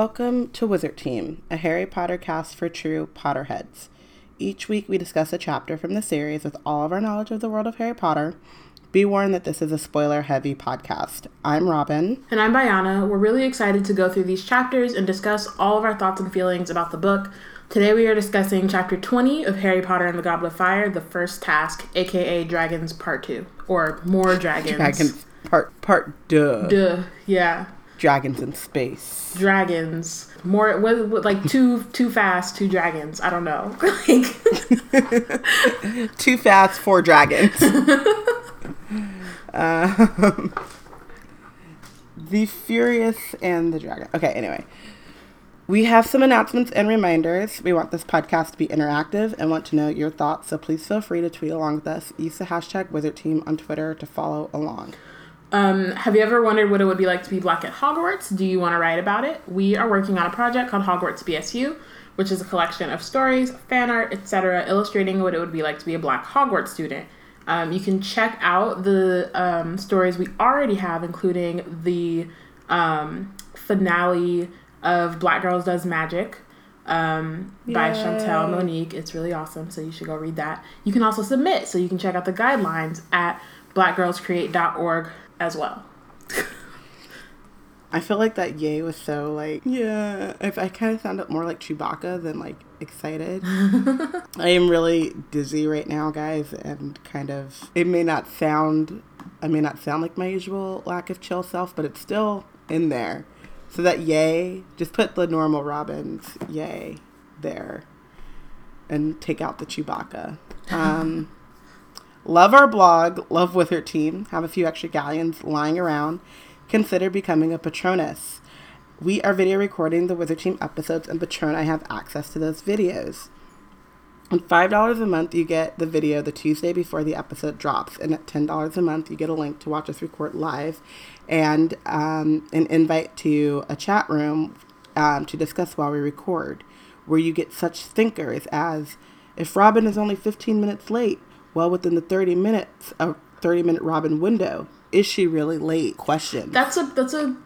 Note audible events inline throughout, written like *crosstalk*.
Welcome to Wizard Team, a Harry Potter cast for true Potterheads. Each week we discuss a chapter from the series with all of our knowledge of the world of Harry Potter. Be warned that this is a spoiler heavy podcast. I'm Robyn. And I'm Bayana. We're really excited to go through these chapters and discuss all of our thoughts and feelings about the book. Today we are discussing chapter 20 of Harry Potter and the Goblet of Fire, the first task, aka Dragons Part 2. Or More Dragons. Dragons part part duh. Duh, yeah. Dragons in space. Dragons. More like too too fast, two dragons. I don't know. *laughs* like Too fast for dragons. *laughs* um, the Furious and the Dragon. Okay, anyway. We have some announcements and reminders. We want this podcast to be interactive and want to know your thoughts, so please feel free to tweet along with us. Use the hashtag Wizard Team on Twitter to follow along. Um, have you ever wondered what it would be like to be black at Hogwarts? Do you want to write about it? We are working on a project called Hogwarts BSU, which is a collection of stories, fan art, etc., illustrating what it would be like to be a black Hogwarts student. Um, you can check out the um, stories we already have, including the um, finale of Black Girls Does Magic um, by Yay. Chantel Monique. It's really awesome, so you should go read that. You can also submit, so you can check out the guidelines at blackgirlscreate.org as well. *laughs* I feel like that yay was so like yeah. If I kind of sounded more like Chewbacca than like excited. *laughs* I am really dizzy right now, guys, and kind of it may not sound I may not sound like my usual lack of chill self, but it's still in there. So that yay, just put the normal Robyn's yay there, and take out the Chewbacca. *laughs* Um, love our blog, love with her team. Have a few extra galleons lying around consider becoming a Patronus. We are video recording the Wizard Team episodes, and Patron I have access to those videos. And $5 a month, you get the video the Tuesday before the episode drops. And at $10 a month, you get a link to watch us record live and um, an invite to a chat room um, to discuss while we record, where you get such thinkers as if Robyn is only 15 minutes late, well within the 30 minutes, a 30 minute Robyn window, is she really late? Question. That's a that's a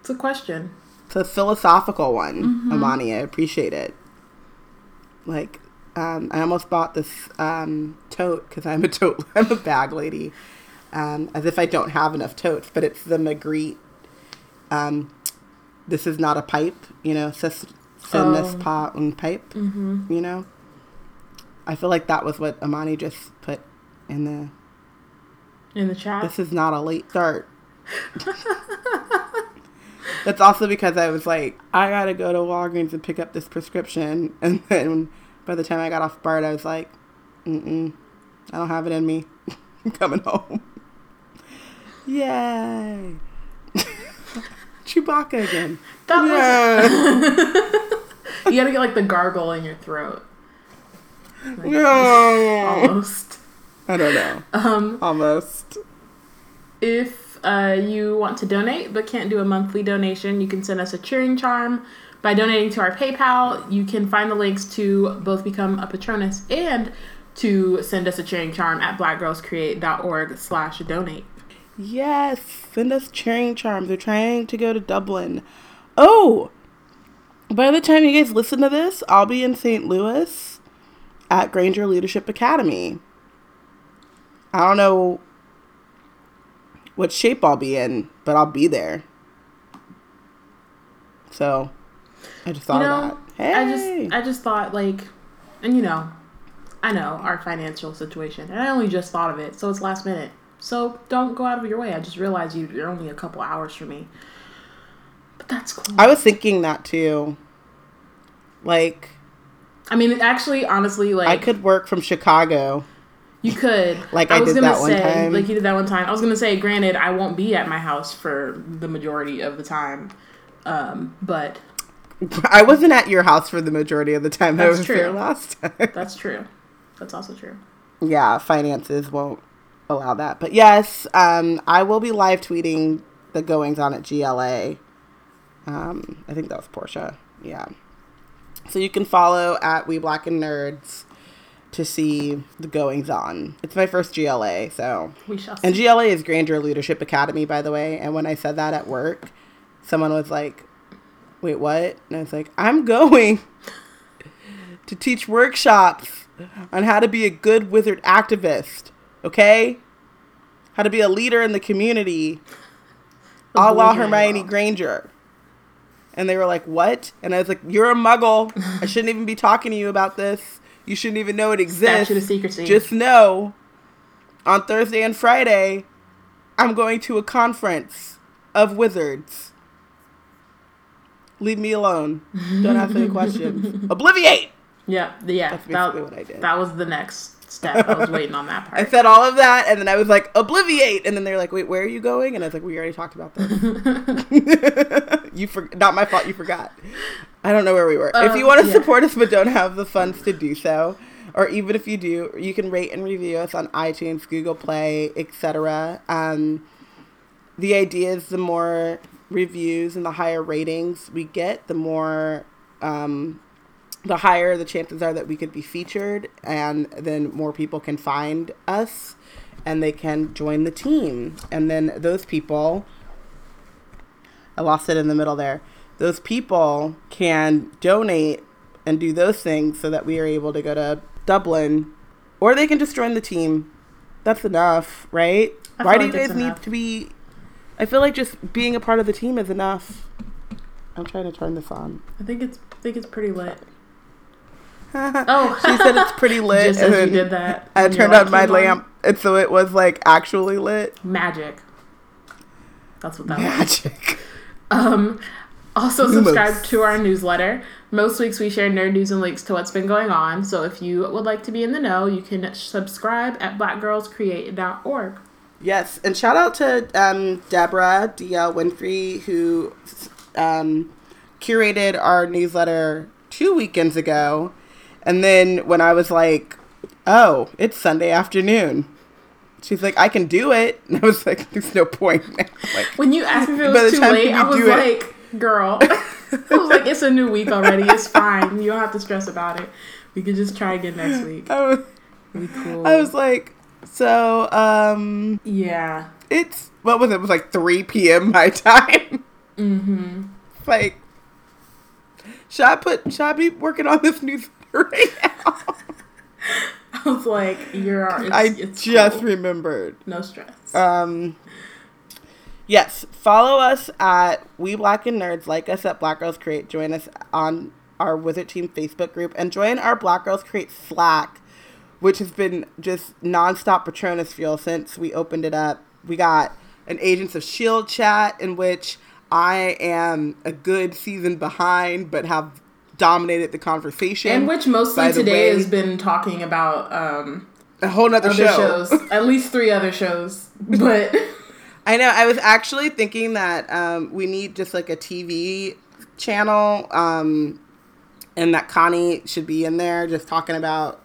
it's a question. It's a philosophical one, Amani. I appreciate it. Like, um, I almost bought this um, tote because I'm a tote, *laughs* I'm a bag lady, um, as if I don't have enough totes. But it's the Magritte. Um, this is not a pipe, you know. Send this Oh. pot and pipe, Mm-hmm. you know. I feel like that was what Amani just put in the. In the chat. This is not a late start. That's also because I was like, I gotta go to Walgreens and pick up this prescription, *laughs* and then by the time I got off BART, I was like, mm I don't have it in me. *laughs* I'm coming home. Yay! *laughs* Chewbacca again. That Yeah. you gotta get like the gargle in your throat. Like, No. Almost. I don't know. Um, Almost. if uh, you want to donate but can't do a monthly donation, you can send us a cheering charm by donating to our PayPal. You can find the links to both become a Patronus and to send us a cheering charm at blackgirlscreate.org slash donate. Yes, send us cheering charms. We're trying to go to Dublin. Oh, by the time you guys listen to this, I'll be in St. Louis at Granger Leadership Academy. I don't know what shape I'll be in, but I'll be there. So, I just thought you know, of that. Hey, I just I just thought like, and you know, I know our financial situation, and I only just thought of it, so it's last minute. So don't go out of your way. I just realized you, you're only a couple hours from me, but that's cool. I was thinking that too. Like, I mean, actually, honestly, like I could work from Chicago. you could, Like I did that one time. like you did that one time. I was gonna say, granted, I won't be at my house for the majority of the time, um, but *laughs* I wasn't at your house for the majority of the time I That's was true. there last *laughs* time. that's true. That's also true. yeah, finances won't allow that. But yes, um, I will be live tweeting the goings on at GLA. Um, I think that was Portia. Yeah. So you can follow at We Black and Nerds to see the goings on. It's my first GLA, so We shall see. and GLA is Granger Leadership Academy, by the way. And when I said that at work, someone was like, wait, what? And I was like, I'm going *laughs* to teach workshops on how to be a good wizard activist. Okay? How to be a leader in the community. A la Hermione Granger. And they were like, What? And I was like, You're a muggle. I shouldn't even be talking to you about this. You shouldn't even know it exists. Statute of secrecy. Just know on Thursday and Friday, I'm going to a conference of wizards. Leave me alone. Don't ask any questions. *laughs* Obliviate! Yeah, yeah. That's basically that, what I did. That was the next step. I was waiting on that part. I said all of that, and then I was like, obliviate! And then they're like, wait, where are you going? And I was like, we already talked about this. *laughs* you for- Not my fault, you forgot. I don't know where we were. Um, if you want to yeah. support us but don't have the funds to do so, or even if you do, you can rate and review us on iTunes, Google Play, etc. Um, the idea is the more reviews and the higher ratings we get, the more, um, the higher the chances are that we could be featured, and then more people can find us, and they can join the team, and then those people. I lost it in the middle there. Those people can donate and do those things so that we are able to go to Dublin, or they can just join the team. That's enough, right? Why do you guys need to be? I feel like just being a part of the team is enough. I'm trying to turn this on. I think it's I think it's pretty lit. Oh, *laughs* she said it's pretty *laughs* lit. Just as you did that, I turned on my lamp, and so it was like actually lit. Magic. That's what that Magic. was. Magic. Um, also, subscribe to our newsletter. Most weeks we share nerd news and links to what's been going on. So if you would like to be in the know, you can subscribe at blackgirlscreate.org. Yes, and shout out to um, Deborah D.L. Winfrey, who um, curated our newsletter two weekends ago. And then when I was like, oh, it's Sunday afternoon. She's like, I can do it. *laughs* And I was like, there's no point. *laughs* Like, when you asked me if it was too late, I was like, it, girl. *laughs* I was like, it's a new week already. It's fine. You don't have to stress about it. We could just try again next week. I was, cool. I was like, so, um, yeah. It's what was it? It was like three p.m. my time. Mm-hmm. Like, should I put? Should I be working on this news right now? I was like, "You're." It's, I it's just cool. remembered. No stress. Um, Yes, follow us at We Black and Nerds. Like us at Black Girls Create. Join us on our Wizard Team Facebook group and join our Black Girls Create Slack, which has been just nonstop Patronus fuel since we opened it up. We got an Agents of Shield chat in which I am a good season behind, but have dominated the conversation. And which mostly today way, has been talking about um, a whole nother other show. shows, *laughs* at least three other shows, but. *laughs* I know. I was actually thinking that um, we need just like a TV channel, um, and that Connie should be in there just talking about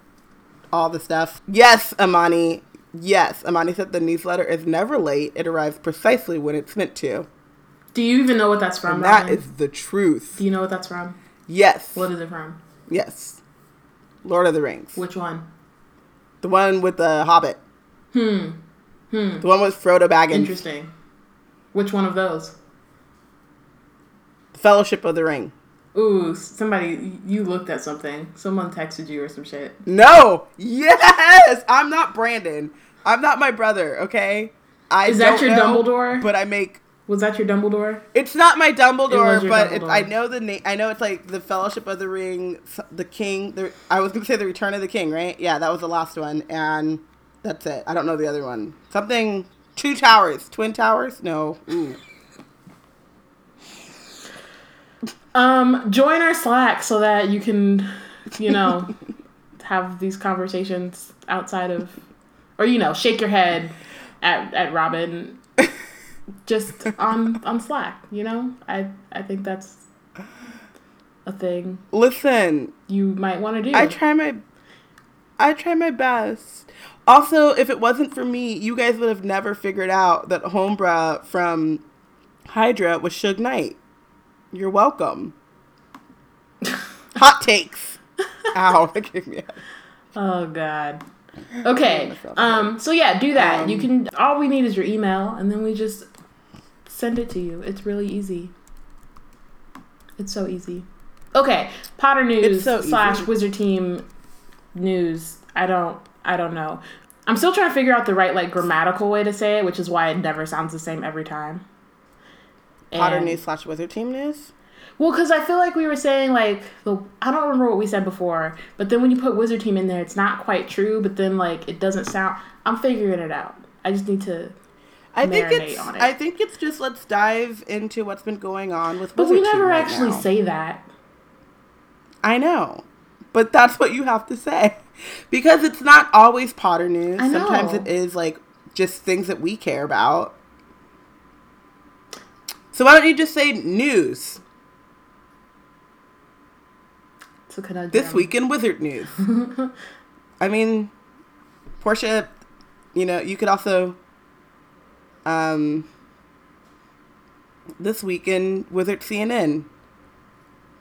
all the stuff. Yes, Amani. Yes, Amani said the newsletter is never late. It arrives precisely when it's meant to. Do you even know what that's from? That is the truth. Do you know what that's from? Yes. What is it from? Yes. Lord of the Rings. Which one? The one with the Hobbit. Hmm. Hmm. The one with Frodo Baggins. Interesting. Which one of those? The Fellowship of the Ring. Ooh, somebody, you looked at something. Someone texted you or some shit. No! Yes! I'm not Brandon. I'm not my brother, okay? I Is that your know, Dumbledore? But I make. Was that your Dumbledore? It's not my Dumbledore, it but Dumbledore. It, I know the name. I know it's like the Fellowship of the Ring, the King. The, I was gonna say the Return of the King, right? Yeah, that was the last one, and that's it. I don't know the other one. Something. Two towers. Twin towers? No. Um, join our Slack so that you can, you know, *laughs* have these conversations outside of, or you know, shake your head at at Robyn, *laughs* just on on Slack. You know, I I think that's a thing. Listen, you might want to do. I try my, I try my best. Also, if it wasn't for me, you guys would have never figured out that Homebra from Hydra was Suge Knight. You're welcome. *laughs* Hot takes. Ow, that gave me. Oh God. Okay. Um. So yeah, do that. Um, you can. All we need is your email, and then we just send it to you. It's really easy. It's so easy. Okay, Potter news so slash Wizard Team news. I don't. I don't know. I'm still trying to figure out the right like grammatical way to say it, which is why it never sounds the same every time. Potter news slash Wizard Team news. Well, because I feel like we were saying like the I don't remember what we said before, but then when you put Wizard Team in there, it's not quite true. But then like it doesn't sound. I'm figuring it out. I just need to. I think it's. It. I think it's just let's dive into what's been going on with. But Wizard we never right actually now. say that. I know, but that's what you have to say, *laughs* because it's not always Potter news. Sometimes it is like just things that we care about. So why don't you just say news? So could I this week in Wizard news. *laughs* I mean, Portia, you know, you could also um this week in Wizard CNN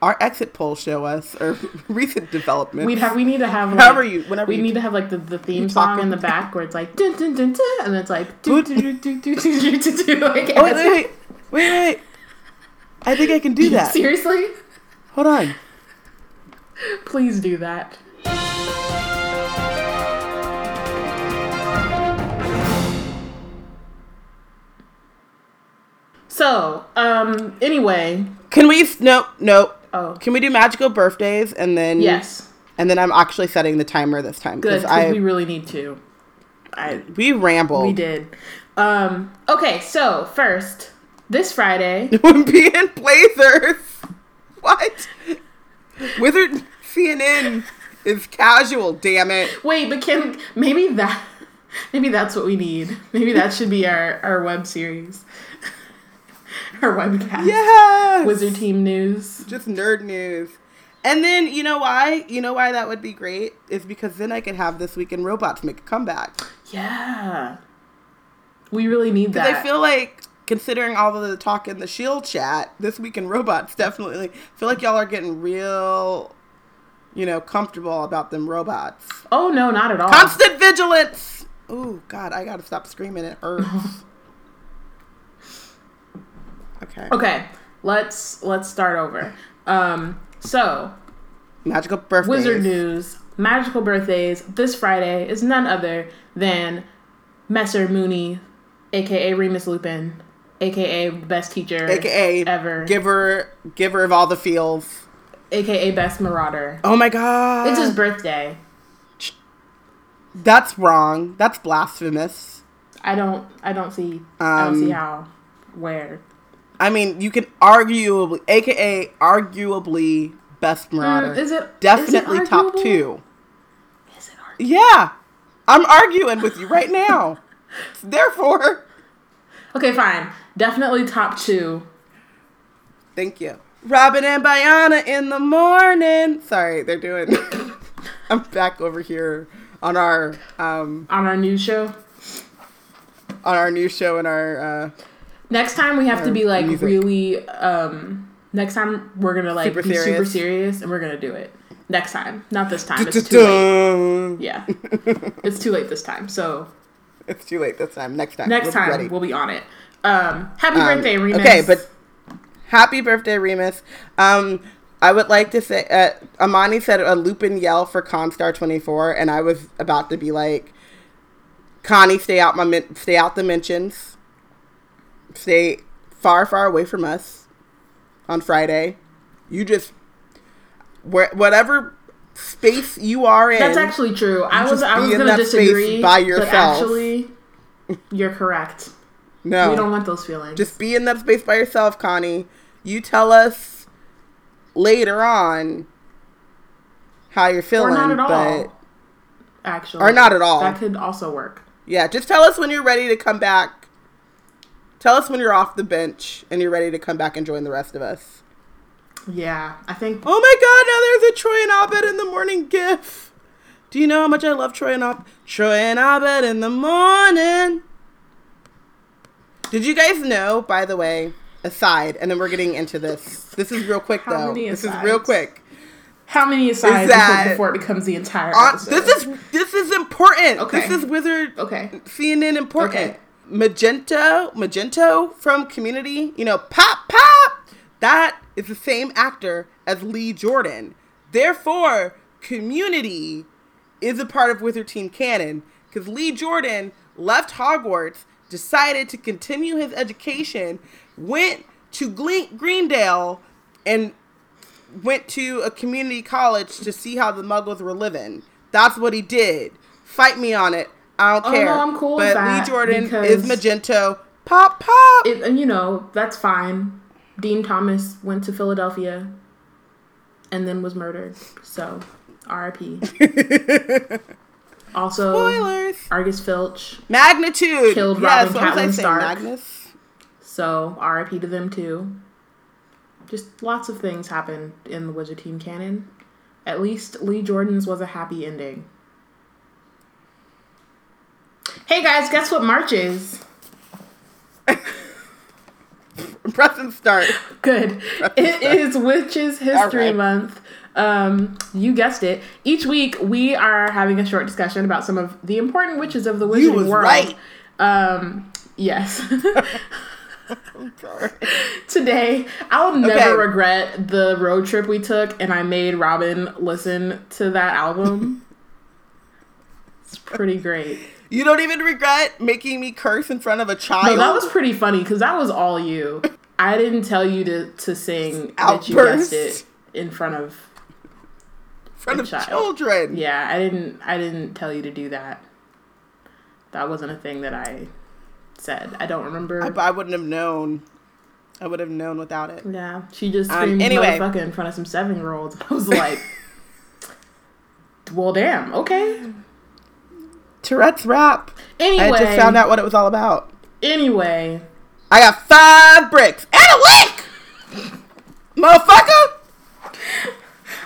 our exit polls show us or *laughs* recent developments. We have we need to have like, however you whenever we you need to have like the, the theme song in the back where it's like dun, dun, dun, dun, and it's like do, do, do, do, do, do, do, do, like oh, wait, wait, wait, wait, wait. I think I can do *laughs* that. Seriously? Hold on. Please do that. So, um, anyway. Can we? No, no. Oh. Can we do magical birthdays and then? Yes. And then I'm actually setting the timer this time because I we really need to. I we ramble. We did. Um. Okay. So first, this Friday. *laughs* Olympian Blazers. *laughs* What? Wizard CNN is casual. Damn it. Wait, but can maybe that maybe that's what we need. Maybe that should be our our web series. *laughs* our webcast. Yeah. Wizard Team news. Just nerd news. And then you know why? You know why that would be great is because then I could have this week in robots make a comeback. Yeah. We really need that. I feel like considering all of the talk in the Shield chat this week in robots, *laughs* definitely feel like y'all are getting real, you know, comfortable about them robots. Oh no, not at all. Constant vigilance. Oh God, I gotta stop screaming. It hurts. *laughs* okay. Okay. Let's let's start over. Um. So. Magical birthdays. Wizard news. Magical birthdays. This Friday is none other than Messer Moony, aka Remus Lupin, aka best teacher, aka ever, giver, giver of all the feels, aka best marauder. Oh my god! It's his birthday. That's wrong. That's blasphemous. I don't. I don't see. Um, I don't see um, how. Where. I mean, you can arguably, aka arguably best marauder. Mm, is it definitely is it top two? Is it arguable? Yeah, I'm arguing with you right now. *laughs* Therefore. Okay, fine. Definitely top two. Thank you. Robyn and Bayana in the morning. Sorry, they're doing. *laughs* I'm back over here on our um on our new show. On our new show and our. uh Next time we have to be like music. really. um Next time we're gonna like super be serious. super serious and we're gonna do it. Next time, not this time. It's too late. Yeah, *laughs* it's too late this time. So. It's too late this time. Next time. Next we'll time we'll be on it. Um, happy um, birthday, Remus. Okay, but happy birthday, Remus. Um, I would like to say, uh, Amani said a Lupin yell for Constar 24, and I was about to be like, Connie, stay out my min- stay out the mentions. Stay far, far away from us on Friday. You just where whatever space you are in. That's actually true. I was I was going to disagree by yourself. But actually, you're correct. No. We don't want those feelings. Just be in that space by yourself, Connie. You tell us later on how you're feeling. Or not at all. Actually. Or not at all. That could also work. Yeah, just tell us when you're ready to come back. Tell us when you're off the bench and you're ready to come back and join the rest of us. Yeah, I think. Oh my god, now there's a Troy and Abed in the morning gif. Do you know how much I love Troy and Abed? Troy and Abed in the morning. Did you guys know, by the way, aside, and then we're getting into this. This is real quick How though. This is real quick. How many asides that, before it becomes the entire episode? Uh, this is this is important. Okay. This is Wizard okay. CNN important. Okay. Magnitude, Magnitude from Community, you know, pop pop. That is the same actor as Lee Jordan. Therefore, Community is a part of Wizard Team canon because Lee Jordan left Hogwarts, decided to continue his education, went to Greendale, and went to a community college to see how the Muggles were living. That's what he did. Fight me on it. I don't oh, care. No, I'm cool but Lee Jordan is Magnitude. Pop, pop. It, and you know that's fine. Dean Thomas went to Philadelphia and then was murdered. So, R.I.P. *laughs* also, spoilers. Argus Filch, magnitude killed yes, Robin Catelyn Stark. Magnus. So, R.I.P. to them too. Just lots of things happened in the Wizard Team canon. At least Lee Jordan's was a happy ending. Hey guys, guess what March is? *laughs* Press and start. Good. Press it is Witches History right. Month. Um, you guessed it. Each week we are having a short discussion about some of the important witches of the wizarding world. Right. Um, yes. *laughs* Today, I'll never okay. regret the road trip we took, and I made Robyn listen to that album. *laughs* it's pretty great. You don't even regret making me curse in front of a child. No, that was pretty funny because that was all you. I didn't tell you to to sing Outburst. that you guessed it in front of in front of child. children. Yeah, I didn't. I didn't tell you to do that. That wasn't a thing that I said. I don't remember. I, I wouldn't have known. I would have known without it. Yeah, she just um, screamed um, anyway. motherfucker in front of some seven year olds. *laughs* I was like, well, damn, okay. Tourette's rap. Anyway, I just found out what it was all about. Anyway, I got five bricks and a lick, motherfucker.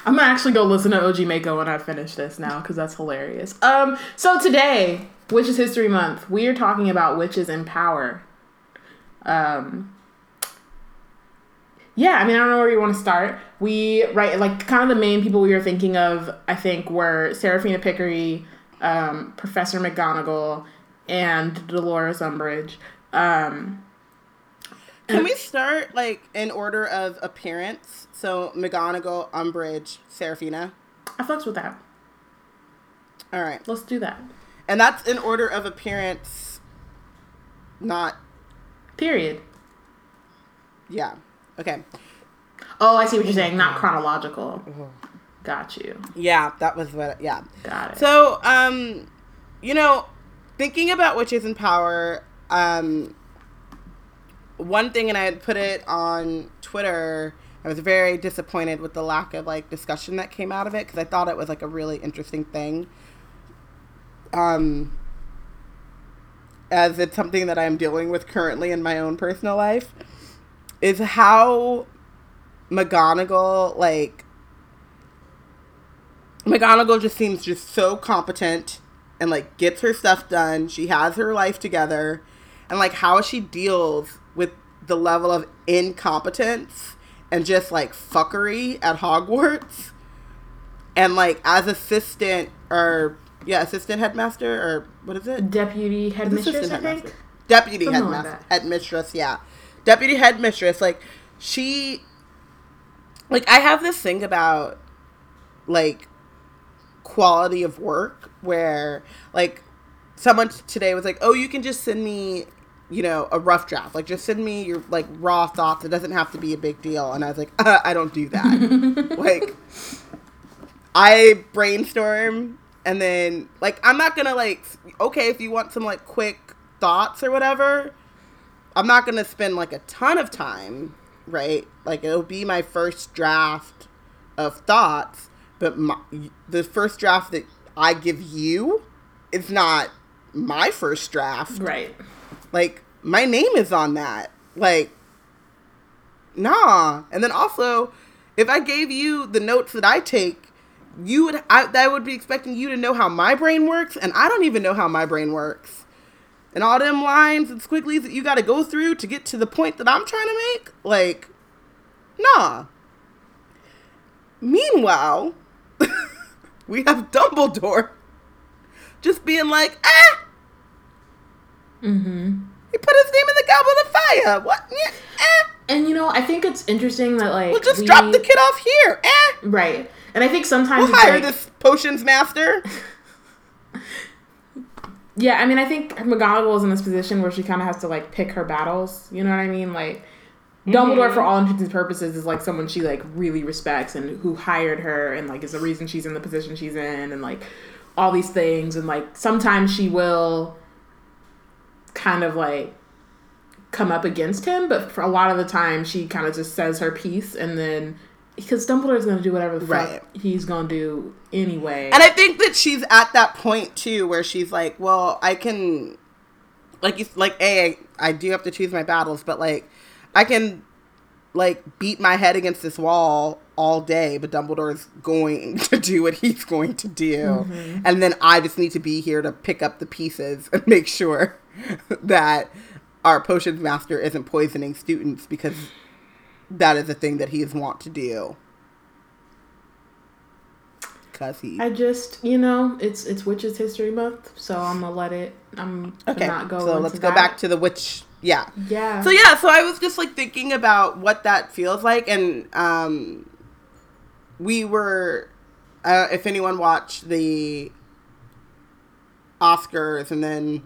I'm gonna actually go listen to OG Maco when I finish this now because that's hilarious. Um, so today, Witches History Month, we are talking about witches in power. Um, yeah, I mean, I don't know where you want to start. We right like kind of the main people we were thinking of. I think were Seraphina Picquery, um, Professor McGonagall, and Dolores Umbridge. Um, Can we start like in order of appearance? So McGonagall, Umbridge, Seraphina. I fucks with that. All right, let's do that. And that's in order of appearance, not. Period. Yeah. Okay. Oh, I see what you're saying. Not chronological. Got you. Yeah, that was what. Yeah. Got it. So, um, you know, thinking about witches in power, um, one thing, and I had put it on Twitter. I was very disappointed with the lack of like discussion that came out of it because I thought it was like a really interesting thing. Um, as it's something that I'm dealing with currently in my own personal life, is how McGonagall like McGonagall just seems just so competent and like gets her stuff done. She has her life together, and like how she deals with the level of incompetence and just like fuckery at Hogwarts, and like as assistant or yeah, assistant headmaster or what is it? Deputy headmistress, I think. Deputy Something headmaster, like headmistress, yeah, deputy headmistress. Like she, like I have this thing about like quality of work where like someone today was like, "Oh, you can just send me, you know, a rough draft. Like just send me your like raw thoughts. It doesn't have to be a big deal." And I was like, *laughs* uh, "I don't do that." *laughs* like I brainstorm and then like I'm not going to like okay, if you want some like quick thoughts or whatever, I'm not going to spend like a ton of time, right? Like it'll be my first draft of thoughts but my, the first draft that I give you it's not my first draft. Right. Like my name is on that. Like nah. And then also if I gave you the notes that I take, you would I that would be expecting you to know how my brain works and I don't even know how my brain works. And all them lines and squigglies that you got to go through to get to the point that I'm trying to make, like nah. Meanwhile, *laughs* we have Dumbledore just being like, ah. Mm-hmm. He put his name in the goblet of fire. What? Yeah, ah. And you know, I think it's interesting that like we'll just we, drop the kid off here, eh? Right. And I think sometimes we'll hire like, this potions master. *laughs* yeah, I mean, I think McGonagall is in this position where she kind of has to like pick her battles. You know what I mean? Like Dumbledore, mm-hmm. for all intents and purposes, is like someone she like really respects and who hired her, and like is the reason she's in the position she's in, and like all these things, and like sometimes she will kind of like come up against him, but for a lot of the time she kind of just says her piece, and then because Dumbledore's gonna do whatever the right. fuck he's gonna do anyway. And I think that she's at that point too, where she's like, well, I can, like you, like a, I, I do have to choose my battles, but like I can like beat my head against this wall all day, but Dumbledore is going *laughs* to do what he's going to do. Mm-hmm. And then I just need to be here to pick up the pieces *laughs* and make sure *laughs* that our potions master isn't poisoning students because that is a thing that he is wont to do. He I just you know, it's it's Witches History Month, so I'm gonna let it I'm okay. not go So let's go back to the witch yeah. Yeah. So yeah, so I was just like thinking about what that feels like, and um, we were, uh, if anyone watched the Oscars, and then,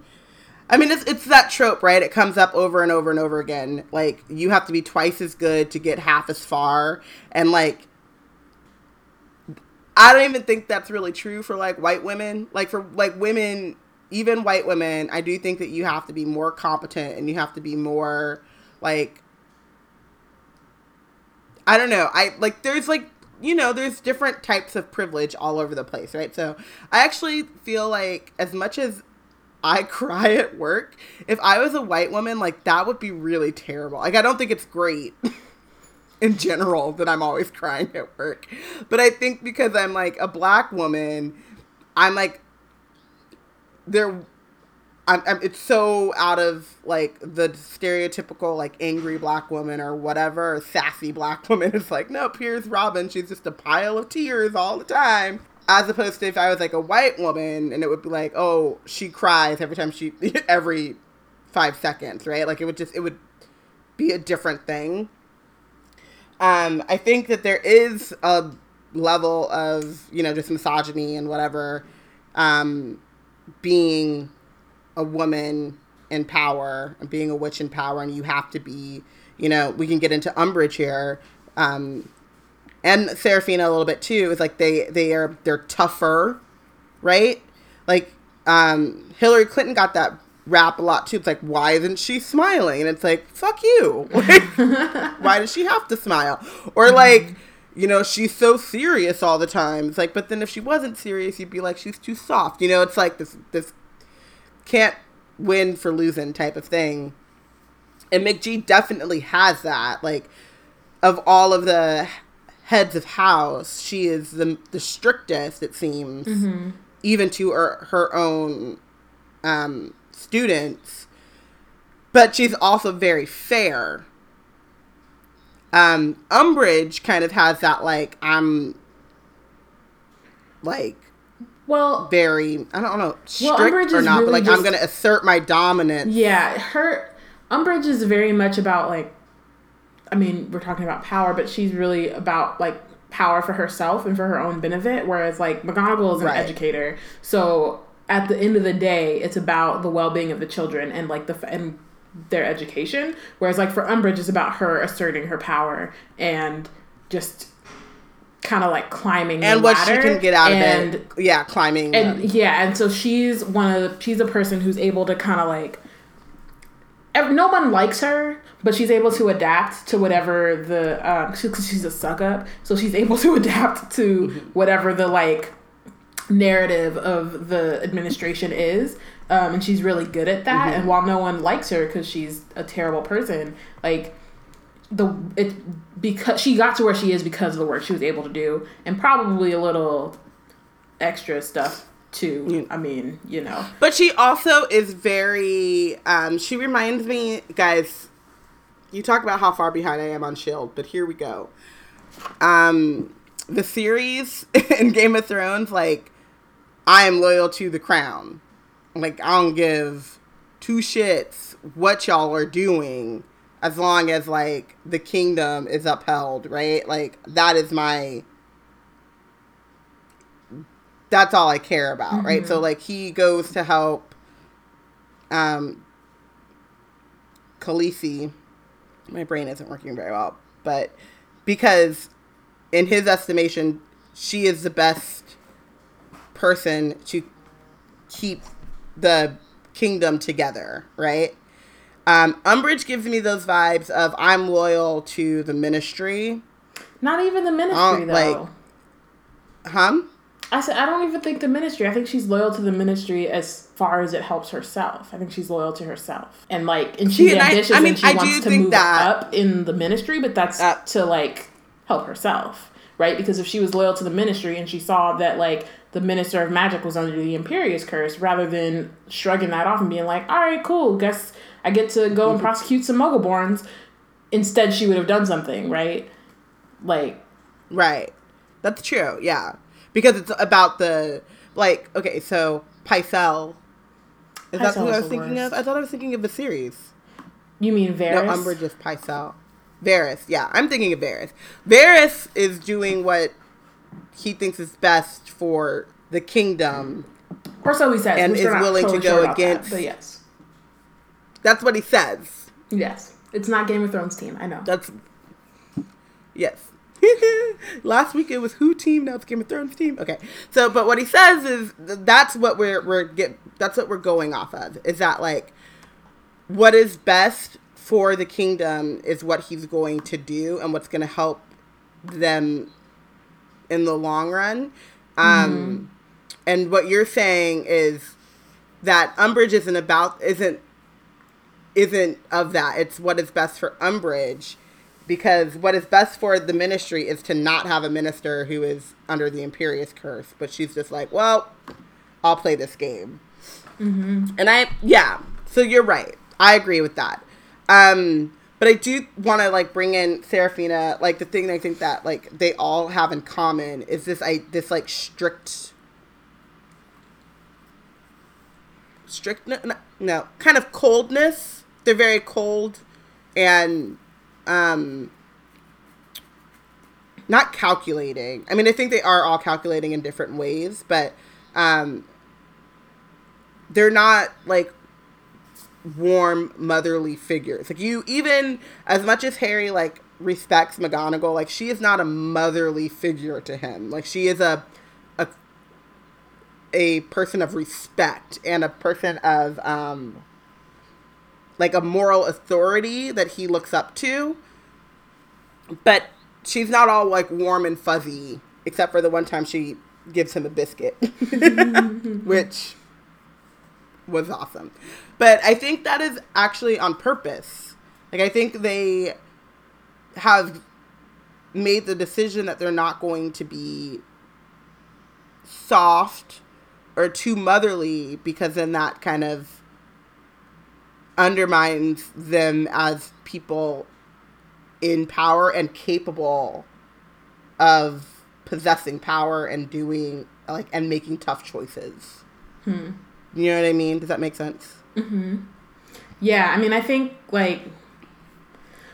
I mean, it's it's that trope, right? It comes up over and over and over again. Like you have to be twice as good to get half as far, and like. I don't even think that's really true for like white women. Like for like women even white women, I do think that you have to be more competent and you have to be more like I don't know. I like there's like you know, there's different types of privilege all over the place, right? So I actually feel like as much as I *laughs* cry at work, if I was a white woman, like that would be really terrible. Like I don't think it's great *laughs* in general that I'm always crying at work. But I think because I'm like a black woman, I'm like there I'm, I'm, it's so out of like the stereotypical like angry black woman or whatever or sassy black *laughs* woman. It's like no here's robin. She's just a pile of tears all the time. As opposed to if i was like a white woman and it would be like oh she cries every time she *laughs* every five seconds right? Like it would just it would be a different thing um i think that there is a level of you know just misogyny and whatever um being a woman in power and being a witch in power and you have to be you know we can get into Umbridge here um and Seraphina a little bit too is like they they are they're tougher right? Like um hillary clinton got that rap a lot too it's like why isn't she smiling and it's like fuck you *laughs* *laughs* why does she have to smile or like you know, she's so serious all the time. It's like, but then if she wasn't serious, you'd be like, she's too soft. You know, it's like this this can't win for losing type of thing. And McG definitely has that. Like, of all of the heads of house, she is the the strictest. It seems, mm-hmm. even to her her own um, students. But she's also very fair um, Umbridge kind of has that like I'm like well very I don't know strict well, or not, really but like just, I'm gonna assert my dominance. Yeah, her Umbridge is very much about like I mean, we're talking about power, but she's really about like power for herself and for her own benefit, whereas like McGonagall is an right. educator. So at the end of the day, it's about the well being of the children and like the and their education. Whereas like for Umbridge, it's about her asserting her power and just kind of like climbing and what she can get out and, of it. Yeah, climbing. And yeah, and so she's one of the, she's a person who's able to kind of like no one likes her, but she's able to adapt to whatever the um, she's a suck up, so she's able to *laughs* adapt to mm-hmm. whatever the like narrative of the administration is um, and she's really good at that. Mm-hmm. And while no one likes her because she's a terrible person, like the it because she got to where she is because of the work she was able to do, and probably a little extra stuff too. I mean, you know. But she also is very. Um, she reminds me, guys. You talk about how far behind I am on Shield, but here we go. Um, Varys *laughs* in Game of Thrones, like I am loyal to the crown like I don't give two shits what y'all are doing. as long as like the kingdom is upheld, right? Like that is my that's all I care about, mm-hmm. right? So mm-hmm. like he goes to help um Khaleesi. My brain isn't working very well, but because in his estimation, she is the best person to keep the kingdom together, right? Um, Umbridge gives me those vibes of I'm loyal to the ministry. Not even the ministry, uh, though. Like, huh? I said I don't even think the ministry. I think she's loyal to the ministry as far as it helps herself. I think she's loyal to herself, and like, and she's ambitious I, I mean, and she I wants to move that, up in the ministry, but that's uh, to like help herself, right? Because if she was loyal to the ministry and she saw that like the minister of magic was under the Imperius curse, rather than shrugging that off and being like, "All right, cool, guess I get to go and mm-hmm. prosecute some Muggleborns," instead she would have done something, right? Like, right. That's true. Yeah, because it's about the like. Okay, so Pycelle. Is that who I was thinking worst. of? I thought I was thinking of Varys. You mean Varys? No, Umbridge is Pycelle. Varys, yeah, I'm thinking of Varys. Varys is doing what he thinks is best for the kingdom. Or so he says, and is willing totally to go sure against. That, but yes, that's what he says. Yes, it's not Game of Thrones team. I know. That's yes. *laughs* Last week it was who team, now it's Game of Thrones team. Okay, so but what he says is that's what we're we're get that's what we're going off of. Is that like what is best for the kingdom is what he's going to do and what's going to help them in the long run. Um, mm-hmm. And what you're saying is that Umbridge isn't about isn't isn't of that. It's what is best for Umbridge because what is best for the ministry is to not have a minister who is under the Imperius curse. But she's just like, well, I'll play this game. Mm-hmm. And I, yeah. So you're right. I agree with that. Um, but I do want to like bring in Seraphina. Like the thing I think that like they all have in common is this I this like strict, strict no, no kind of coldness. They're very cold, and um, not calculating. I mean, I think they are all calculating in different ways, but um, they're not like warm motherly figures. Like you even as much as Harry like respects McGonagall, like she is not a motherly figure to him. Like she is a a a person of respect and a person of um like a moral authority that he looks up to. But she's not all like warm and fuzzy except for the one time she gives him a biscuit, *laughs* which was awesome. But I think that is actually on purpose. Like I think they have made the decision that they're not going to be soft or too motherly because then that kind of undermines them as people in power and capable of possessing power and doing like and making tough choices. Hmm. You know what I mean? Does that make sense? Mm-hmm. Yeah, I mean, I think like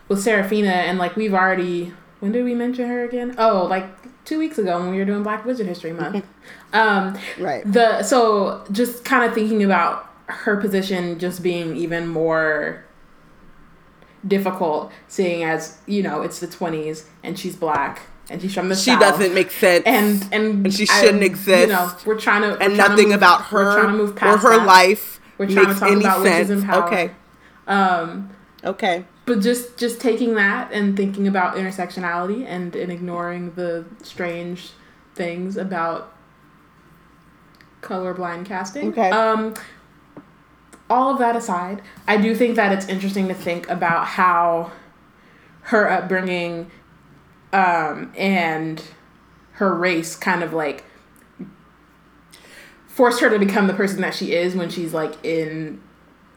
with Seraphina, and like we've already. When did we mention her again? Oh, like two weeks ago when we were doing Black Wizard History *laughs* Month. um, right. The so just kind of thinking about her position just being even more difficult, seeing as you know it's the twenties and she's black and she's from the she south. doesn't make sense. And and, and she shouldn't I, exist. you know we're trying to and nothing to move, about her or her that. life we're trying to talk about sense. in power. Okay. Um okay. but just just taking that and thinking about intersectionality and and ignoring the strange things about colorblind casting. Okay. Um all of that aside i do think that it's interesting to think about how her upbringing um, and her race kind of like forced her to become the person that she is when she's like in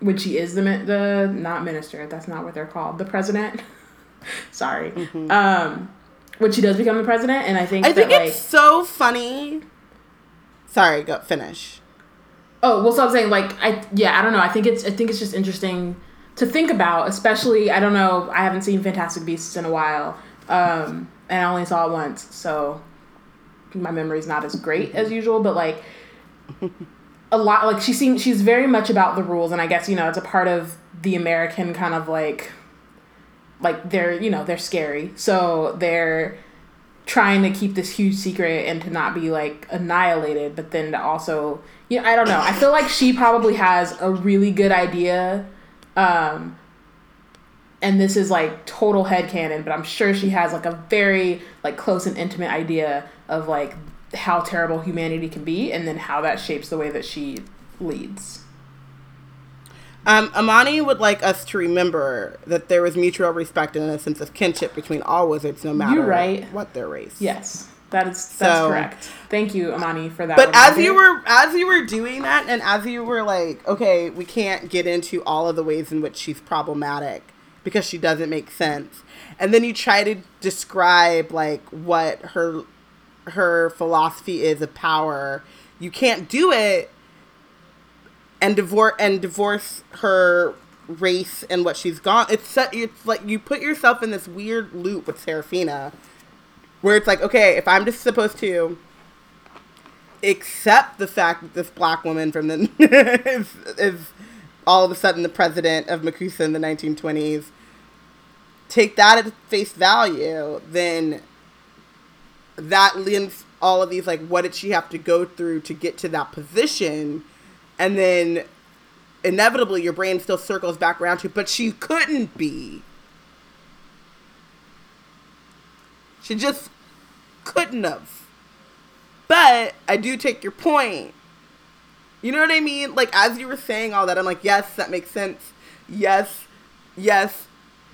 when she is the the not minister that's not what they're called the president. *laughs* Sorry. Mm-hmm. um when she does become the president and i think i think that, it's like, so funny. Sorry go finish. Oh well so i'm saying like i yeah i don't know. I think it's i think it's just interesting to think about, especially I don't know, I haven't seen Fantastic Beasts in a while. Um, and I only saw it once, so my memory's not as great as usual, but like a lot like she seems she's very much about the rules and I guess, you know, it's a part of the American kind of like like they're, you know, they're scary. So they're trying to keep this huge secret and to not be like annihilated, but then to also you know, I don't know. I feel like she probably has a really good idea um, and this is like total head canon, but I'm sure she has like a very like close and intimate idea of like how terrible humanity can be and then how that shapes the way that she leads. Um, Amani would like us to remember that there was mutual respect and a sense of kinship between all wizards, no matter right. what their race. Yes, that is that's so, correct. Thank you, Amani, for that. But as you were as you were doing that, and as you were like, okay, we can't get into all of the ways in which she's problematic because she doesn't make sense, and then you try to describe like what her her philosophy is of power. You can't do it and divorce and divorce her race and what she's gone. It's it's like you put yourself in this weird loop with Seraphina where it's like, okay, if I'm just supposed to accept the fact that this black woman from the *laughs* is, is all of a sudden the president of MACUSA in the 1920s, take that at face value, then that lends all of these like, what did she have to go through to get to that position, and then inevitably your brain still circles back around to, but she couldn't be She just couldn't have. But I do take your point. You know what I mean? Like as you were saying all that, I'm like, yes, that makes sense. Yes, yes.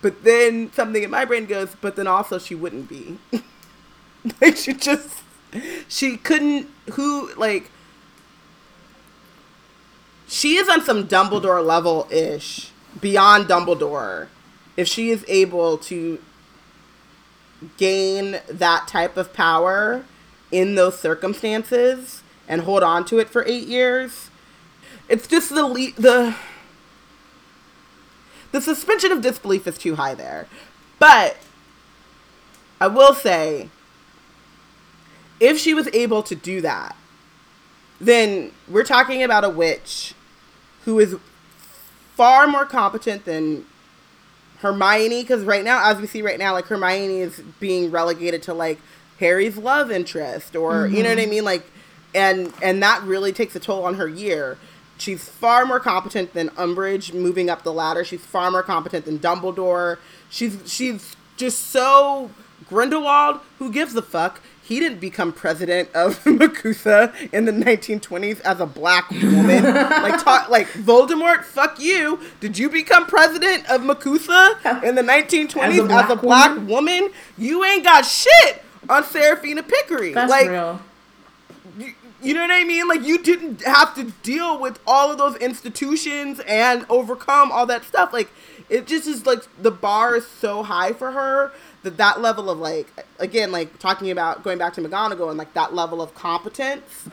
But then something in my brain goes, but then also she wouldn't be. *laughs* like she just she couldn't who like she is on some Dumbledore level ish, beyond Dumbledore. If she is able to gain that type of power in those circumstances and hold on to it for eight years. It's just the le- the the suspension of disbelief is too high there. But I will say, if she was able to do that, then we're talking about a witch who is far more competent than Hermione, because right now, as we see right now, like Hermione is being relegated to like Harry's love interest, or mm-hmm. you know what I mm-hmm. mean, like, and and that really takes a toll on her year. She's far more competent than Umbridge moving up the ladder. She's far more competent than Dumbledore. She's she's just so Grindelwald. Who gives a fuck? he didn't become president of *laughs* MACUSA in the 1920s as a black woman. *laughs* like, talk, like Voldemort, fuck you. Did you become president of MACUSA in the 1920s as a black, as a black woman? woman? You ain't got shit on Seraphina Picquery. That's like, real. You, know what I mean? Like, you didn't have to deal with all of those institutions and overcome all that stuff. Like, it just is like the bar is so high for her that that level of like again like talking about going back to McGonagall and like that level of competence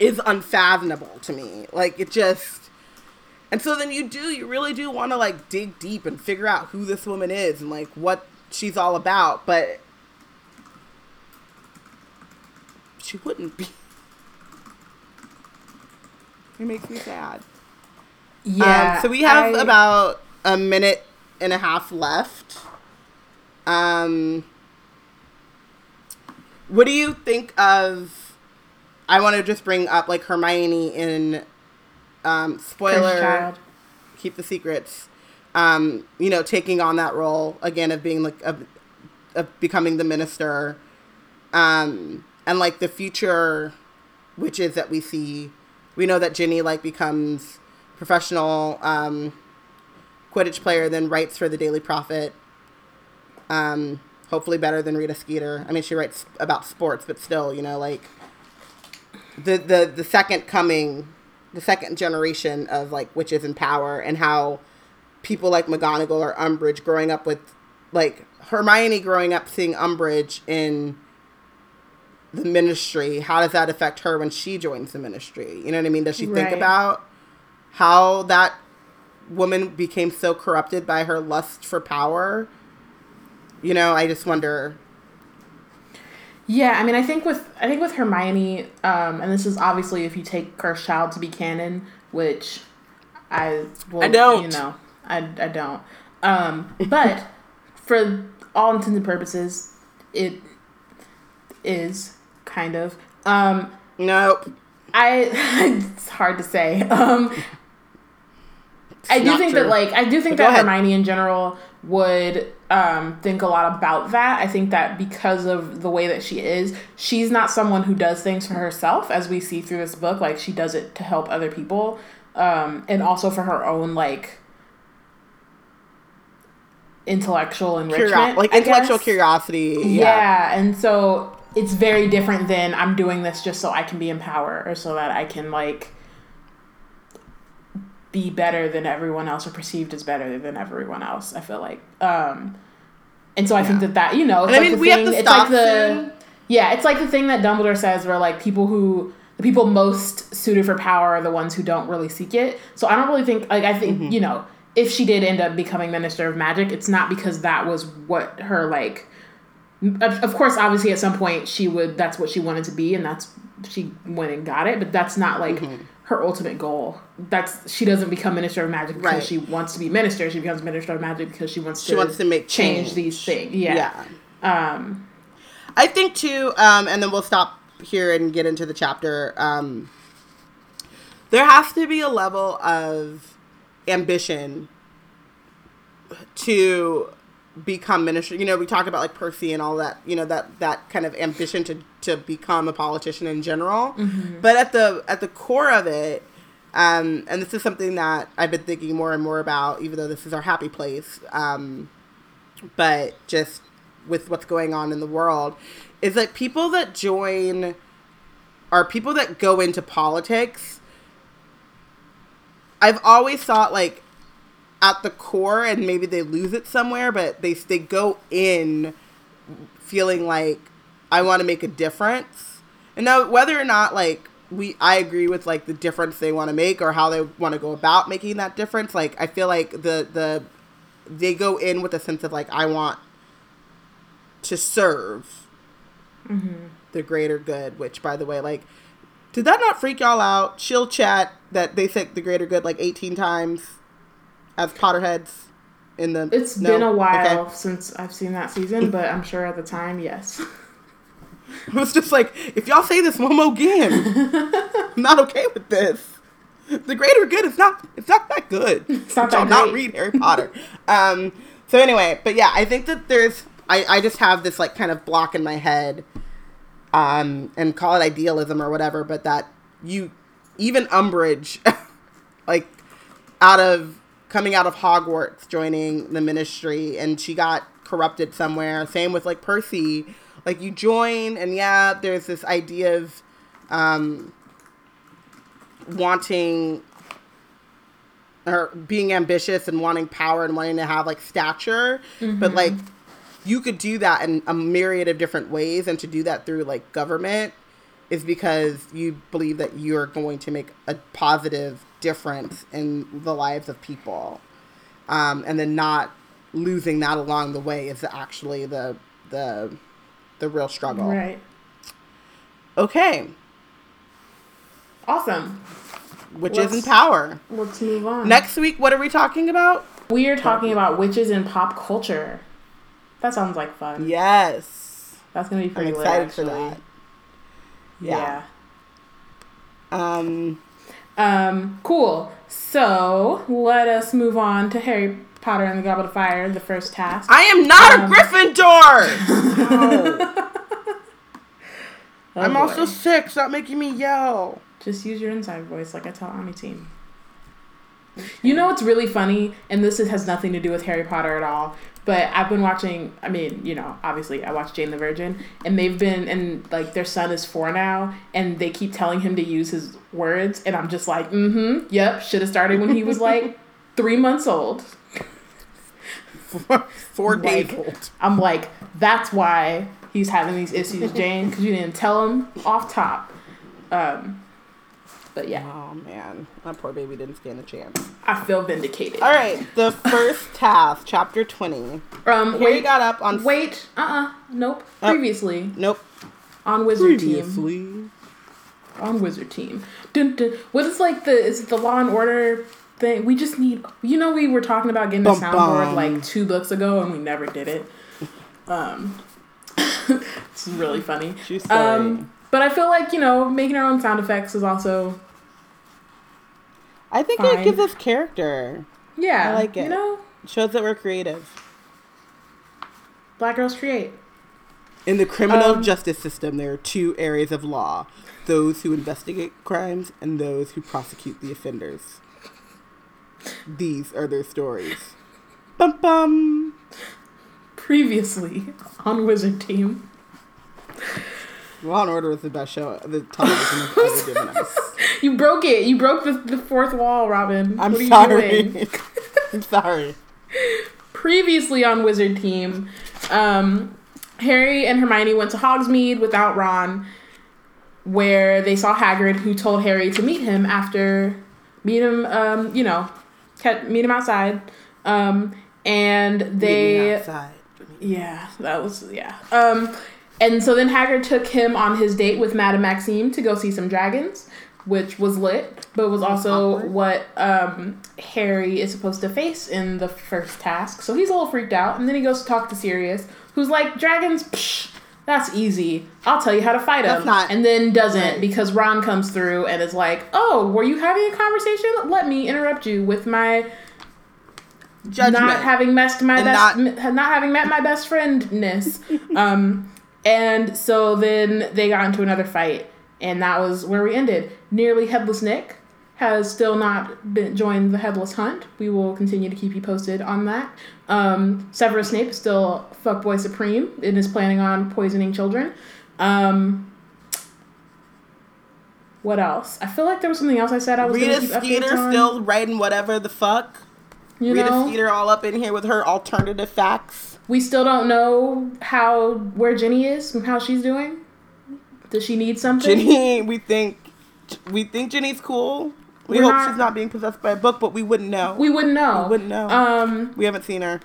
is unfathomable to me. Like it just and so then you do you really do want to like dig deep and figure out who this woman is and like what she's all about, but she wouldn't be. *laughs* It makes me sad. Yeah. Um, so we have I... about a minute and a half left. Um, what do you think of? I want to just bring up like Hermione in um, spoiler. Keep the secrets. Um, you know, taking on that role again of being like of, of becoming the minister, um, and like the future witches that we see. We know that Ginny like becomes professional um, Quidditch player, then writes for the Daily Prophet um, hopefully better than Rita Skeeter. I mean, she writes about sports, but still, you know, like the the the second coming, the second generation of like witches in power, and how people like McGonagall or Umbridge growing up with, like Hermione growing up seeing Umbridge in the ministry. How does that affect her when she joins the ministry? You know what I mean? Does she right. think about how that woman became so corrupted by her lust for power. You know, I just wonder. Yeah, I mean, I think with I think with Hermione, um, and this is obviously if you take Cursed Child to be canon, which I well, I don't, you know, I I don't. Um, but for all intents and purposes, it is kind of. Um, nope. I *laughs* it's hard to say. Um, I do think true. that like I do think that Hermione in general would um, think a lot about that. I think that because of the way that she is, she's not someone who does things for herself, as we see through this book. Like she does it to help other people, um, and also for her own like intellectual enrichment, Curio- like intellectual curiosity. Yeah. yeah, and so it's very different than I'm doing this just so I can be in power or so that I can like be better than everyone else or perceived as better than everyone else. I feel like, um, and so I yeah. think that that you know, it's like I mean, we thing, have to it's like the soon. yeah, it's like the thing that Dumbledore says, where like people who the people most suited for power are the ones who don't really seek it. So I don't really think like I think mm-hmm. you know if she did end up becoming Minister of Magic, it's not because that was what her like. Of course, obviously, at some point she would. That's what she wanted to be, and that's she went and got it. But that's not like mm-hmm. her ultimate goal. That's she doesn't become Minister of Magic because right. she wants to be Minister. She becomes Minister of Magic because she wants she to. wants to make change, change these things. Yeah. yeah. Um, I think too, um, and then we'll stop here and get into the chapter. Um, there has to be a level of ambition to become minister. You know, we talk about like Percy and all that. You know that that kind of ambition to to become a politician in general. Mm-hmm. But at the at the core of it, um, and this is something that I've been thinking more and more about, even though this is our happy place. Um, but just with what's going on in the world, is that people that join are people that go into politics I've always thought like at the core, and maybe they lose it somewhere, but they they go in feeling like I want to make a difference. And now whether or not like we I agree with like the difference they want to make or how they want to go about making that difference. Like I feel like the the they go in with a sense of like I want to serve mm-hmm. the greater good. Which by the way, like did that not freak y'all out? She'll chat that they think the greater good like 18 times as Potterheads in the. It's no? been a while okay. since I've seen that season, but I'm sure at the time, yes. *laughs* It was just like, if y'all say this one more again, I'm not okay with this. The greater good is not it's not that good. *laughs* It's not that y'all not read Harry Potter. *laughs* um so anyway, but yeah, I think that there's I, I just have this like kind of block in my head um, and call it idealism or whatever, but that you even Umbridge, like out of coming out of Hogwarts, joining the Ministry, and she got corrupted somewhere. Same with like Percy, like you join, and yeah, there's this idea of um, wanting or being ambitious and wanting power and wanting to have like stature, mm-hmm. but like you could do that in a myriad of different ways and to do that through like government is because you believe that you're going to make a positive difference in the lives of people um, and then not losing that along the way is actually the the the real struggle right okay awesome witches in power let's move on next week what are we talking about we are talking about witches in pop culture that sounds like fun. Yes. That's gonna be pretty I'm excited lit, for that. Yeah. yeah. Um. Um. Cool. So let us move on to Harry Potter and the Goblet of Fire. The first task. I am not um, a Gryffindor. no. *laughs* oh, I'm boy. also sick. Stop making me yell. Just use your inside voice, like I tell Ami Team. You know what's really funny, and this has nothing to do with Harry Potter at all, but I've been watching. I mean, you know, obviously I watched Jane the Virgin, and they've been and like their son is four now, and they keep telling him to use his words, and I'm just like, mm-hmm, yep, should have started when he was like *laughs* three months old. Four, four days old. I'm like, that's why he's having these issues, Jane, because you didn't tell him off top. Um, But yeah. Oh man, that poor baby didn't stand a chance. I feel vindicated. All right, the first *laughs* task, chapter twenty. Um, Harry wait, got up on. wait, uh, uh nope. Oh. Previously Nope. on Wizard Team, Previously. on Wizard Team. Dun, dun. What is like the is it the Law and Order thing? We just need. You know, we were talking about getting a soundboard like two books ago, and we never did it. Um, *laughs* it's really funny. She's story. Um, but I feel like you know making our own sound effects is also I think fine. it gives us character. yeah. I like it. You it. know, Shows that we're creative. Black girls create. In the criminal Um, justice system, there are two areas of law those who investigate crimes and those who prosecute the offenders. These are their stories. Bum bum. Previously on Wizard Team. Law and Order is the best show the has ever given us. *laughs* You broke it. You broke the, the fourth wall, Robyn. I'm what are you sorry. doing? *laughs* I'm sorry. Previously on Wizard Team, um, Harry and Hermione went to Hogsmeade without Ron, where they saw Hagrid, who told Harry to meet him after meet him. Um, you know, kept, meet him outside. Um, and they. Yeah, that was yeah. Um, and so then Hagrid took him on his date with Madame Maxime to go see some dragons, which was lit, but was also Awkward. what um, Harry is supposed to face in the first task. So he's a little freaked out, and then he goes to talk to Sirius, who's like, "Dragons, psh, that's easy. I'll tell you how to fight them." Not- and then doesn't Right. because Ron comes through and is like, "Oh, were you having a conversation? Let me interrupt you with my." Judgment. not having met my best not- not, not having met my best friendness *laughs* um and so then they got into another fight and that was where we ended nearly headless nick has still not been joined the headless hunt we will continue to keep you posted on that um severus snape is still fuckboy supreme and is planning on poisoning children um what else? I feel like there was something else I said I was Rita going Skeeter on. still writing whatever the fuck. you Rita know, Skeeter all up in here with her alternative facts. We still don't know how where Ginny is and how she's doing. Does she need something? Ginny, we think we think Ginny's cool. We We're hope not- she's not being possessed by a book, but we wouldn't know. We wouldn't know. We wouldn't know. Um, we haven't seen her.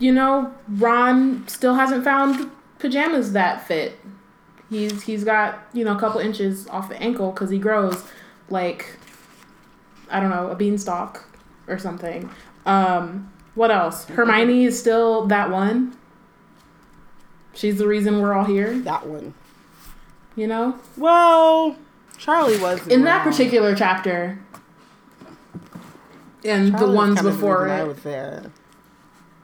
you know, Ron still hasn't found pajamas that fit. He's he's got you know a couple inches off the ankle because he grows like I don't know a beanstalk or something. Um, what else? Hermione is still that one. She's the reason we're all here. That one. You know, Well, Charlie was in that particular chapter, and Charlie the ones the before I it. was there.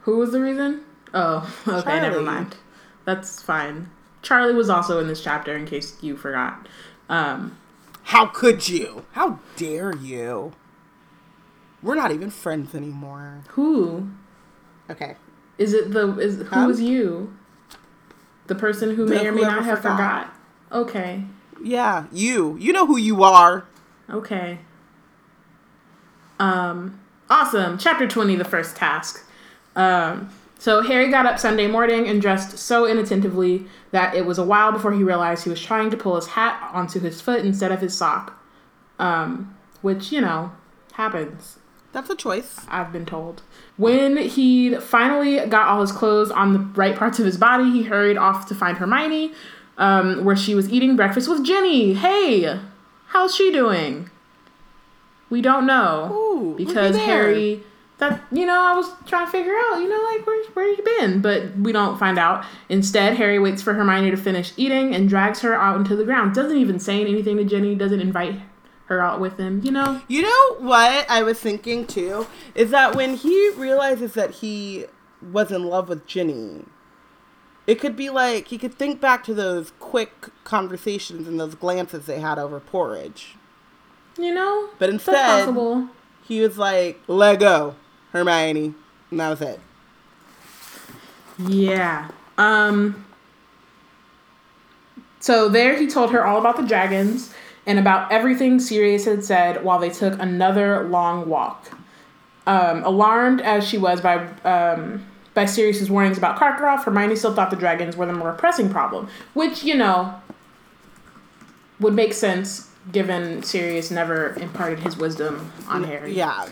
Who was the reason? Oh, okay, never mind. That's fine. Charlie was also in this chapter, in case you forgot. Um, How could you? How dare you? We're not even friends anymore. who Okay. is it? The is who was you? The person who may or may not have forgot. forgot. Okay, Yeah, you. You know who you are. okay. Um, awesome. Chapter twenty, the first task. Um, so Harry got up Sunday morning and dressed so inattentively that it was a while before he realized he was trying to pull his hat onto his foot instead of his sock. Um, which, you know, happens, That's a choice. I've been told. When he finally got all his clothes on the right parts of his body, he hurried off to find Hermione, um, where she was eating breakfast with Ginny. Hey, how's she doing? We don't know Ooh, because. Harry that you know I was trying to figure out you know like where where you been but we don't find out instead Harry waits for Hermione to finish eating and drags her out into the ground doesn't even say anything to Ginny doesn't invite her out with him you know? You know what I was thinking too is that when he realizes that he was in love with Ginny, it could be like he could think back to those quick conversations and those glances they had over porridge. you know? But instead, he was like, "Let go, Hermione," and that was it. yeah. Um so there he told her all about the dragons and about everything Sirius had said while they took another long walk. Um, alarmed as she was by um, by Sirius's warnings about Karkaroff, Hermione still thought the dragons were the more pressing problem, which you know would make sense given Sirius never imparted his wisdom on Harry. Yeah.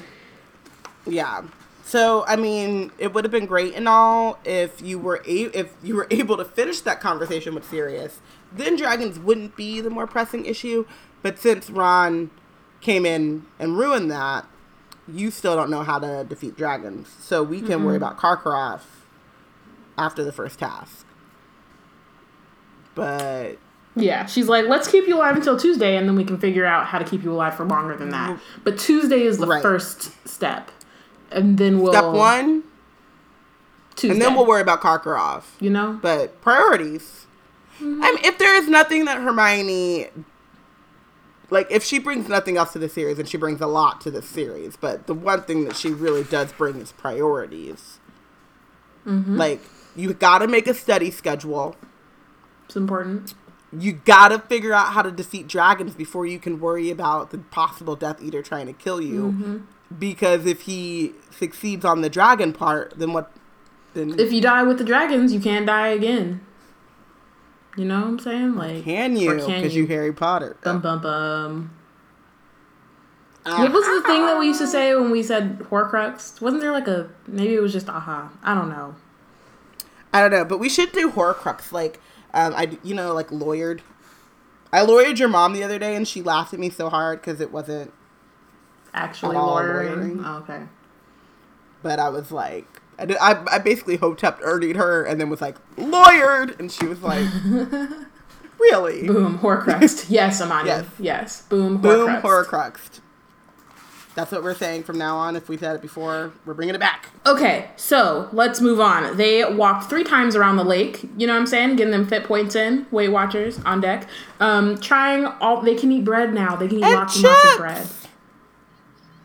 Yeah. So I mean, it would have been great and all if you were a- if you were *laughs* able to finish that conversation with Sirius. Then dragons wouldn't be the more pressing issue. But since Ron came in and ruined that, you still don't know how to defeat dragons. So we can mm-hmm. worry about Karkaroff after the first task. But yeah, she's like, let's keep you alive until Tuesday, and then we can figure out how to keep you alive for longer than that. Mm-hmm. But Tuesday is the right. first step and then we'll step one. Tuesday. And then we'll worry about Karkaroff. You know, but priorities. Mm-hmm. I mean, if there is nothing that Hermione, like, if she brings nothing else to the series, and she brings a lot to the series, but the one thing that she really does bring is priorities. Mm-hmm. Like, you got to make a study schedule. It's important. You got to figure out how to defeat dragons before you can worry about the possible Death Eater trying to kill you. Mm-hmm because if he succeeds on the dragon part, then what? Then if you die with the dragons, you can't die again. You know what I'm saying? Like, can you? Because you? you Harry Potter. Bum bum bum. Uh, what was the thing that we used to say when we said Horcrux? Wasn't there like a maybe it was just aha? I don't know. I don't know, but we should do Horcrux like um I you know like lawyered. I lawyered your mom the other day and she laughed at me so hard because it wasn't actually lawyering. Oh, okay. But I was like, I, did, I, I basically hotepped Erdied her and then was like, lawyered! And she was like, *laughs* really? Boom, Horcruxed. *laughs* yes, Amani. Yes. yes. Boom, Boom, Horcruxed. That's what we're saying from now on. If we said it before, we're bringing it back. Okay, so let's move on. They walked three times around the lake. You know what I'm saying? Getting them fit points in. Weight Watchers on deck. Um, trying all. They can eat bread now. They can eat and lots chips. and lots of bread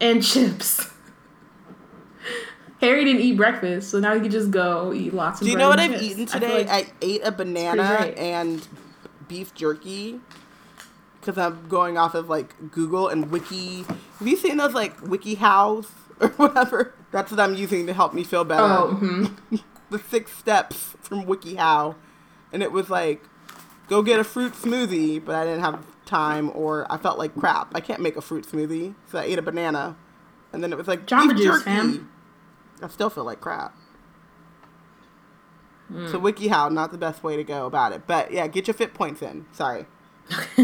and chips. Harry didn't eat breakfast, so now he can just go eat lots of. Do you know what I've eaten today? I, like I ate a banana and beef jerky because I'm going off of like Google and Wiki. Have you seen those like Wiki Hows *laughs* or whatever? That's what I'm using to help me feel better. Oh, mm-hmm. *laughs* the six steps from Wiki How, and it was like, go get a fruit smoothie, but I didn't have time or I felt like crap. I can't make a fruit smoothie, so I ate a banana, and then it was like Jamba Juice, fam. I still feel like crap. Mm. So WikiHow, not the best way to go about it, but yeah, get your fit points in. Sorry. *laughs*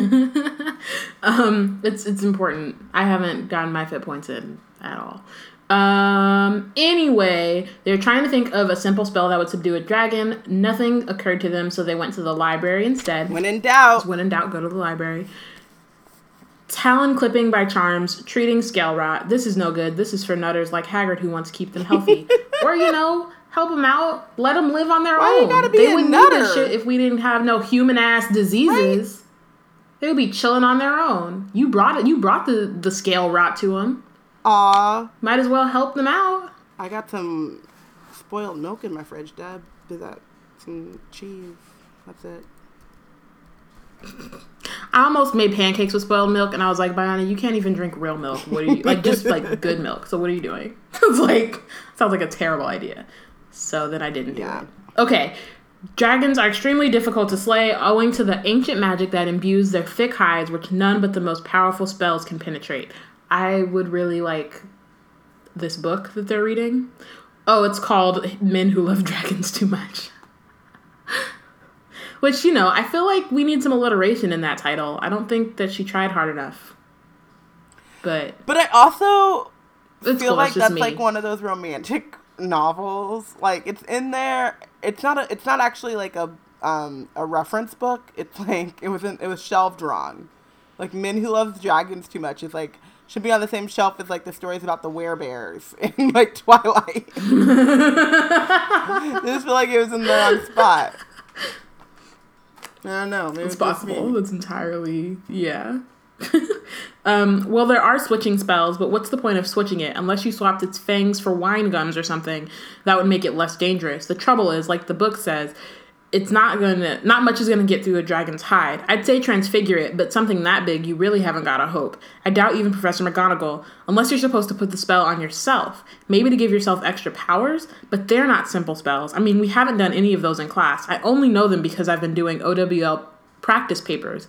um, it's it's important. I haven't gotten my fit points in at all. Um, anyway, they're trying to think of a simple spell that would subdue a dragon. Nothing occurred to them, so they went to the library instead. When in doubt. When in doubt, go to the library. Talon clipping by charms, treating scale rot. This is no good. This is for nutters like Hagrid who wants to keep them healthy. *laughs* or, you know, help them out. Let them live on their Why own. You gotta be they wouldn't nutter? need this shit if we didn't have no human ass diseases. Right? They would be chilling on their own. You brought it. You brought the, the scale rot to them. Aw. Might as well help them out. I got some spoiled milk in my fridge, Dad. Did that some cheese. That's it. I almost made pancakes with spoiled milk, and I was like, Bayana, you can't even drink real milk. What are you like? Just like good *laughs* milk. So what are you doing? *laughs* it's like sounds like a terrible idea. So then I didn't do yeah. it. Okay, dragons are extremely difficult to slay, owing to the ancient magic that imbues their thick hides, which none but the most powerful spells can penetrate. I would really like this book that they're reading. Oh, it's called Men Who Love Dragons Too Much. Which, you know, I feel like we need some alliteration in that title. I don't think that she tried hard enough. But But I also feel cool, like that's me. like one of those romantic *laughs* novels. Like it's in there. It's not a it's not actually like a um a reference book. It's like it was in, it was shelved wrong. Like Men Who Love Dragons Too Much is like should be on the same shelf as like the stories about the werebears *laughs* in like Twilight. *laughs* I just feel like it was in the wrong spot. I don't know. Maybe it's possible. That's entirely yeah. *laughs* um, well, there are switching spells, but what's the point of switching it unless you swapped its fangs for wine gums or something? That would make it less dangerous. The trouble is, like the book says, it's not gonna not much is gonna get through a dragon's hide. I'd say transfigure it, but something that big you really haven't got a hope. I doubt even Professor McGonagall, unless you're supposed to put the spell on yourself, maybe to give yourself extra powers, but they're not simple spells. I mean, we haven't done any of those in class. I only know them because I've been doing OWL practice papers.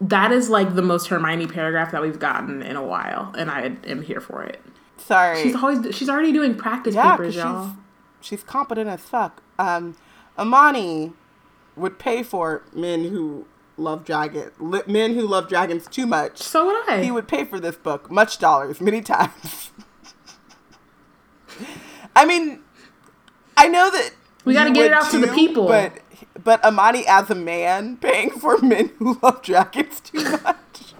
that is like the most Hermione paragraph that we've gotten in a while, and I am here for it. Sorry, she's always she's already doing practice yeah, papers, y'all. She's, she's competent as fuck. Um, Amani would pay for men who love dragon men who love dragons too much. So would I. He would pay for this book much dollars many times. *laughs* I mean, I know that we got to get it out too, to the people, but but Amani as a man paying for *laughs* men who love dragons too *laughs* much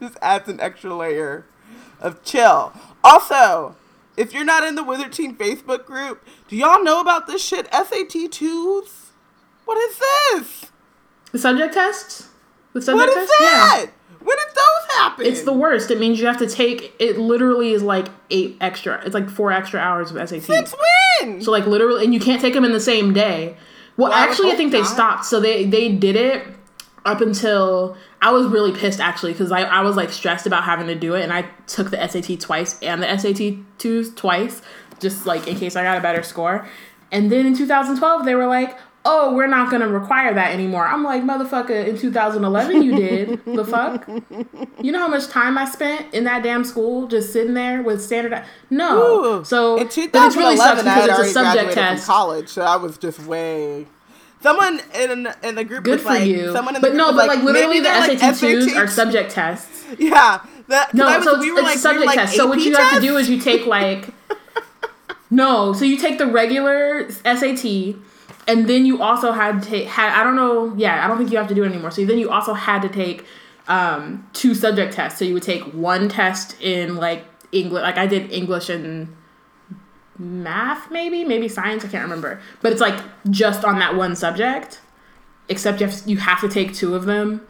just adds an extra layer of chill. Also, if you're not in the Wizard Team Facebook group, do y'all know about this shit? SAT twos? What is this? The subject tests? The subject what is? That? Yeah. When did those happen? It's the worst. It means you have to take it literally is like eight extra. It's like four extra hours of SAT. Since when? So like literally and you can't take them in the same day. Well, well actually I, I think not. they stopped. So they they did it up until I was really pissed actually because I, I was like stressed about having to do it and I took the SAT twice and the SAT twos twice just like in case I got a better score. And then in 2012 they were like, oh, we're not gonna require that anymore. I'm like, motherfucker, in 2011 you did. the fuck? You know how much time I spent in that damn school just sitting there with standard? No. Ooh, so, in 2011, but it really sucks because it's a subject test. From college, so I was just way. Someone in in the group Good was for like, you. Someone in the but no, but like, like literally the SAT like twos are subject tests. *laughs* Yeah. That, no, was, so we were it's like, subject we like. So what you have to do is you take like. *laughs* no, so you take the regular SAT and then you also had to take had I don't know yeah I don't think you have to do it anymore. So then you also had to take um, two subject tests. So you would take one test in like English, like I did English and math, maybe maybe science. I can't remember, but it's like just on that one subject. Except you have, you have to take two of them,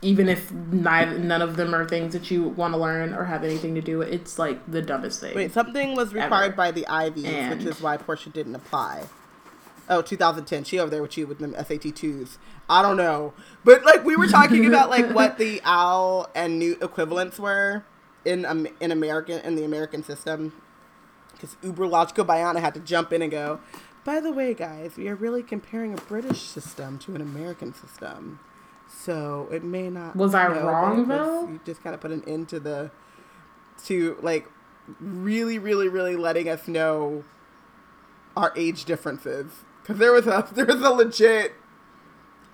even if neither, none of them are things that you want to learn or have anything to do with. It's like the dumbest thing. Wait, something was required ever. by the Ivies, which is why Portia didn't apply. Oh, 2010. She over there with you with them SAT twos. I don't know, but like we were talking *laughs* about like what the OWL and NEWT equivalents were in um, in American in the American system. Because Uber Logical Bayana had to jump in and go. By the way, guys, we are really comparing a British system to an American system, so it may not. Was I know, wrong though? You just kind of put an end to the to like really, really, really letting us know our age differences because there was a *laughs* there was a legit.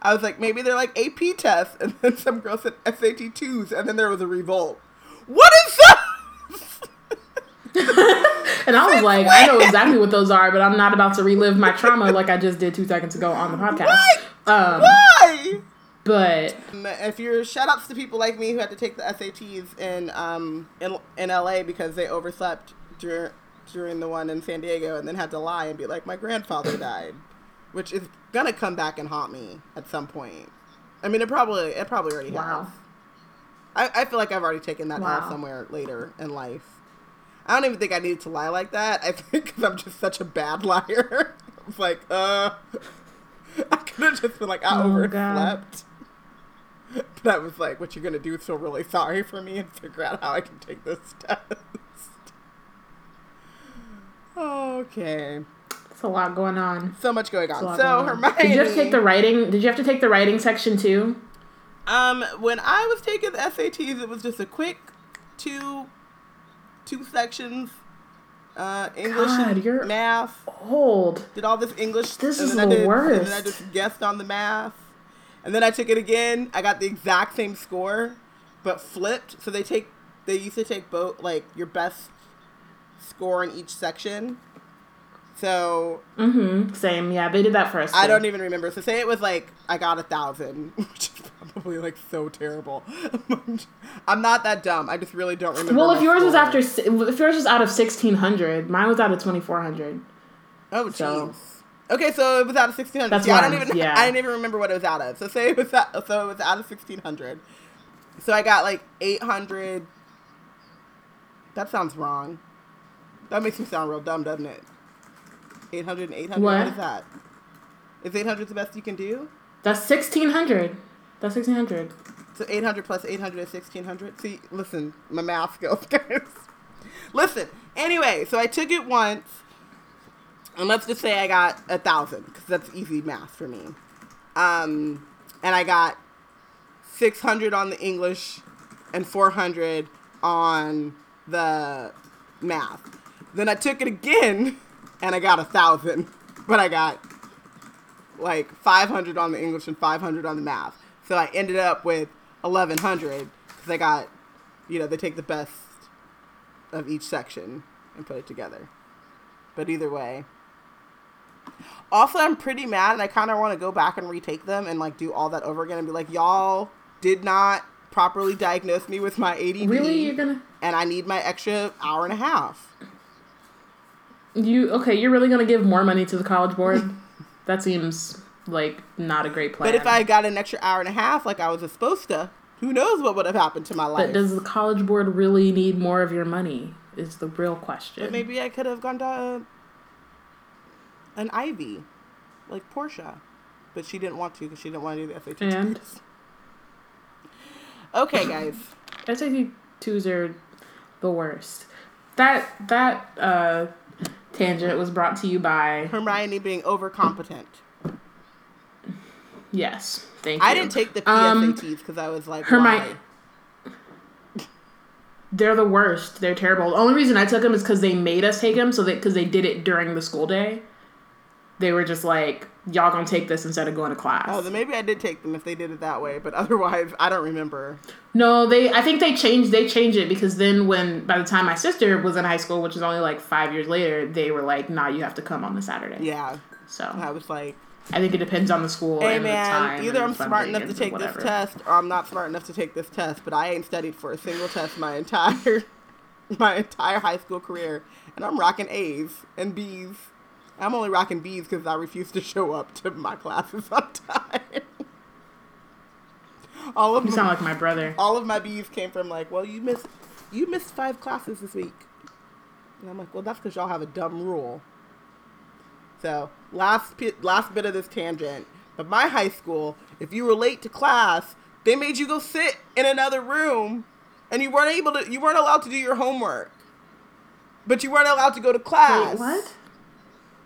I was like, maybe they're like AP tests, *laughs* and then some girl said SAT twos, and then there was a revolt. What is that? *laughs* and I was like, I know exactly what those are, but I'm not about to relive my trauma like I just did two seconds ago on the podcast. Um, Why? But if you're shout outs to people like me who had to take the SATs in um in in LA because they overslept during during the one in San Diego and then had to lie and be like, my grandfather died, which is gonna come back and haunt me at some point. I mean, it probably it probably already wow. has. I, I feel like I've already taken that wow. somewhere later in life. I don't even think I needed to lie like that. I think *laughs* because I'm just such a bad *laughs* liar. I was like, uh, *laughs* I could have just been like, I oh, overslept. God. But I was like, what you're gonna do is feel really sorry for me and figure out how I can take this test. Okay. It's a lot going on. So much going on. So Hermione. Did you have to take the writing? Did you have to take the writing section too? Um, when I was taking the SATs, it was just a quick two, two sections. Uh, English God, and math. Old. Did all this English. This is the did, worst. And then I just guessed on the math, and then I took it again. I got the exact same score, but flipped. So they take. They used to take both like your best score in each section. So mm-hmm. same, yeah. They did that for us. I don't even remember. So say it was like I got a thousand, *laughs* which is probably like so terrible. *laughs* I'm not that dumb. I just really don't remember. Well, if yours score. was after, if yours was out of sixteen hundred, mine was out of twenty four hundred. Oh, jeez. So. Okay, so it was out of sixteen hundred. Yeah, I don't even. Yeah. *laughs* I didn't even remember what it was out of. So say it was out, so it was out of sixteen hundred. So I got like eight hundred. That sounds wrong. That makes me sound real dumb, doesn't it? 800 and 800? What, what is that? Is 800 the best you can do? That's 1600. That's 1600. So 800 plus 800 is 1600? See, listen, my math skills, *laughs* guys. listen, anyway, so I took it once, and let's just say I got a thousand, because that's easy math for me. Um, and I got 600 on the English and 400 on the math. Then I took it again *laughs* and I got a thousand, *laughs* but I got like 500 on the English and 500 on the math. So I ended up with 1100 because I got, you know, they take the best of each section and put it together. But either way. Also, I'm pretty mad and I kind of want to go back and retake them and like do all that over again and be like, y'all did not properly diagnose me with my ADD. Really, you're gonna? And I need my extra hour and a half. You okay? You're really gonna give more money to the college board? *laughs* that seems like not a great plan. But if I got an extra hour and a half, like I was supposed to, who knows what would have happened to my life? But does the college board really need more of your money? Is the real question. But maybe I could have gone to a, an Ivy, like Portia, but she didn't want to because she didn't want to do the SAT. And okay, guys. *laughs* SAT twos are the worst. That that uh, tangent was brought to you by Hermione being overcompetent. Yes, thank you. I didn't take the PSATs because um, I was like, Hermione. They're the worst. They're terrible. The only reason I took them is because they made us take them, so that because they did it during the school day. They were just like, y'all gonna take this instead of going to class. Oh, then maybe I did take them if they did it that way, but *laughs* otherwise, I don't remember. No, they. I think they changed. They changed it because then, when by the time my sister was in high school, which is only like five years later, they were like, "Nah, you have to come on the Saturday." Yeah. So I was like, I think it depends on the school. Hey man, either I'm smart enough to take this test, or I'm not smart enough to take this test. But I ain't studied for a single test my entire *laughs* my entire high school career, and I'm rocking A's and B's. I'm only rocking B's because I refuse to show up to my classes on time. *laughs* all of you my, sound like my brother. All of my B's came from like, well, you missed you missed five classes this week, and I'm like, well, that's because y'all have a dumb rule. So last last bit of this tangent. But my high school, if you were late to class, they made you go sit in another room, and you weren't able to. You weren't allowed to do your homework, but you weren't allowed to go to class. Wait, what?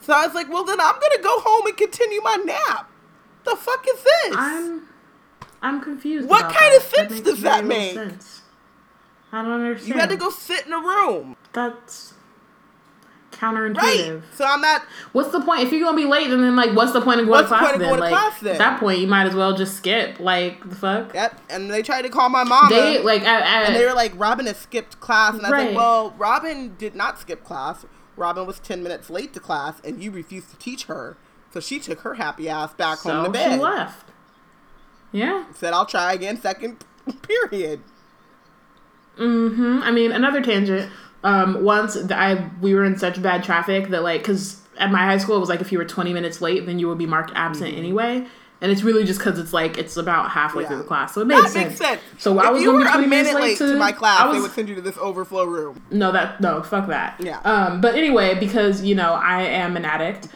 So I was like, well, then I'm gonna go home and continue my nap. The fuck is this? I'm I'm confused. What kind that. of sense that does that make? Sense. I don't understand. You had to go sit in a room. That's counterintuitive. Right. So I'm not. What's the point if you're gonna be late? And then like, what's the point of going to class then? like class then? at that point, you might as well just skip. Like the fuck. Yep. And they tried to call my mom. They like, at, at, and they were like, Robyn has skipped class, and I right. was like, well, Robyn did not skip class. Robyn was ten minutes late to class, and you refused to teach her, so she took her happy ass back so home to bed. She left. Yeah. Said I'll try again. Second *laughs* period. Mm-hmm. I mean, another tangent. Um, once I we were in such bad traffic that like because at my high school it was like if you were 20 minutes late then you would be marked absent mm-hmm. anyway. And it's really just because it's like it's about halfway yeah. through the class, so it makes, that sense. makes sense. So if I was you were a minute late to, to, my class, was, they would send you to this overflow room. No, that no, fuck that. Yeah. Um, but anyway, because you know I am an addict,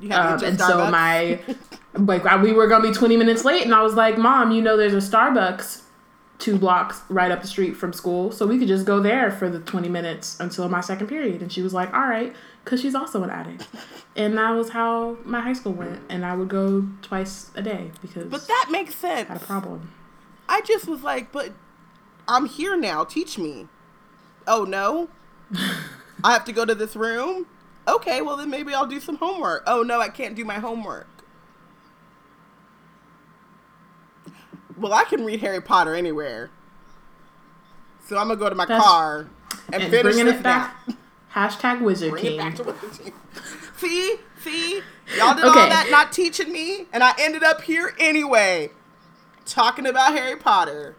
you have um, and so my *laughs* like we were gonna be twenty minutes late, and I was like, "Mom, you know there's a Starbucks two blocks right up the street from school, so we could just go there for the 20 minutes until my second period. And she was like, all right, because she's also an addict. And that was how my high school went. And I would go twice a day because. But that makes sense. I had a problem. I just was like, but I'm here now. Teach me. Oh, no? *laughs* I have to go to this room? Okay, well, then maybe I'll do some homework. Oh, no, I can't do my homework. well, I can read Harry Potter anywhere. So I'm gonna go to my That's, car and, and finish bringing it back. Hashtag Wizard Bring King. It back to Wizard King. *laughs* see, see, y'all did okay. all that not teaching me, and I ended up here anyway, talking about Harry Potter.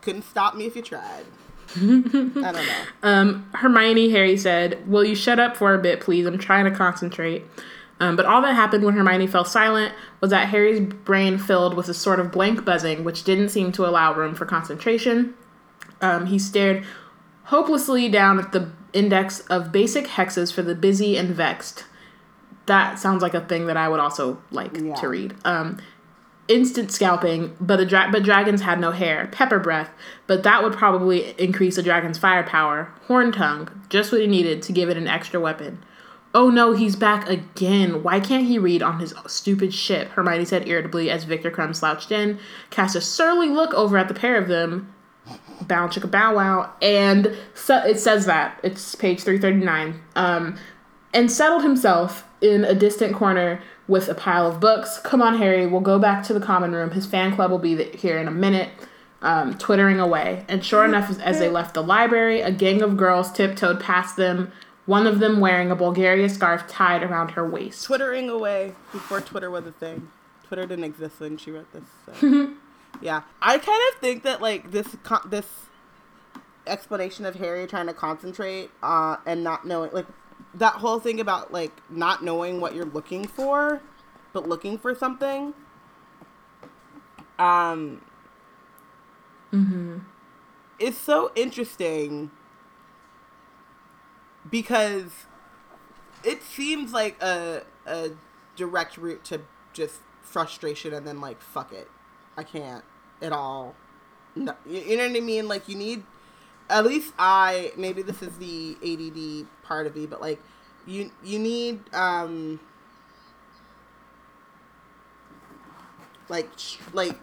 Couldn't stop me if you tried. *laughs* I don't know. Um, Hermione Harry said, "Will you shut up for a bit, please? I'm trying to concentrate." Um, but all that happened when Hermione fell silent was that Harry's brain filled with a sort of blank buzzing, which didn't seem to allow room for concentration. Um, he stared hopelessly down at the index of basic hexes for the busy and vexed. That sounds like a thing that I would also like yeah. to read. Um, instant scalping, but the dra- but dragons had no hair. Pepper breath, but that would probably increase a dragon's firepower. Horn tongue, just what he needed to give it an extra weapon Oh no, he's back again. Why can't he read on his stupid ship? Hermione said irritably as Viktor Krum slouched in, cast a surly look over at the pair of them. Bow chicka bow wow. And so it says that. It's page 339. Um, and settled himself in a distant corner with a pile of books. Come on, Harry, we'll go back to the common room. His fan club will be here in a minute. Um, twittering away. And sure enough, as they left the library, a gang of girls tiptoed past them, one of them wearing a Bulgaria scarf tied around her waist. Twittering away before Twitter was a thing. Twitter didn't exist when she wrote this. So. *laughs* yeah, I kind of think that like this this explanation of Harry trying to concentrate uh, and not knowing like that whole thing about like not knowing what you're looking for, but looking for something. Um. Mm-hmm. It's so interesting because it seems like a a direct route to just frustration and then like fuck it, I can't at all. No, you know what I mean? Like you need at least I maybe this is the ADD part of me, but like you you need um like like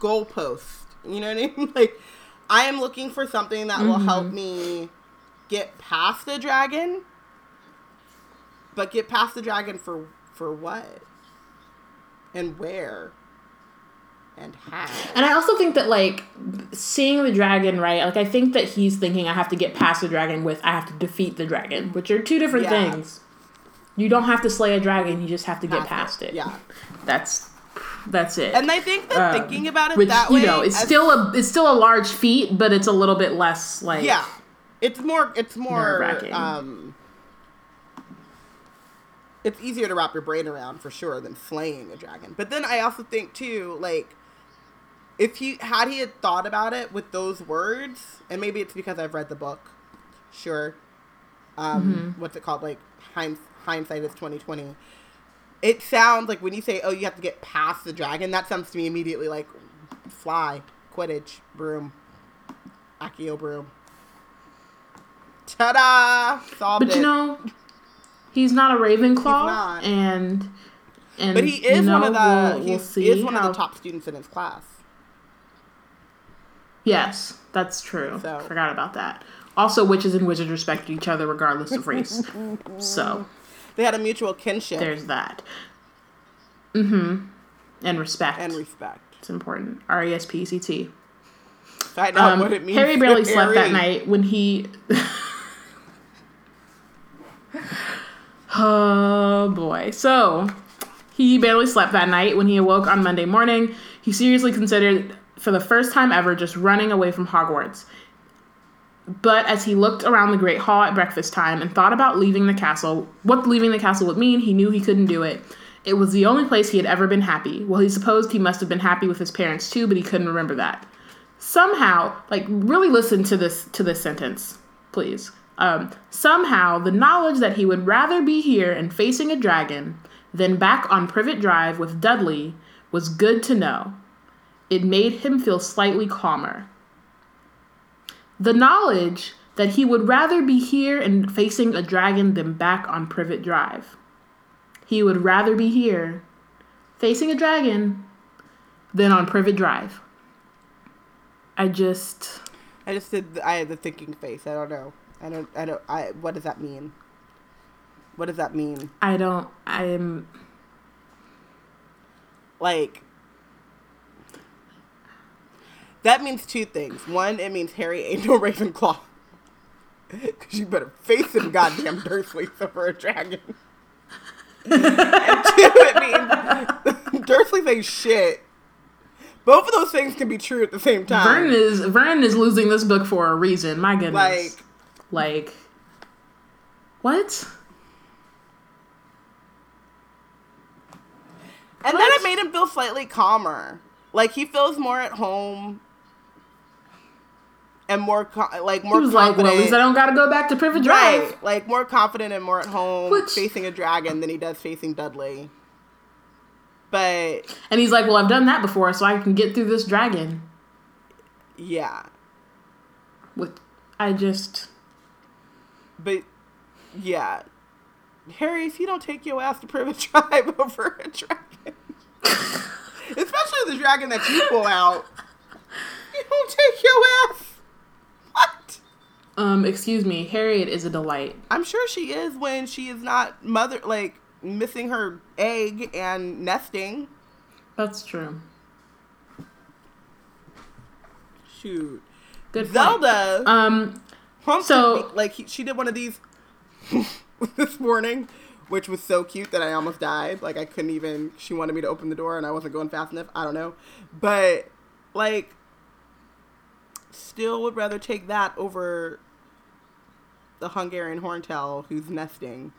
goalpost. You know what I mean? *laughs* Like I am looking for something that mm-hmm. will help mm-hmm. me get past the dragon. But get past the dragon for for what? And where? And how. And I also think that like seeing the dragon, right? Like I think that he's thinking I have to get past the dragon with I have to defeat the dragon, which are two different yeah. things. You don't have to slay a dragon, you just have to get past it. it. Yeah. That's that's it. And I think that um, thinking about it which, that way, you know, it's still a it's still a large feat, but it's a little bit less like yeah, it's more it's more um, it's easier to wrap your brain around for sure than slaying a dragon. But then I also think too, like if he had he had thought about it with those words, and maybe it's because I've read the book, sure. Um, mm-hmm. what's it called? Like hind- hindsight is twenty twenty. It sounds like when you say, "Oh, you have to get past the dragon," that sounds to me immediately like fly, Quidditch, broom, Accio broom. Ta-da! Solved but it. you know, he's not a Ravenclaw, not. and and but he is you know, one of the we'll, we'll he is one how... of the top students in his class. Yes, that's true. So. Forgot about that. Also, witches and wizards respect each other regardless of race. *laughs* so they had a mutual kinship. There's that. Mm-hmm. And respect. And respect. It's important. R E S P C T. I know um, what it means. Harry barely slept that night when he. *laughs* oh boy! So he barely slept that night when he awoke on Monday morning. He seriously considered for the first time ever just running away from Hogwarts. But as he looked around the Great Hall at breakfast time and thought about leaving the castle, what leaving the castle would mean, he knew he couldn't do it. It was the only place he had ever been happy. Well, he supposed he must have been happy with his parents too, but he couldn't remember that. Somehow, like really listen to this to this sentence, please. Um, somehow, the knowledge that he would rather be here and facing a dragon than back on Privet Drive with Dudley was good to know. It made him feel slightly calmer. The knowledge that he would rather be here and facing a dragon than back on Privet Drive. He would rather be here facing a dragon than on Privet Drive. I just I just did I had the thinking face. I don't know. I don't I don't I what does that mean? What does that mean? I don't I'm like that means two things. One, it means Harry ain't no Ravenclaw. *laughs* Because you better face him, goddamn Dursley, for *laughs* a dragon. and two, it means *laughs* Dursley ain't shit. Both of those things can be true at the same time. Vernon is Vernon is losing this book for a reason. My goodness. Like, like, what? And what? then it made him feel slightly calmer. Like he feels more at home and more like more. He was confident. like, "Well, at least I don't got to go back to Privet Drive." Right, like more confident and more at home Which, facing a dragon than he does facing Dudley. But and he's like, "Well, I've done that before, so I can get through this dragon." Yeah. With I just. But yeah, Harry, if you don't take your ass to Privet *laughs* Drive over a dragon, *laughs* especially the dragon that you pull out, *laughs* you don't take your ass. Um, excuse me, Harriet is a delight. I'm sure she is when she is not mother like missing her egg and nesting. That's true. Shoot. Good Zelda. Point. Um. So like he, she did one of these *laughs* this morning, which was so cute that I almost died. Like I couldn't even. She wanted me to open the door and I wasn't going fast enough. I don't know, but like, still would rather take that over the Hungarian horntail who's nesting.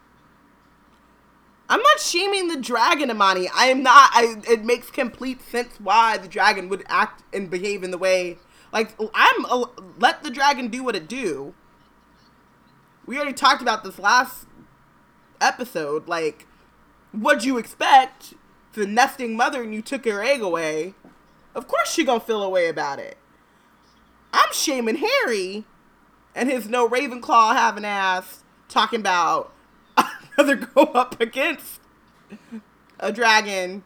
I'm not shaming the dragon, Amani. I am not. I. It makes complete sense why the dragon would act and behave in the way. Like I'm. A, let the dragon do what it do. We already talked about this last episode. Like, what'd you expect? The nesting mother and you took her egg away. Of course she gonna feel a way about it. I'm shaming Harry and his no Ravenclaw having ass talking about I'd rather go up against a dragon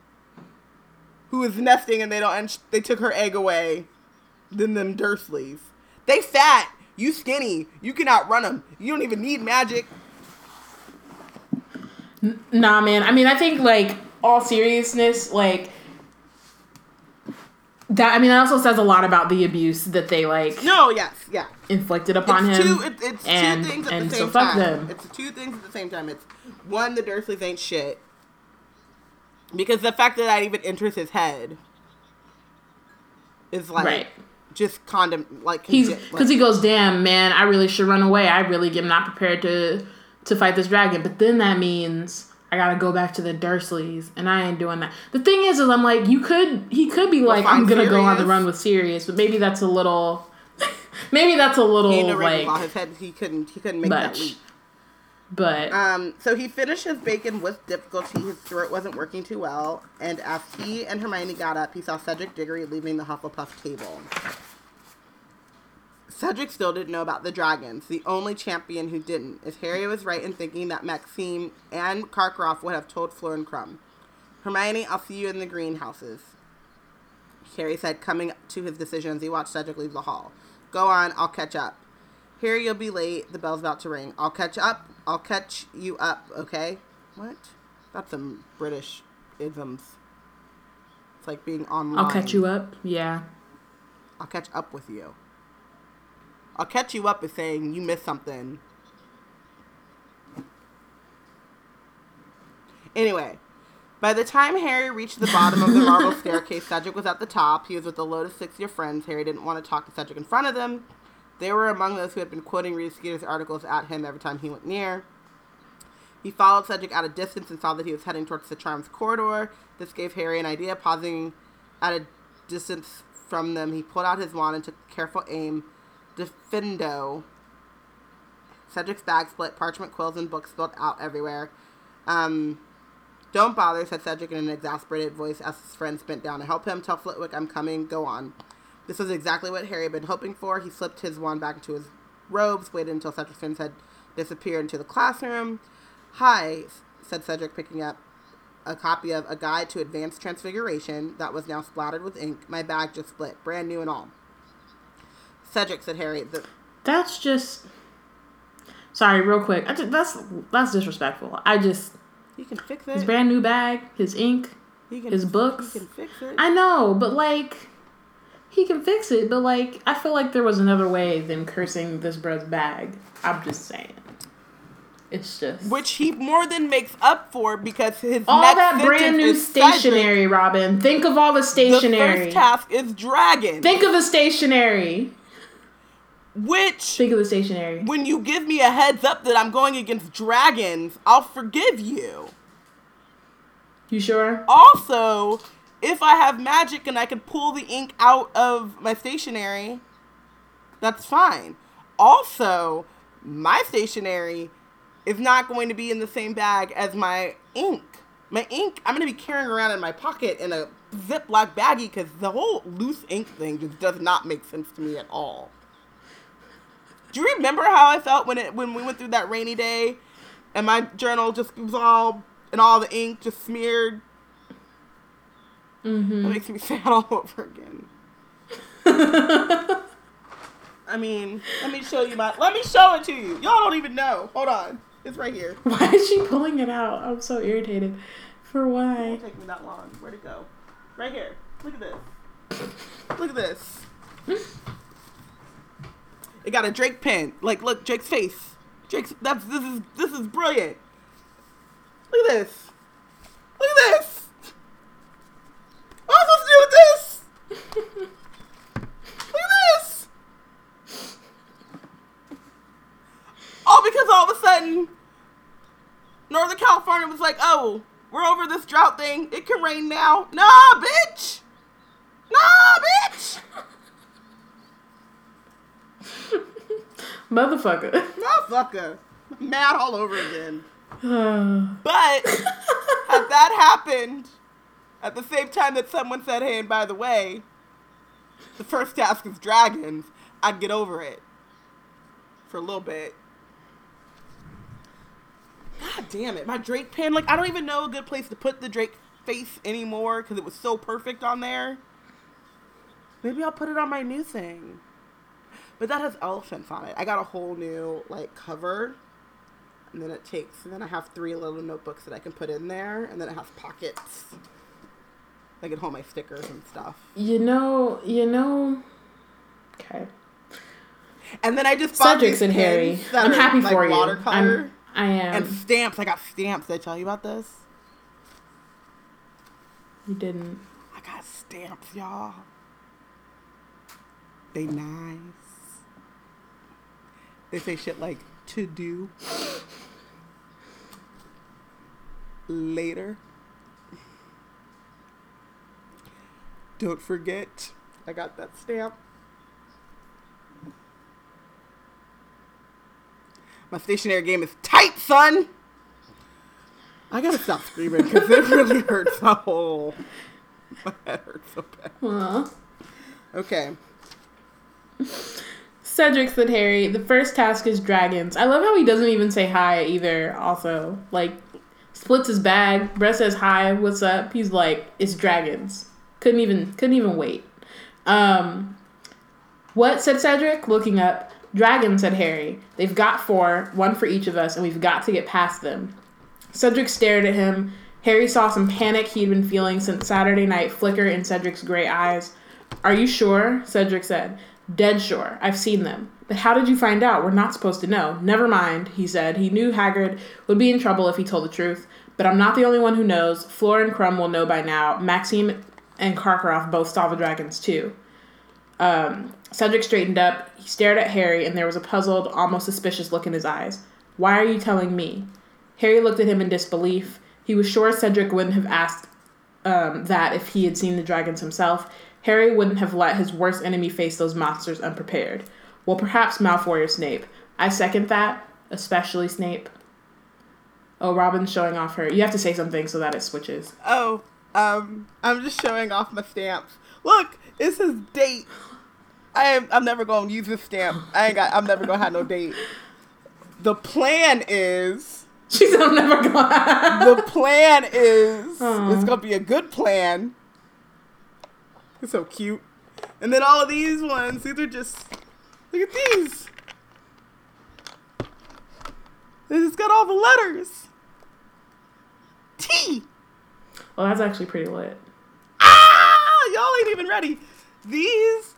who is nesting and they don't and they took her egg away than them Dursleys. They fat, you skinny, you can outrun them. You don't even need magic. Nah, man. I mean, I think like all seriousness, like that. I mean, that also says a lot about the abuse that they like. No, yes, yeah, inflicted upon it's him. Two, it, it's and, two things at the same so time. Them. It's two things at the same time. It's one, the Dursleys ain't shit. Because the fact that that even enters his head is like right. just condom like he's because like, he goes, damn man, I really should run away. I really am not prepared to to fight this dragon. But then that means I gotta go back to the Dursleys, and I ain't doing that. The thing is, is I'm like, you could, he could be like, I'm gonna go on the run with Sirius, but maybe that's a little, *laughs* maybe that's a little he like his head. He couldn't, he couldn't make much. that leap. But um, so he finished his bacon with difficulty. His throat wasn't working too well, and as he and Hermione got up, he saw Cedric Diggory leaving the Hufflepuff table. Cedric still didn't know about the dragons. The only champion who didn't is Harry was right in thinking that Maxime and Karkaroff would have told Fleur and Krum. Hermione, I'll see you in the greenhouses. Harry said, coming to his decision as he watched Cedric leave the hall. Go on, I'll catch up. Harry, you'll be late. The bell's about to ring. I'll catch up. I'll catch you up, okay? What? That's some British isms. It's like being online. I'll catch you up. Yeah. I'll catch up with you. I'll catch you up with saying you missed something. Anyway, by the time Harry reached the bottom of the marble *laughs* staircase, Cedric was at the top. He was with a load of six-year friends. Harry didn't want to talk to Cedric in front of them. They were among those who had been quoting Rita Skeeter's articles at him every time he went near. He followed Cedric at a distance and saw that he was heading towards the Charms corridor. This gave Harry an idea. Pausing at a distance from them, he pulled out his wand and took careful aim Diffindo. Cedric's bag split, parchment quills and books spilled out everywhere. Um, don't bother, said Cedric in an exasperated voice as his friends bent down to help him. Tell Flitwick I'm coming. Go on. This was exactly what Harry had been hoping for. He slipped his wand back into his robes, waited until Cedric's friends had disappeared into the classroom. Hi, said Cedric, picking up a copy of A Guide to Advanced Transfiguration that was now splattered with ink. My bag just split, brand new and all. Cedric said Harry. The- that's just. Sorry, real quick. I just, that's that's disrespectful. I just. You can fix it. His brand new bag, his ink, his books. He can fix it. I know, but like, he can fix it. But like, I feel like there was another way than cursing this bro's bag. I'm just saying. It's just which he more than makes up for because his all that brand new stationery. Robyn, think of all the stationery. The first task is dragon. Think of the stationery. Which think of the stationery. When you give me a heads up that I'm going against dragons, I'll forgive you. You sure? Also, if I have magic and I can pull the ink out of my stationery, that's fine. Also, my stationery is not going to be in the same bag as my ink. My ink, I'm going to be carrying around in my pocket in a Ziploc baggie because the whole loose ink thing just does not make sense to me at all. Do you remember how I felt when it when we went through that rainy day and my journal just was all and all the ink just smeared. Mm-hmm. That makes me *laughs* sad all over again. *laughs* I mean, let me show you my. Let me show it to you. Y'all don't even know. Hold on, it's right here. *laughs* Why is she pulling it out? I'm so irritated. For why? It won't take me that long. Where'd it go? Right here. Look at this. Look at this. It got a Drake pen. Like, look, Drake's face. Drake's. That's this is this is brilliant. Look at this. Look at this. What am I supposed to do with this? look at this. All because all of a sudden, Northern California was like, oh, we're over this drought thing. It can rain now. Nah, bitch. Nah, bitch. *laughs* Motherfucker. Motherfucker. Mad all over again. *sighs* but *laughs* had that happened at the same time that someone said, hey, and by the way, the first task is dragons, I'd get over it for a little bit. God damn it. My Drake pen, like, I don't even know a good place to put the Drake face anymore because it was so perfect on there. Maybe I'll put it on my new thing. But that has elephants on it. I got a whole new like cover. And then it takes and then I have three little notebooks that I can put in there and then it has pockets. I can hold my stickers and stuff. You know, you know Okay. And then I just bought Cedric's and Harry. I'm happy like, for you. Watercolor I'm, I am. And stamps. I got stamps. Did I tell you about this? You didn't. I got stamps, y'all. They nice. They say shit like to do later. Don't forget, I got that stamp. My stationary game is tight, son. I gotta stop screaming because it really *laughs* hurts my whole. *laughs* My head hurts so bad. Aww. Okay. Cedric said Harry, the first task is dragons. I love how he doesn't even say hi either, also. Like, splits his bag, Brett says hi, what's up? He's like, it's dragons. Couldn't even couldn't even wait. Um What said Cedric? Looking up. Dragon, said Harry. They've got four, one for each of us, and we've got to get past them. Cedric stared at him. Harry saw some panic he'd been feeling since Saturday night flicker in Cedric's gray eyes. Are you sure? Cedric said. Dead sure. I've seen them. But how did you find out? We're not supposed to know. Never mind, he said. He knew Hagrid would be in trouble if he told the truth. But I'm not the only one who knows. Fleur and Krum will know by now. Maxime and Karkaroff both saw the dragons too. Um, Cedric straightened up. He stared at Harry, and there was a puzzled, almost suspicious look in his eyes. Why are you telling me? Harry looked at him in disbelief. He was sure Cedric wouldn't have asked um, that if he had seen the dragons himself. Harry wouldn't have let his worst enemy face those monsters unprepared. Well, perhaps Malfoy or Snape. I second that, especially Snape. Oh, Robyn's showing off her. You have to say something so that it switches. Oh, um, I'm just showing off my stamps. Look, it says date. I am. I'm never gonna use this stamp. I ain't got. I'm never gonna have no date. The plan is. *laughs* She's I'm never gonna. the plan is. Aww. It's gonna be a good plan it's so cute. And then all of these ones, these are just look at these. It's got all the letters. T. Well, that's actually pretty lit. Ah, y'all ain't even ready. These,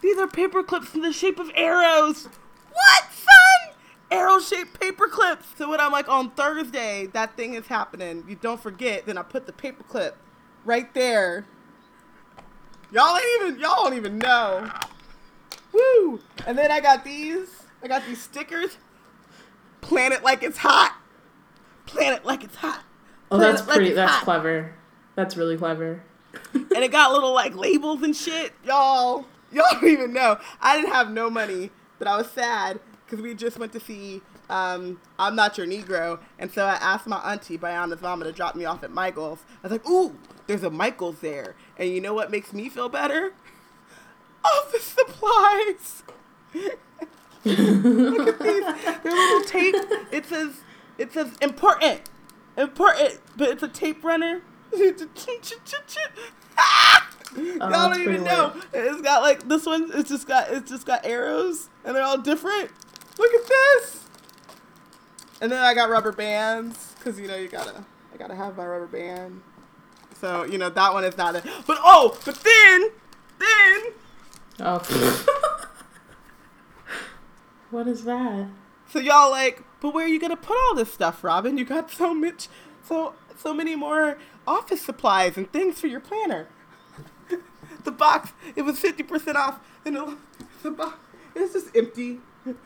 these are paper clips in the shape of arrows. What, son? Arrow-shaped paper clips. So when I'm like on Thursday, that thing is happening. You don't forget. Then I put the paper clip right there Y'all ain't even y'all don't even know. Woo! And then I got these. I got these stickers. Planet like it's hot. Planet like it's hot. Oh, that's pretty. that's hot. clever. That's really clever. and it got little like labels and shit. Y'all, y'all don't even know. I didn't have no money, but I was sad because we just went to see um, I'm Not Your Negro. And so I asked my auntie, Bayana's mama, to drop me off at Michael's. I was like, ooh, there's a Michael's there. And you know what makes me feel better? Office supplies. Look at these. They're little tape. It says it says important, important, but it's a tape runner. *laughs* Oh, Y'all don't even know. It's got like this one. It's just got it's just got arrows, and they're all different. Look at this. And then I got rubber bands because you know you gotta I gotta have my rubber band. So you know that one is not it. But oh, but then then. Oh. *laughs* what is that? So y'all like, but where are you gonna put all this stuff, Robyn? You got so much, so so many more office supplies and things for your planner. *laughs* the box, it was fifty percent off, and it, the box, it's just empty.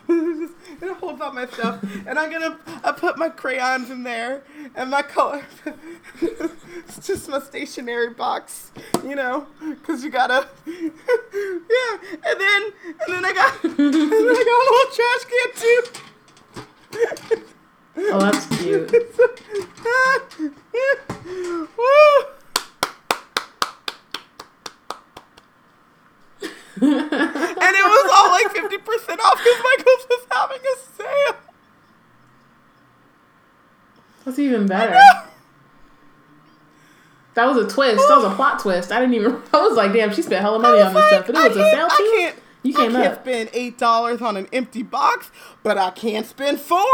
It holds all my stuff, and I'm gonna I put my crayons in there and my color. *laughs* it's just my stationery box, you know, because you gotta. *laughs* yeah, and then and then I got *laughs* and then I got a little trash can too. oh, that's cute. Woo! And it was all like 50% off because Michael's was having a sale. That's even better. That was a twist. That was a plot twist. I didn't even. *laughs* I was like, damn, she spent hella money on this like, stuff. But it was a sale too. I can't. You came I can't up. spend eight dollars on an empty box, but I can't spend four.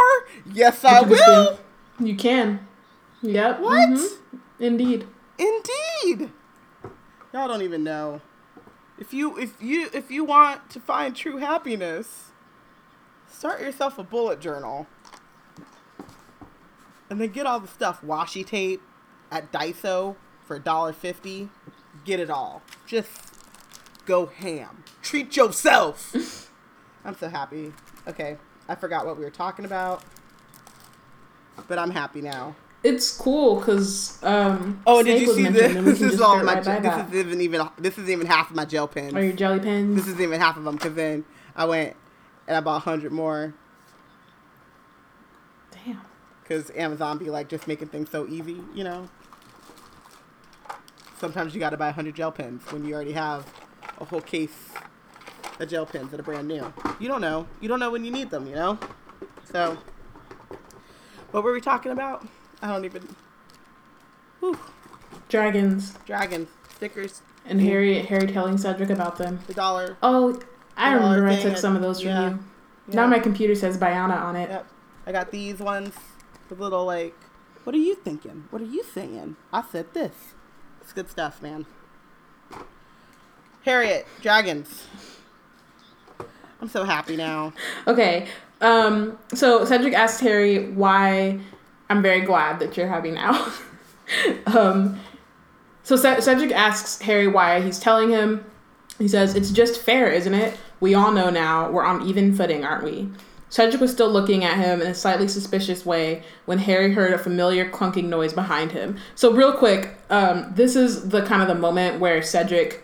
Yes, I you will. Spend, you can. Yep. What? Mm-hmm. Indeed. Indeed. Y'all don't even know. If you if you if you want to find true happiness, start yourself a bullet journal. And then get all the stuff, washi tape at Daiso for $1.50. Get it all. Just go ham. Treat yourself. *laughs* I'm so happy. Okay, I forgot what we were talking about. But I'm happy now it's cool because um. Oh, did you see this? *laughs* This is all my. Right this isn't even. This is even half of my gel pens. Or your jelly pens. This is even half of them because then I went and I bought hundred more. Damn. Because Amazon be like just making things so easy, you know. Sometimes you got to buy hundred gel pens when you already have a whole case of gel pens that are brand new. You don't know. You don't know when you need them, you know. So, what were we talking about? I don't even. Whew. Dragons. Dragons. Stickers. And Harry Harry telling Cedric about them. The dollar. Oh, I the remember I took some of those from yeah. you. Yeah. Now my computer says Bayana on it. Yep. I got these ones. The little like what are you thinking? What are you saying? I said this. It's good stuff, man. Harriet, dragons. I'm so happy now. Okay. Um, so Cedric asked Harry why I'm very glad that you're happy now. *laughs* um, so Cedric asks Harry why he's telling him. He says, It's just fair, isn't it? We all know now we're on even footing, aren't we? Cedric was still looking at him in a slightly suspicious way when Harry heard a familiar clunking noise behind him. So, real quick, um, this is the kind of the moment where Cedric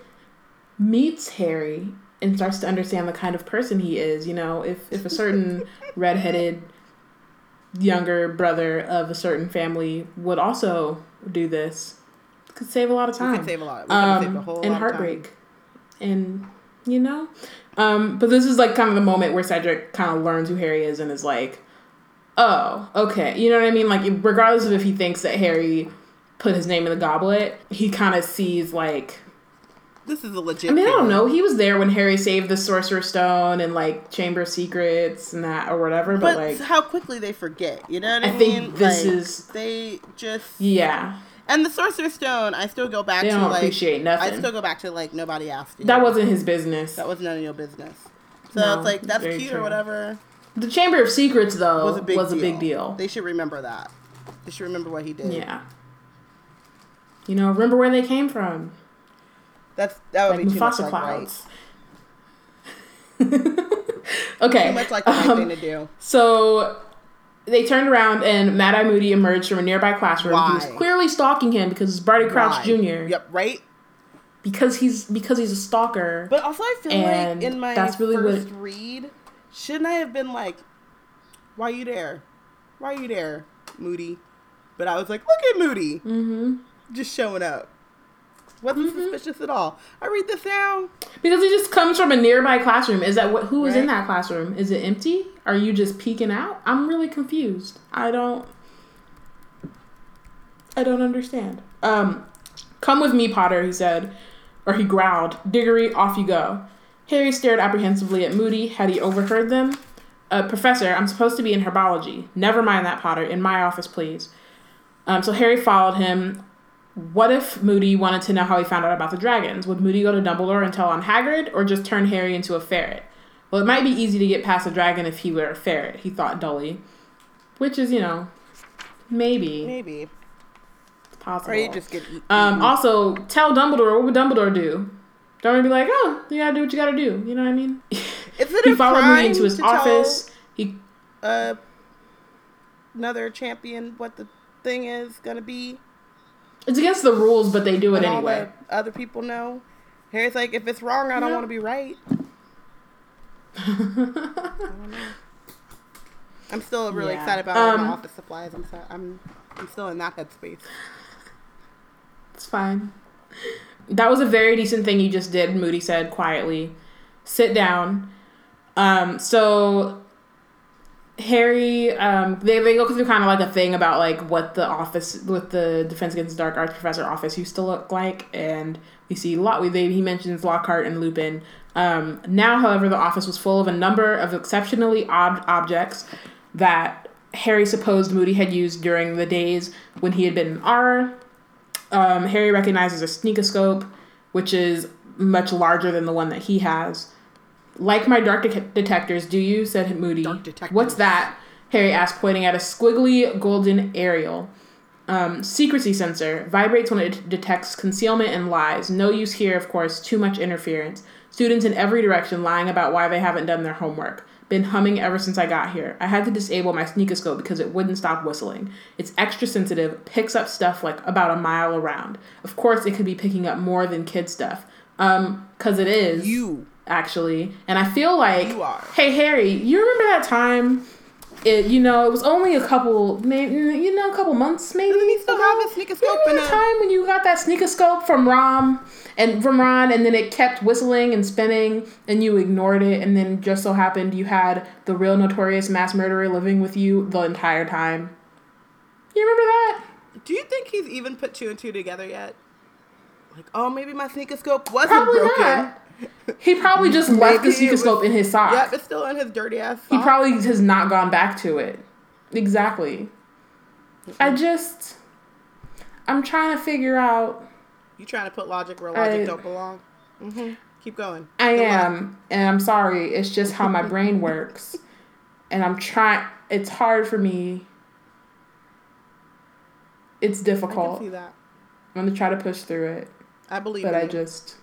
meets Harry and starts to understand the kind of person he is. You know, if, if a certain *laughs* redheaded younger brother of a certain family would also do this, could save a lot of time. We could save a lot. We um, save a whole and heartbreak, and you know. Um, but this is like kind of the moment where Cedric kind of learns who Harry is and is like, oh, okay, you know what I mean? Like, regardless of if he thinks that Harry put his name in the goblet, he kind of sees like this is a legit. I mean, I don't know. He was there when Harry saved the Sorcerer's Stone and like Chamber of Secrets and that or whatever. But, but like, how quickly they forget. You know what I, mean? I mean? think this like, is they just yeah. And the Sorcerer's Stone, I still go back they to don't like appreciate nothing. I still go back to like nobody asked you. That wasn't his business. That was none of your business. So no, it's like that's cute true. or whatever. The Chamber of Secrets though was a big, was deal. A big deal. They should remember that. They should remember what he did. Yeah. You know, remember where they came from. That's that would like be too Mufasa much clouds. *laughs* okay. Too much like the um, thing to do. So they turned around and Mad Eye Moody emerged from a nearby classroom. Why? He was clearly stalking him because it's Barty Crouch Why? Jr. Yep, right. Because he's because he's a stalker. But also, I feel like in my that's really first what, read, shouldn't I have been like, "Why are you there? Why are you there, Moody?" But I was like, "Look at Moody, mm-hmm. just showing up." Wasn't mm-hmm. suspicious at all. I read this down because it just comes from a nearby classroom. Is that what? Who is right. in that classroom? Is it empty? Are you just peeking out? I'm really confused. I don't. I don't understand. Um, come with me, Potter. He said, or he growled. Diggory, off you go. Harry stared apprehensively at Moody. Had he overheard them? Uh, professor, I'm supposed to be in herbology. Never mind that, Potter. In my office, please. Um, so Harry followed him. What if Moody wanted to know how he found out about the dragons? Would Moody go to Dumbledore and tell on Hagrid, or just turn Harry into a ferret? Well, it might be easy to get past a dragon if he were a ferret, he thought dully. Which is, you know, maybe. Maybe. It's possible. Or you just get eaten. Um, also, tell Dumbledore, what would Dumbledore do? Don't be like, oh, you gotta do what you gotta do. You know what I mean? *laughs* Is it he followed Moody into his office. he uh, another champion what the thing is gonna be. It's against the rules, but they do it and anyway. other people know. Harry's like, if it's wrong, I don't want to be right. *laughs* I'm still really yeah. excited about um, my office supplies. I'm sorry. I'm I'm still in that headspace. It's fine. That was a very decent thing you just did, Moody said quietly. Sit down. Um, so Harry, um, they, they go through kind of like a thing about like what the office with the Defense Against the Dark Arts professor office used to look like, and we see lot. We they, he mentions Lockhart and Lupin. Um, now, however, the office was full of a number of exceptionally odd objects that Harry supposed Moody had used during the days when he had been in Auror. Um, Harry recognizes a sneakoscope, which is much larger than the one that he has. Like my dark de- detectors, do you? said Moody. What's that? Harry asked, pointing at a squiggly golden aerial. Um, secrecy sensor vibrates when it detects concealment and lies. No use here, of course, too much interference. Students in every direction lying about why they haven't done their homework. Been humming ever since I got here. I had to disable my sneakoscope because it wouldn't stop whistling. It's extra sensitive, picks up stuff like about a mile around. Of course, it could be picking up more than kid stuff. Um, cause it is. You actually. And I feel like, hey Harry, you remember that time? It you know it was only a couple maybe you know a couple months maybe. Doesn't he still ago? have a sneakoscope? Remember the time when you got that sneakoscope from Rom and from Ron, and then it kept whistling and spinning, and you ignored it, and then just so happened you had the real notorious mass murderer living with you the entire time. You remember that? Do you think he's even put two and two together yet? Like, oh, maybe my sneakoscope wasn't Probably broken. Not. He probably just left the stethoscope in his sock. Yep, it's still in his dirty ass. Sock. He probably has not gone back to it. Exactly. Mm-hmm. I just, I'm trying to figure out. You trying to put logic where logic I, don't belong? Mm-hmm. Keep going. I Good am, luck. and I'm sorry. It's just how my *laughs* brain works, and I'm trying. It's hard for me. It's difficult. I can see that. I'm gonna try to push through it. I believe. But I just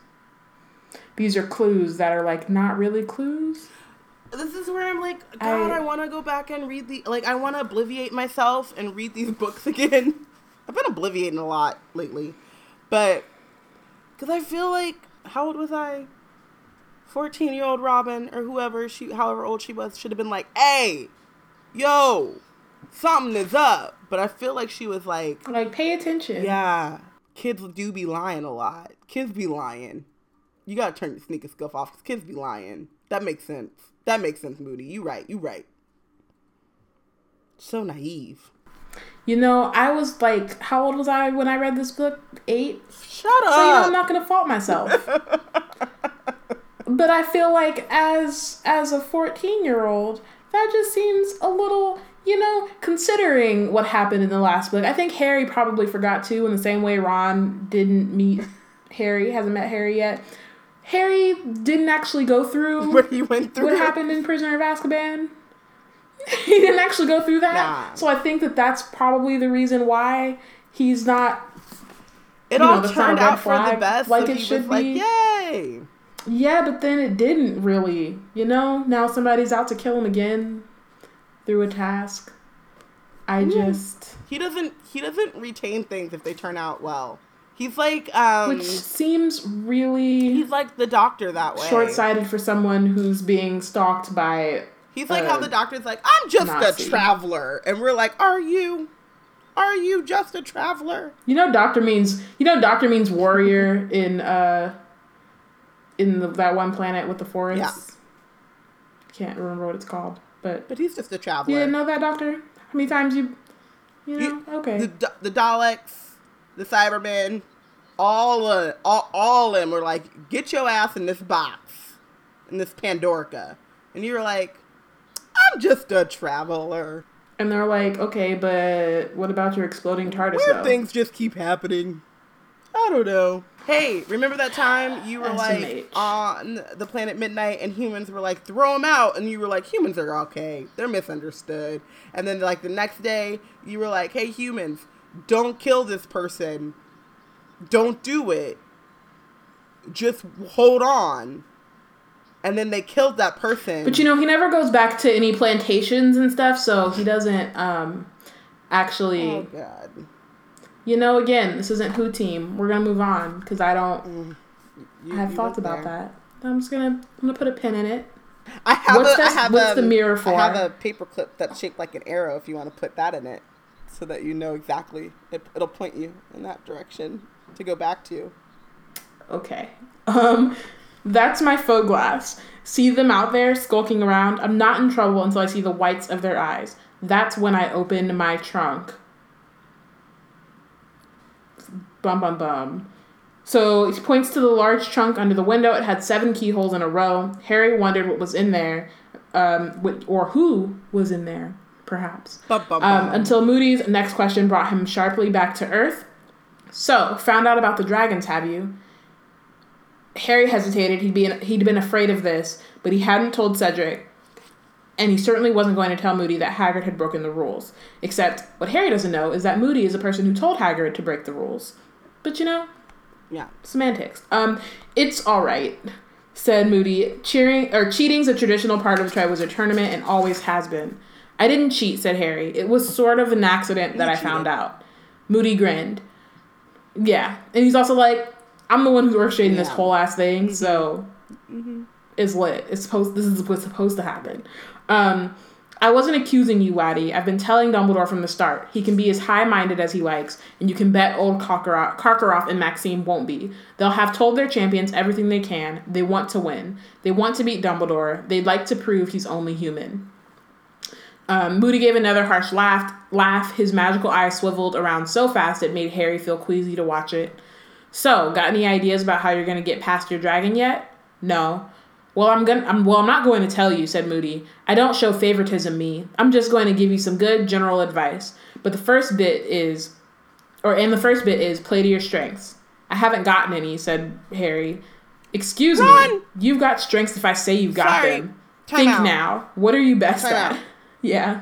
these are clues that are like not really clues. This is where I'm like, God, I, I want to go back and read the like I want to obliviate myself and read these *laughs* books again. I've been obliviating a lot lately, but because I feel like how old was I? Fourteen year old Robyn or whoever she, however old she was, should have been like, "Hey, yo, something is up." But I feel like she was like, like pay attention. Yeah, kids do be lying a lot. Kids be lying. You gotta turn your sneakoscope off because kids be lying. That makes sense. That makes sense, Moody. You right. You right. So naive. You know, I was like, how old was I when I read this book? Eight. Shut up. So you know, I'm not gonna fault myself. *laughs* but I feel like as as a 14 year old, that just seems a little you know, considering what happened in the last book, I think Harry probably forgot too, in the same way Ron didn't meet Harry, hasn't met Harry yet. Harry didn't actually go through what he went through. What happened in Prisoner of Azkaban? *laughs* he didn't actually go through that. Nah. So I think that that's probably the reason why he's not. It all know, turned out for the best, like so it should be. Like, Yay! Yeah, but then it didn't really. You know, now somebody's out to kill him again through a task. I mm. just he doesn't he doesn't retain things if they turn out well. He's like, um, which seems really. He's like the doctor that way. Short-sighted for someone who's being stalked by. He's like how the doctor's like, I'm just Nazi. a traveler, and we're like, Are you? Are you just a traveler? You know, doctor means you know, doctor means warrior in uh in the, that one planet with the forest. Yeah. Can't remember what it's called, but but he's just a traveler. You didn't know that, doctor? How many times you? You know, you, okay. The, the Daleks, the Cybermen, all uh, all all of them were like, "Get your ass in this box, in this Pandorica," and you were like, "I'm just a traveler." And they're like, okay, but what about your exploding TARDIS? Weird though? things just keep happening. I don't know. Hey, remember that time you were SMH. like on the planet Midnight and humans were like, throw them out, and you were like, humans are okay, they're misunderstood. And then like the next day, you were like, hey, humans, don't kill this person, don't do it, just hold on and then they killed that person. But you know, he never goes back to any plantations and stuff, so he doesn't um actually. Oh God. You know, again, this isn't Who Team. We're gonna move on because I don't. Mm. You, I have thoughts about there. that. I'm just gonna I'm gonna put a pin in it. I have what's, a, I have what's um, the mirror for? I have a paper clip that's shaped like an arrow. If you want to put that in it, so that you know exactly, it, it'll point you in that direction to go back to. Okay. Um. That's my faux glass. See them out there skulking around. I'm not in trouble until I see the whites of their eyes. That's when I open my trunk. Bum bum bum. So he points to the large trunk under the window. It had seven keyholes in a row. Harry wondered what was in there, um, or who was in there, perhaps. Bum, bum, bum. Um, until Moody's next question brought him sharply back to Earth. So, found out about the dragons, have you? Harry hesitated. He'd been he'd been afraid of this, but he hadn't told Cedric, and he certainly wasn't going to tell Moody that Hagrid had broken the rules. Except what Harry doesn't know is that Moody is a person who told Hagrid to break the rules. But you know, yeah, semantics. Um, it's all right, said Moody. Cheering or cheating's a traditional part of the Triwizard Tournament and always has been. I didn't cheat, said Harry. It was sort of an accident that I found out. Moody grinned. Yeah, and he's also like, I'm the one who's orchestrating yeah. this whole ass thing, mm-hmm. so mm-hmm. it's lit. It's supposed. This is what's supposed to happen. Um, I wasn't accusing you, Waddy. I've been telling Dumbledore from the start. He can be as high-minded as he likes, and you can bet old Karkaroff, Karkaroff and Maxime won't be. They'll have told their champions everything they can. They want to win. They want to beat Dumbledore. They'd like to prove he's only human. Um, Moody gave another harsh laugh. Laugh. His magical eyes swiveled around so fast it made Harry feel queasy to watch it. So, got any ideas about how you're going to get past your dragon yet? No. Well, I'm to I'm well, I'm not going to tell you, said Moody. I don't show favoritism me. I'm just going to give you some good general advice. But the first bit is or and the first bit is play to your strengths. I haven't gotten any, said Harry. Excuse Run! me. You've got strengths if I say you've got Sorry. them. Time Think out. now. What are you best Time at? Out. Yeah.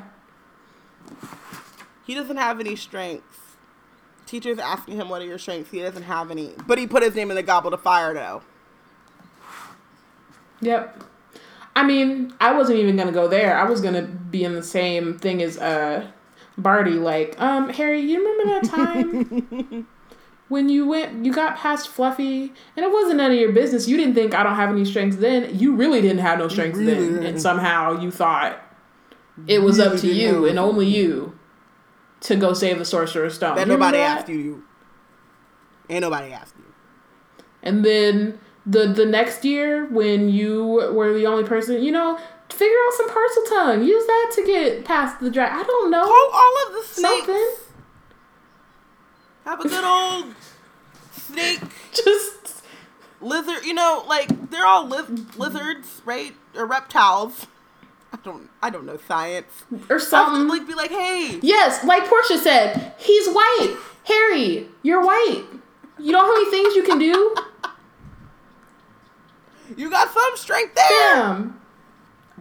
He doesn't have any strengths. Teacher's asking him what are your strengths. He doesn't have any. But he put his name in the goblet of fire though. Yep. I mean, I wasn't even gonna go there. I was gonna be in the same thing as uh Barty, like, um, Harry, you remember that *laughs* time when you went you got past Fluffy and it wasn't none of your business. You didn't think I don't have any strengths then. You really didn't have no strengths then. And somehow you thought it was really up to you and only you to go save the Sorcerer's Stone. That nobody that? asked you. Ain't nobody asked you. And then the the next year when you were the only person, you know, figure out some Parseltongue. Use that to get past the dragon. I don't know. Call all of the snakes. Something. Have a good old snake. *laughs* Just lizard. You know, like they're all li- lizards, right? Or reptiles. I don't I don't know science or something. like be like, hey. Yes, like Portia said, he's white. Harry, you're white. You know how many things you can do? you got some strength there. Damn.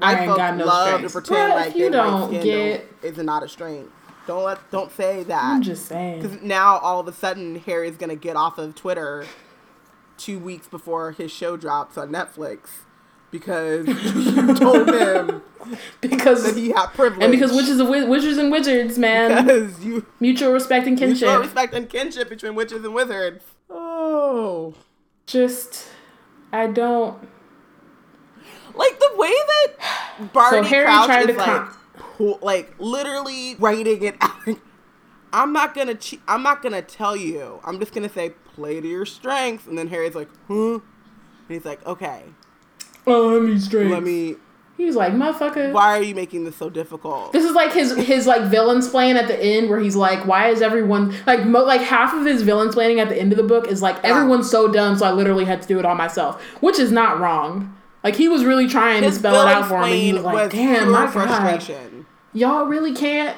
I ain't got no love strength. to pretend like you don't get is not a strength. Don't let don't say that. I'm just saying. Because now all of a sudden Harry's gonna get off of Twitter two weeks before his show drops on Netflix because you told him *laughs* because that he had privilege, and because witches and wizards and wizards, man. Because you mutual respect and kinship, mutual respect and kinship between witches and wizards. Oh, just I don't like the way that Barty so Harry Crouch tried to like, like literally writing it out. *laughs* I'm not gonna che- I'm not gonna tell you. I'm just gonna say play to your strengths. And then Harry's like, huh? And he's like, okay. Oh, let me strengths. Let me. He's like, motherfucker. Why are you making this so difficult? This is like his his like villain's plan at the end, where he's like, "Why is everyone like mo- like half of his villain's planning at the end of the book is like everyone's so dumb, so I literally had to do it all myself," which is not wrong. Like he was really trying His to spell it out for him, and he was like, was "Damn, my god, frustration. y'all really can't."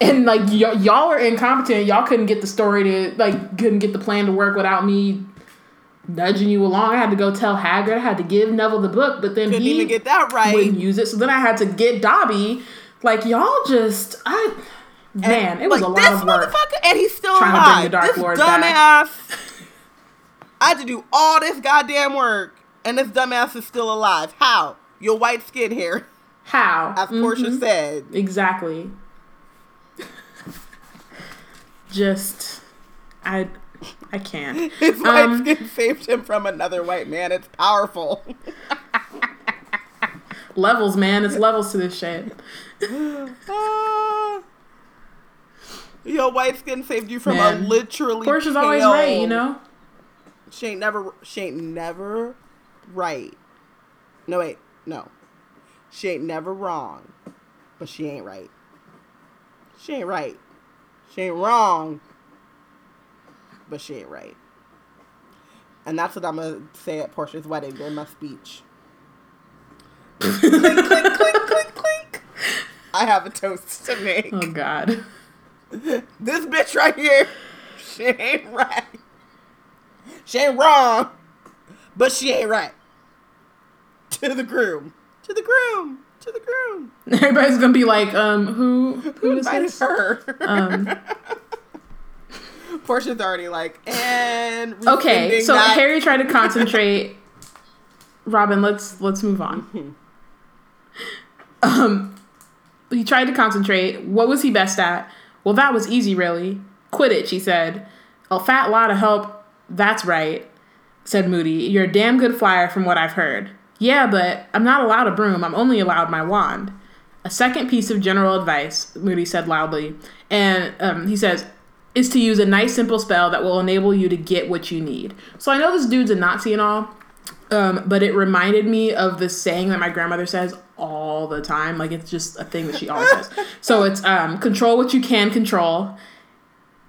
And like y- y'all are incompetent. Y'all couldn't get the story to like couldn't get the plan to work without me nudging you along. I had to go tell Hagrid. I had to give Neville the book, but then Couldn't he even get that right. wouldn't use it. So then I had to get Dobby. Like y'all just I man, it was like, a lot this of work. motherfucker, and he's still trying to bring alive. the Dark this Lord dumbass. back. I had to do all this goddamn work, and this dumbass is still alive. How? Your white skin here, How? as Portia Mhm. said. Exactly. *laughs* just I I can't. *laughs* His white Um, skin saved him from another white man. It's powerful. *laughs* levels, man. It's levels to this shit. Ah. *laughs* Your white skin saved you from Man. a literally. Portia's always right, you know? She ain't never. She ain't never right. No wait, no. She ain't never wrong, but she ain't right. She ain't right. She ain't wrong, but she ain't right. And that's what I'm gonna say at Portia's wedding during my speech. clink, clink, clink, clink, clink. I have a toast to make. Oh god. This bitch right here, she ain't right. She ain't wrong, but she ain't right. To the groom. To the groom. To the groom. *laughs* Everybody's gonna be like, um, who who Who is invited this? her? Um *laughs* Portia's already like, and Okay, so that- Harry tried to *laughs* concentrate. Robyn, let's let's move on. *laughs* Um, he tried to concentrate. What was he best at? Well, that was easy, really. Quidditch, he said. A fat lot of help. That's right, said Moody. You're a damn good flyer, from what I've heard. Yeah, but I'm not allowed a broom. I'm only allowed my wand. A second piece of general advice, Moody said loudly, and um, he says, is to use a nice simple spell that will enable you to get what you need. So I know this dude's a Nazi and all, um, but it reminded me of this saying that my grandmother says all the time. Like it's just a thing that she always says. *laughs* So it's um, control what you can control,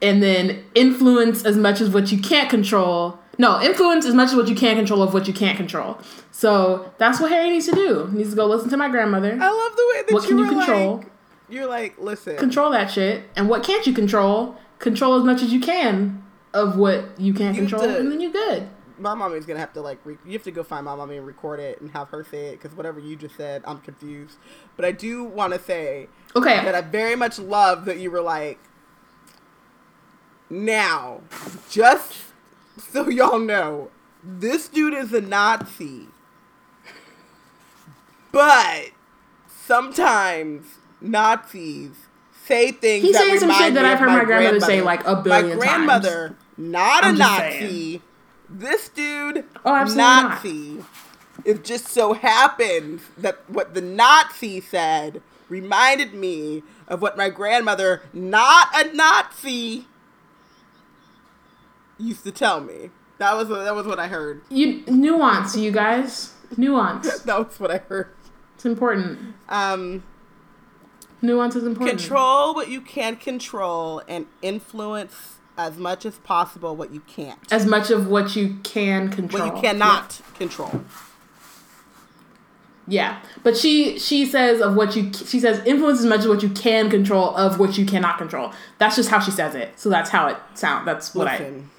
and then influence as much as what you can't control. No, influence as much as what you can't control of what you can't control. So that's what Harry needs to do. He needs to go listen to my grandmother. I love the way that What you can you control? Like, you're like, listen. control that shit. And what can't you control? Control as much as you can of what you can't You control, and then you're good. my mommy's gonna have to like re- you have to go find my mommy and record it and have her say it because whatever you just said i'm confused but i do want to say Okay. that i very much love that you were like now just so y'all know this dude is a nazi but sometimes nazis say things He's that saying some shit that I've heard my grandmother say, like, a billion times. my times. grandmother not a I'm nazi saying. this dude, Oh, absolutely not. Nazi, it just so happens that what the Nazi said reminded me of what my grandmother, not a Nazi, used to tell me. That was that was what I heard. You nuance, you guys. Nuance. *laughs* That was what I heard. It's important. Um, Nuance is important. control what you can control and influence as much as possible what you can't. as much of what you can control. What you cannot control. Yeah, but she she says of what you she says influence as much as what you can control of what you cannot control. That's just how she says it. So that's how it sounds. That's what Listen,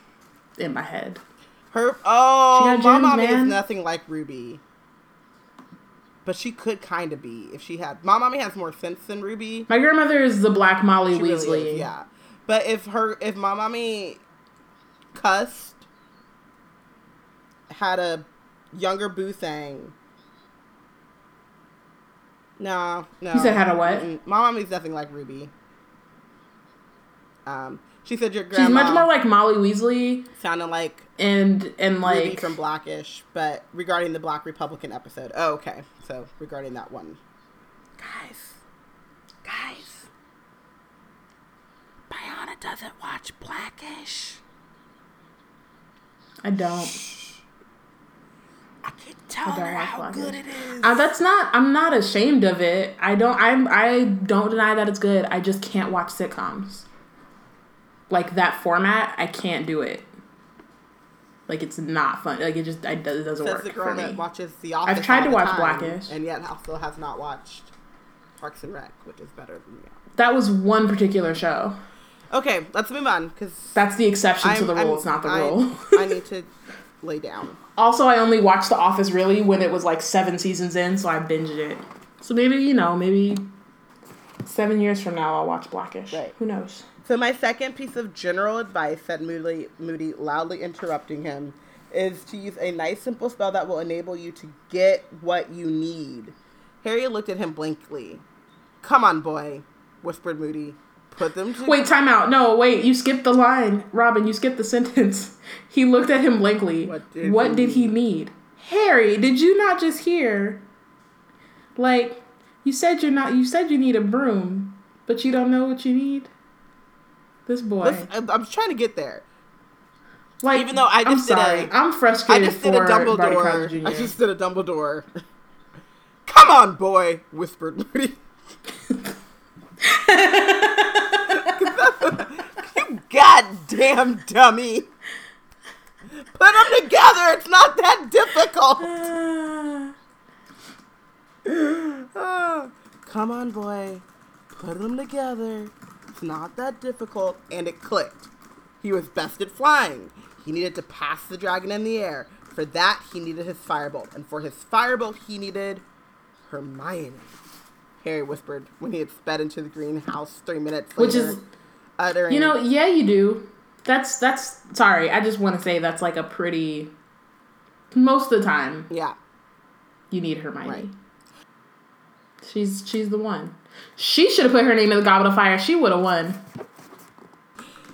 I in my head. Her oh, She my mommy is nothing like Ruby. But she could kind of be if she had. My mommy has more sense than Ruby. My grandmother is the Black Molly She really Weasley. is, yeah. But if her, if my mommy cussed, had a younger boo thing. No, no. You said had a what? My mommy's nothing like Ruby. Um, she said your grandma. She's much more like Molly Weasley sounded like and and Ruby like from Blackish, but regarding the Black Republican episode. Oh, okay. So regarding that one, guys, guys, Bayana doesn't watch Blackish. I don't. I can't tell her how good it is. Uh, that's not. I'm not ashamed of it. I don't. I'm. I don't deny that it's good. I just can't watch sitcoms. Like that format, I can't do it. Like it's not fun. Like it just. I, it doesn't Says work the girl for that watches The Office. I've tried to watch Blackish, and yet also has not watched Parks and Rec, which is better than The That was one particular show. Okay, let's move on because that's the exception I'm, to the rule. I'm, it's not the I, rule. I *laughs* need to lay down. Also, I only watched The Office really when it was like seven seasons in, so I binged it. So maybe you know, maybe seven years from now, I'll watch Blackish. Right. Who knows? So my second piece of general advice, said Moody, Moody loudly interrupting him, is to use a nice simple spell that will enable you to get what you need. Harry looked at him blankly. Come on, boy, whispered Moody. Put them to- Wait, time out. No, wait, you skipped the line. Robyn, you skipped the *laughs* sentence. He looked at him blankly. What did, what he, did he need? Harry, did you not just hear? Like, you said you're not you said you need a broom, but you don't know what you need? This boy. Listen, I'm trying to get there. Like, even though I just I'm sorry, did a, I'm frustrated. I just did a Dumbledore. *laughs* I just did a Dumbledore. *laughs* Come on, boy, whispered Moody. *laughs* you goddamn dummy. Put them together. It's not that difficult. *sighs* *sighs* come on, boy. Put them together. Not that difficult. And it clicked. He was best at flying. He needed to pass the dragon in the air. For that, he needed his firebolt. And for his firebolt, he needed Hermione. Harry whispered when he had sped into the greenhouse three minutes later. Which is, uttering, you know, yeah, you do. That's that's sorry. I just want to say that's like a pretty. Most of the time, yeah, you need Hermione. Right. She's she's the one. She should have put her name in the Goblet of Fire. She would have won.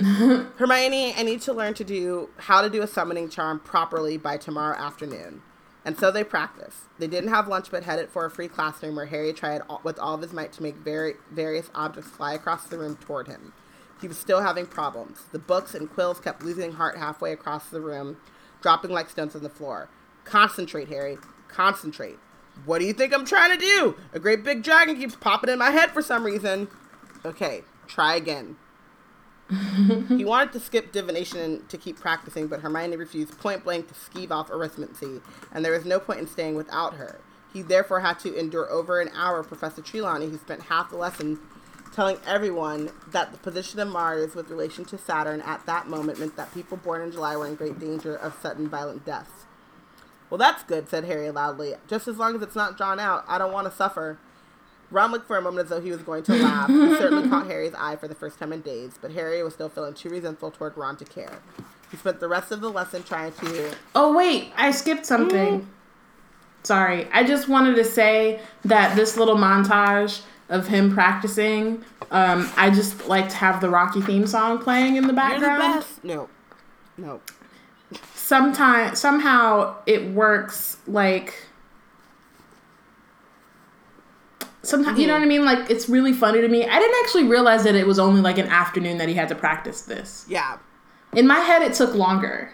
*laughs* Hermione, I need to learn to do how to do a summoning charm properly by tomorrow afternoon. And so they practiced. They didn't have lunch, but headed for a free classroom where Harry tried all, with all of his might to make very, various objects fly across the room toward him. He was still having problems. The books and quills kept losing heart halfway across the room, dropping like stones on the floor. Concentrate, Harry. Concentrate. What do you think I'm trying to do? A great big dragon keeps popping in my head for some reason. Okay, try again. *laughs* he wanted to skip divination to keep practicing, but Hermione refused point blank to skeeve off arithmancy, and there was no point in staying without her. He therefore had to endure over an hour of Professor Trelawney, who spent half the lesson telling everyone that the position of Mars with relation to Saturn at that moment meant that people born in July were in great danger of sudden violent deaths. Well, that's good, said Harry loudly. Just as long as it's not drawn out, I don't want to suffer. Ron looked for a moment as though he was going to laugh. he certainly caught *laughs* Harry's eye for the first time in days, but Harry was still feeling too resentful toward Ron to care. He spent the rest of the lesson trying to. Oh, wait, I skipped something. Mm. Sorry. I just wanted to say that this little montage of him practicing, um, I just like to have the Rocky theme song playing in the background. You're the best. No. No. Sometimes, somehow it works like sometimes you know what I mean. Like it's really funny to me. I didn't actually realize that it was only like an afternoon that he had to practice this. Yeah. In my head, it took longer.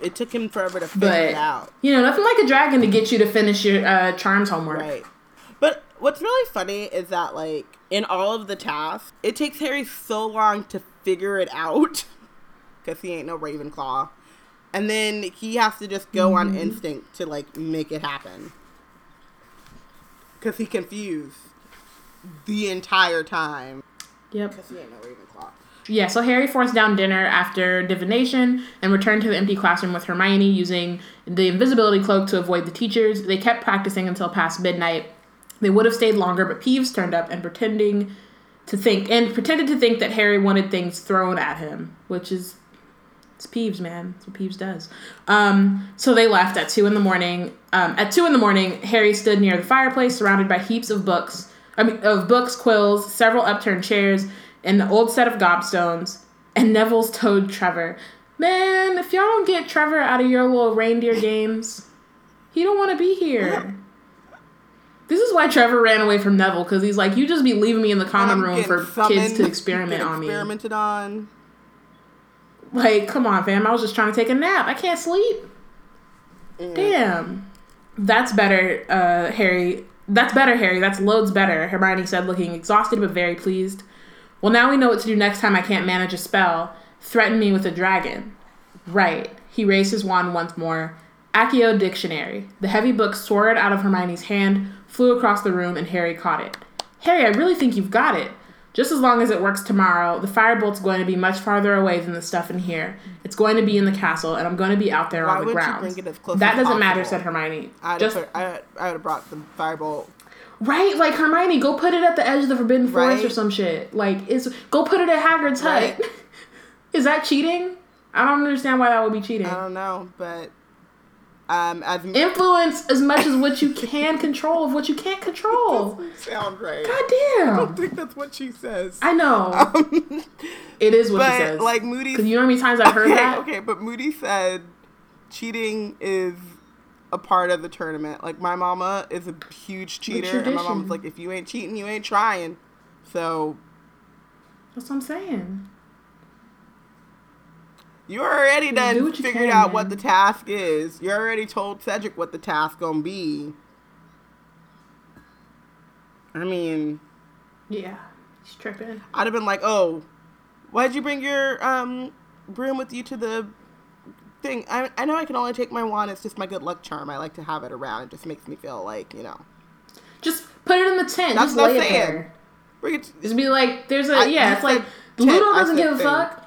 It took him forever to figure it out. You know, nothing like a dragon to get you to finish your uh, charms homework. Right. But what's really funny is that like in all of the tasks, it takes Harry so long to figure it out because he ain't no Ravenclaw, and then he has to just go mm-hmm. on instinct to like make it happen because he confused the entire time. Yep. Because he ain't no Ravenclaw. Yeah, so Harry forced down dinner after divination and returned to the empty classroom with Hermione using the invisibility cloak to avoid the teachers. They kept practicing until past midnight. They would have stayed longer, but Peeves turned up and pretending to think and pretended to think that Harry wanted things thrown at him, which is it's Peeves, man. That's what Peeves does. Um, so they left at two in the morning. Um, at two in the morning, Harry stood near the fireplace, surrounded by heaps of books. I mean, of books, quills, several upturned chairs, and an old set of gobstones. And Neville's toad Trevor. Man, if y'all don't get Trevor out of your little reindeer games, he don't want to be here. This is why Trevor ran away from Neville because he's like, you just be leaving me in the common room for kids to *laughs* experiment on me. Experimented on. Like, come on, fam. I was just trying to take a nap. I can't sleep. Mm. Damn. That's better, uh, Harry. That's better, Harry. That's loads better, Hermione said, looking exhausted but very pleased. Well, now we know what to do next time I can't manage a spell. Threaten me with a dragon. Right. He raised his wand once more. Accio Dictionary. The heavy book soared out of Hermione's hand, flew across the room, and Harry caught it. Harry, I really think you've got it. Just as long as it works tomorrow, the firebolt's going to be much farther away than the stuff in here. It's going to be in the castle, and I'm going to be out there Why on the grounds. that doesn't possible? matter, said Hermione. I'd Just have put, I, I would have brought the firebolt. Right, like Hermione, go put it at the edge of the Forbidden Forest right? or some shit. Like, is go put it at Hagrid's right? hut. *laughs* is that cheating? I don't understand why that would be cheating. I don't know, but um, as influence as much as what you can control of what you can't control. *laughs* sound right. God damn. I don't think that's what she says. I know. *laughs* Um, it is what but, she says. Like Moody. Because you know how many times I've heard okay, that. Okay, but Moody said cheating is a part of the tournament. Like my mama is a huge cheater, and my mom's like, if you ain't cheating, you ain't trying. So. That's what I'm saying. You already done do figured can, out man. what the task is. You already told Cedric what the task gonna be. I mean, yeah, he's tripping. I'd have been like, "Oh, why'd you bring your um broom with you to the thing? I I know I can only take my wand. It's just my good luck charm. I like to have it around. It just makes me feel like you know. Just put it in the tent. That's just it there. Bring it. Just be like, there's a I, yeah. It's like Ludo doesn't give a fuck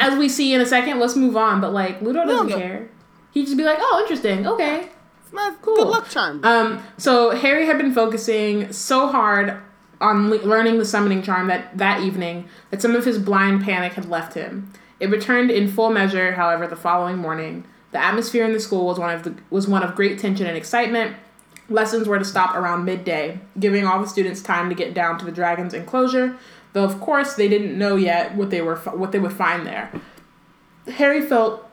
as we see in a second, let's move on. But like Ludo doesn't care. He'd just be like, "Oh, interesting. Okay, my cool. Good luck charm." Um, so Harry had been focusing so hard on le- learning the summoning charm that that evening that some of his blind panic had left him. It returned in full measure, however, the following morning. The atmosphere in the school was one of the, was one of great tension and excitement. Lessons were to stop around midday, giving all the students time to get down to the dragon's enclosure though of course they didn't know yet what they were what they would find there. Harry felt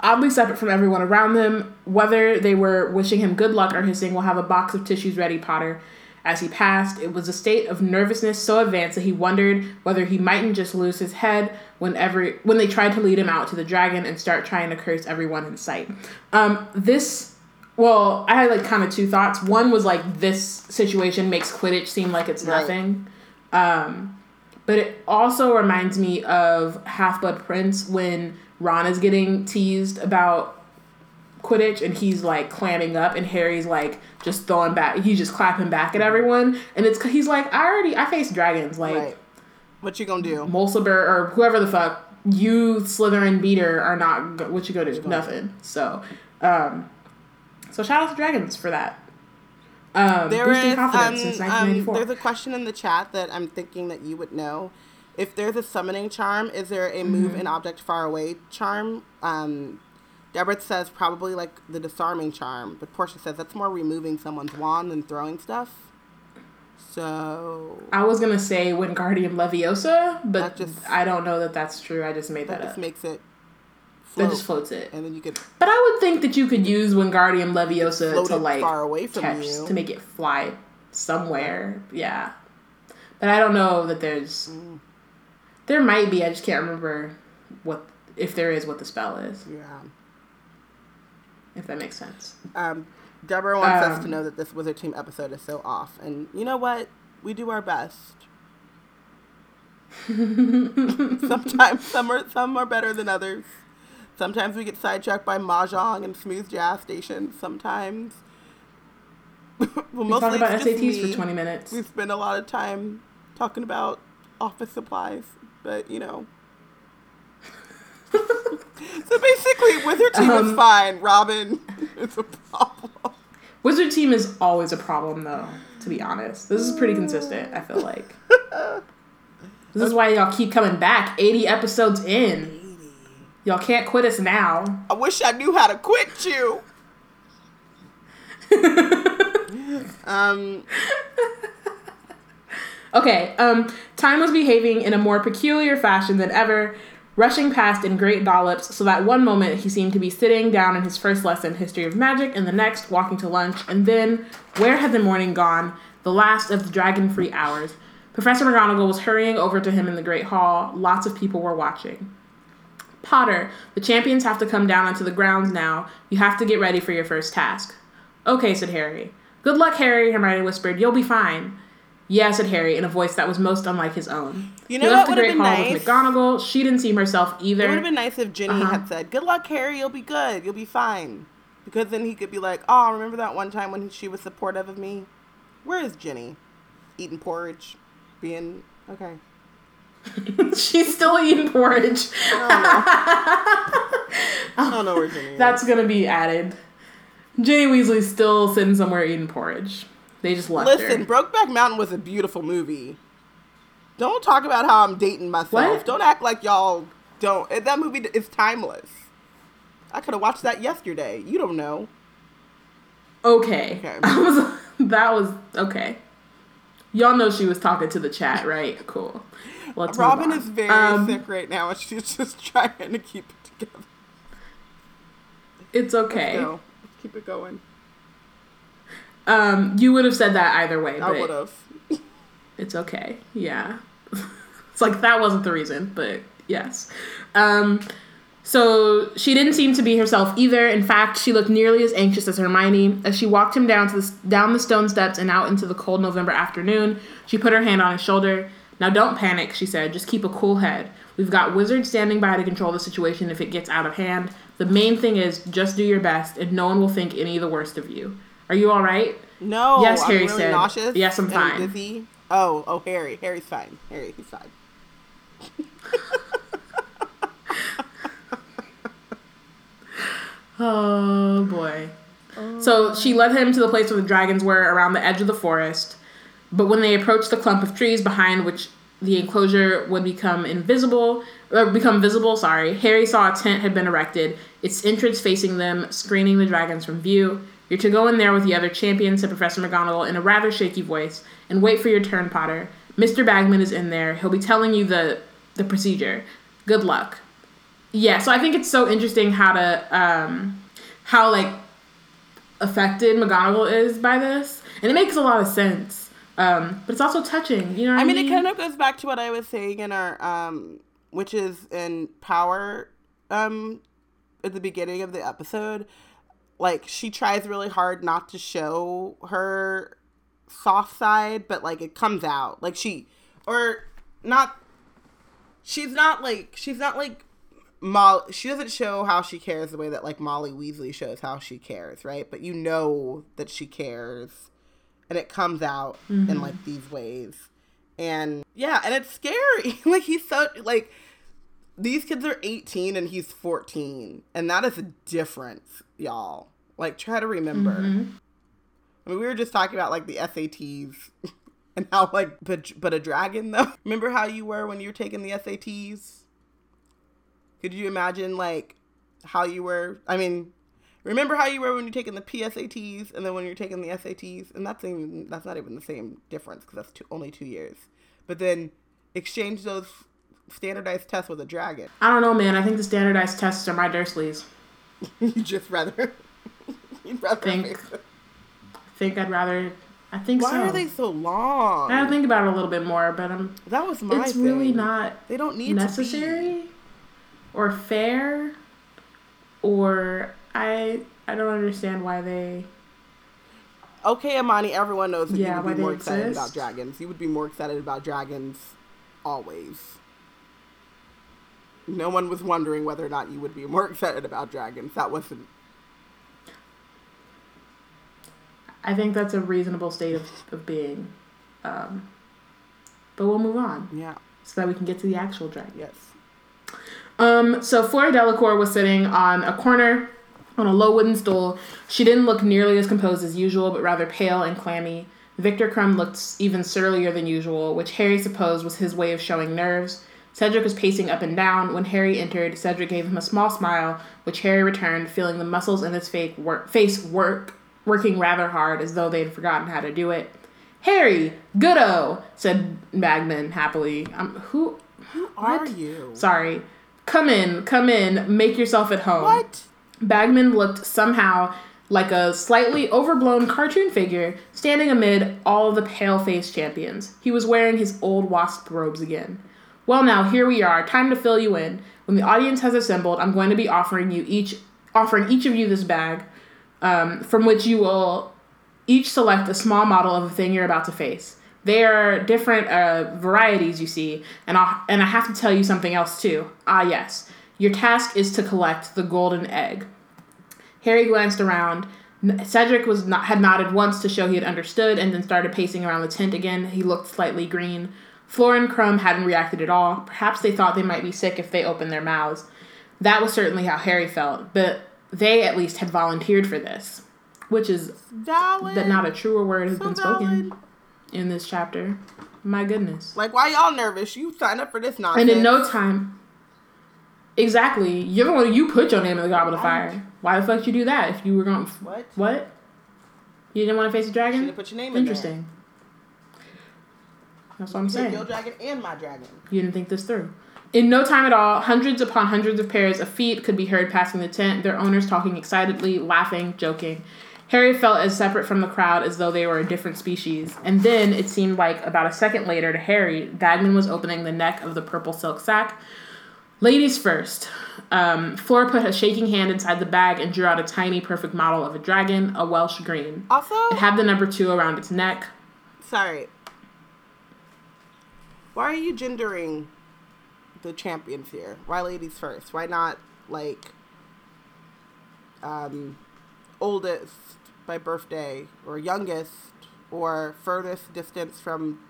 oddly separate from everyone around them, whether they were wishing him good luck or hissing, "We'll have a box of tissues ready, Potter." As he passed, it was a state of nervousness so advanced that he wondered whether he mightn't just lose his head whenever when they tried to lead him out to the dragon and start trying to curse everyone in sight. Um, this well, I had like kind of two thoughts. One was like this situation makes Quidditch seem like it's nothing. Um, but it also reminds me of Half Blood Prince when Ron is getting teased about Quidditch and he's like clamming up and Harry's like just throwing back he's just clapping back at everyone. And it's he's like I already I face dragons like right. what you gonna do? Mulciber or whoever the fuck you Slytherin beater are not what you gonna do? nothing. So um so shout out to dragons for that um, there is, um, um, there's a question in the chat that I'm thinking that you would know. If there's a summoning charm, is there a move mm-hmm. an object far away charm? Um, Deborah says probably like the disarming charm, but Portia says that's more removing someone's wand than throwing stuff. So I was gonna say Wingardium Leviosa, but just, I don't know that that's true. I just made that, that just up. makes it float, that just floats it. And then you could. But I would think that you could use Wingardium Leviosa to like far away from catch, you to make it fly somewhere. Yeah, but I don't know that there's. Mm. There might be. I just can't remember what if there is what the spell is. Yeah. If that makes sense. Um, Deborah wants um, us to um, know that this Wizard Team episode is so off, and you know what? We do our best. *laughs* Sometimes some are some are better than others. Sometimes we get sidetracked by mahjong and smooth jazz stations. Sometimes. *laughs* well, we talk about SATs me. for 20 minutes. We spend a lot of time talking about office supplies, but you know. *laughs* so basically, Wizard Team um, is fine. Robyn *laughs* is a problem. Wizard Team is always a problem, though, to be honest. This is pretty consistent, I feel like. this is why y'all keep coming back 80 episodes in. Y'all can't quit us now. I wish I knew how to quit you. *laughs* um. Okay. Um. Time was behaving in a more peculiar fashion than ever. rushing past in great dollops, so that one moment he seemed to be sitting down in his first lesson, History of Magic, and the next walking to lunch, and then, where had the morning gone? The last of the dragon free hours. Professor McGonagall was hurrying over to him in the Great Hall. Lots of people were watching. Potter, the champions have to come down onto the grounds now. You have to get ready for your first task. Okay, said Harry. Good luck, Harry, Hermione whispered. You'll be fine. Yeah, said Harry in a voice that was most unlike his own. You know he left the Great Hall nice? with McGonagall. She didn't seem herself either. It would have been nice if Ginny uh-huh. had said, "Good luck, Harry. You'll be good. You'll be fine," because then he could be like, "Oh, remember that one time when she was supportive of me? Where is Ginny? Eating porridge, being okay." *laughs* She's still eating porridge. I don't know, I don't know where Ginny. That's gonna be added. Ginny Weasley's still sitting somewhere eating porridge. They just left Listen, her. Brokeback Mountain was a beautiful movie. Don't talk about how I'm dating myself. What? Don't act like y'all don't. That movie is timeless. I could have watched that yesterday. You don't know. Okay. okay. *laughs* was, that was okay. Y'all know she was talking to the chat, right? Cool. Let's Robyn is very um, sick right now, and she's just *laughs* trying to keep it together. It's okay. Let's, Let's keep it going. Um, you would have said that either way. I would have. it's okay. Yeah. *laughs* it's like that wasn't the reason, but yes. Um, so she didn't seem to be herself either. In fact, she looked nearly as anxious as Hermione. As she walked him down to the, down the stone steps and out into the cold November afternoon, she put her hand on his shoulder. Now don't panic, she said. Just keep a cool head. We've got wizards standing by to control the situation if it gets out of hand. The main thing is just do your best, and no one will think any the worst of you. Are you all right? No. Yes, Harry really said. Nauseous yes, I'm fine. Dizzy. Oh, oh, Harry. Harry's fine. Harry, he's fine. *laughs* oh boy. So she led him to the place where the dragons were around the edge of the forest. But when they approached the clump of trees behind which the enclosure would become invisible or become visible, sorry, Harry saw a tent had been erected, its entrance facing them, screening the dragons from view. You're to go in there with the other champions, said Professor McGonagall in a rather shaky voice, and wait for your turn, Potter. Mr. Bagman is in there. He'll be telling you the the procedure. Good luck. Yeah, so I think it's so interesting how to um, how like affected McGonagall is by this, and it makes a lot of sense. Um, but it's also touching. You know. I mean, mean, it kind of goes back to what I was saying in our um, which is in Power um, at the beginning of the episode like she tries really hard not to show her soft side, but like it comes out. Like she or not she's not like she's not like Molly she doesn't show how she cares the way that like Molly Weasley shows how she cares, right? But you know that she cares and it comes out mm-hmm. in like these ways. And yeah, and it's scary. *laughs* like he's so like these kids are 18 and he's 14 and that is a difference y'all like, try to remember. Mm-hmm. I mean, we were just talking about like the SATs *laughs* and how like, but but a dragon though. *laughs* Remember how you were when you were taking the SATs? Could you imagine like how you were? I mean, remember how you were when you're taking the PSATs and then when you're taking the SATs, and that's even that's not even the same difference because that's two, only two years. But then exchange those standardized tests with a dragon. I don't know, man. I think the standardized tests are my Dursleys. *laughs* you just rather *laughs* You'd rather think, think I'd rather. I think Why so. are they so long? I think about it a little bit more, but I'm. That was my. It's thing. really not. They don't need necessary, or fair, or I. I don't understand why they. Okay, Amani. Everyone knows that yeah, you would be more excited exist. about dragons. You would be more excited about dragons, always. No one was wondering whether or not you would be more *laughs* excited about dragons. That wasn't I think that's a reasonable state of, of being. Um, but we'll move on. Yeah. So that we can get to the actual dragon. Yes. Um, so Fleur Delacour was sitting on a corner on a low wooden stool. She didn't look nearly as composed as usual, but rather pale and clammy. Victor Krum looked even surlier than usual, which Harry supposed was his way of showing nerves. Cedric was pacing up and down. When Harry entered, Cedric gave him a small smile, which Harry returned, feeling the muscles in his work, face work working rather hard as though they'd forgotten how to do it. Harry, goodo, said Bagman happily. Um, who, who are you? Sorry. Come in, come in, make yourself at home. What? Bagman looked somehow like a slightly overblown cartoon figure standing amid all the pale faced champions. He was wearing his old wasp robes again. Well, now, here we are. Time to fill you in. When the audience has assembled, I'm going to be offering you each offering each of you this bag, um, from which you will each select a small model of the thing you're about to face. They are different uh, varieties, you see, and I and I have to tell you something else too. Ah, yes, your task is to collect the golden egg. Harry glanced around. Cedric was not, had nodded once to show he had understood, and then started pacing around the tent again. He looked slightly green. Fleur and Krum hadn't reacted at all. Perhaps they thought they might be sick if they opened their mouths. That was certainly how Harry felt, but they at least had volunteered for this, which is valid. that not a truer word has so been spoken valid. in this chapter. My goodness. Like, why y'all nervous? You signed up for this nonsense. And in no time, exactly. You're the one you put your name in the goblet of fire. Why the fuck you do that if you were going? What? What? You didn't want to face a dragon? Should put your name Interesting. in Interesting. That's what I'm saying. Your dragon and my dragon. You didn't think this through. In no time at all, hundreds upon hundreds of pairs of feet could be heard passing the tent, their owners talking excitedly, laughing, joking. Harry felt as separate from the crowd as though they were a different species. And then, it seemed like about a second later to Harry, Bagman was opening the neck of the purple silk sack. Ladies first. Um, Fleur put a shaking hand inside the bag and drew out a tiny, perfect model of a dragon, a Welsh green. Also, it had the number two around its neck. Sorry. Why are you gendering the champions here? Why ladies first? Why not like um, oldest by birthday or youngest or furthest distance from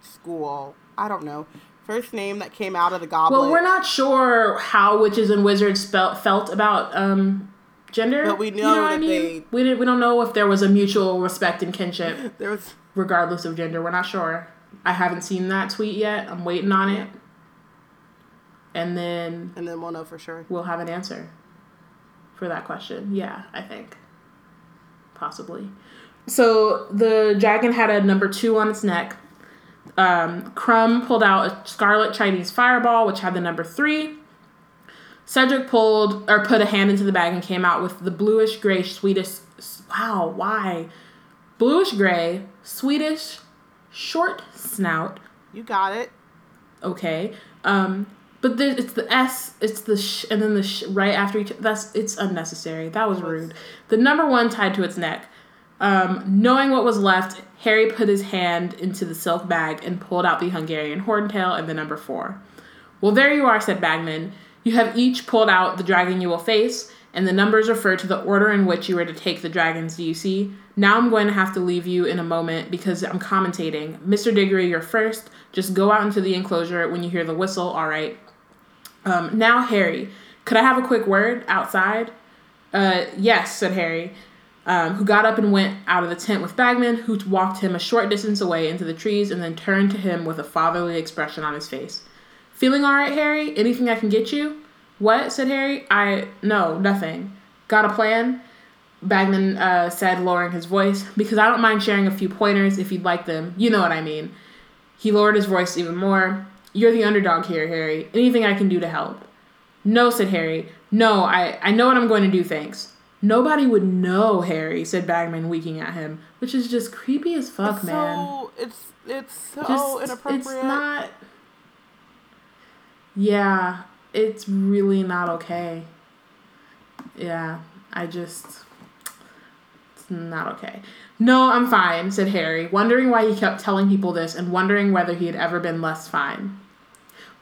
school? I don't know. First name that came out of the goblet. Well, we're not sure how witches and wizards felt felt about um, gender. But we know, you know that I mean? they. We didn't. We don't know if there was a mutual respect and kinship. *laughs* there was. Regardless of gender, we're not sure. I haven't seen that tweet yet. I'm waiting on it and then and then we'll know for sure. We'll have an answer for that question. Yeah, I think possibly. So the dragon had a number two on its neck. Um, Krum pulled out a scarlet Chinese fireball, which had the number three. Cedric pulled or put a hand into the bag and came out with the bluish gray Swedish. Wow, why? Bluish gray Swedish short snout. You got it. Okay. Um, but there, it's the S, it's the sh, and then the sh right after each. That's it's unnecessary. That was rude. The number one tied to its neck. Um, knowing what was left, Harry put his hand into the silk bag and pulled out the Hungarian horntail and the number four. Well, there you are," said Bagman. "You have each pulled out the dragon you will face, and the numbers refer to the order in which you are to take the dragons. Do you see? Now I'm going to have to leave you in a moment because I'm commentating. Mr. Diggory, you're first. Just go out into the enclosure when you hear the whistle. All right." Um, now, Harry, could I have a quick word outside? Uh, yes, said Harry, um, who got up and went out of the tent with Bagman, who walked him a short distance away into the trees and then turned to him with a fatherly expression on his face. Feeling all right, Harry? Anything I can get you? What? said Harry. I. No, nothing. Got a plan? Bagman uh, said, lowering his voice, because I don't mind sharing a few pointers if you'd like them. You know what I mean. He lowered his voice even more. You're the underdog here, Harry. Anything I can do to help? No, said Harry. No, I, I know what I'm going to do, thanks. Nobody would know, Harry, said Bagman, winking at him, which is just creepy as fuck, it's man. So, it's it's so just, inappropriate. It's not. Yeah, it's really not okay. Yeah, I just. It's not okay. No, I'm fine, said Harry, wondering why he kept telling people this and wondering whether he had ever been less fine.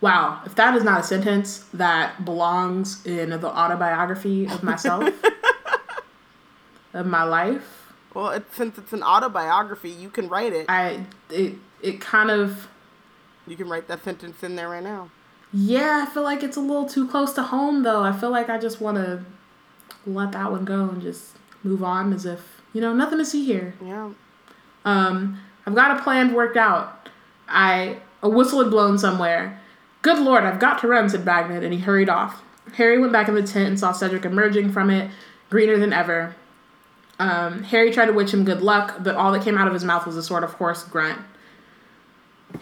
Wow, if that is not a sentence that belongs in the autobiography of myself, *laughs* of my life. Well, it, since it's an autobiography, you can write it. I it it kind of. You can write that sentence in there right now. Yeah, I feel like it's a little too close to home, though. I feel like I just want to let that one go and just move on as if you know, nothing to see here. Yeah. Um, I've got a plan worked out. I a whistle had blown somewhere. Good lord, I've got to run, said Bagman, and he hurried off. Harry went back in the tent and saw Cedric emerging from it, greener than ever. Um, Harry tried to wish him good luck, but all that came out of his mouth was a sort of hoarse grunt.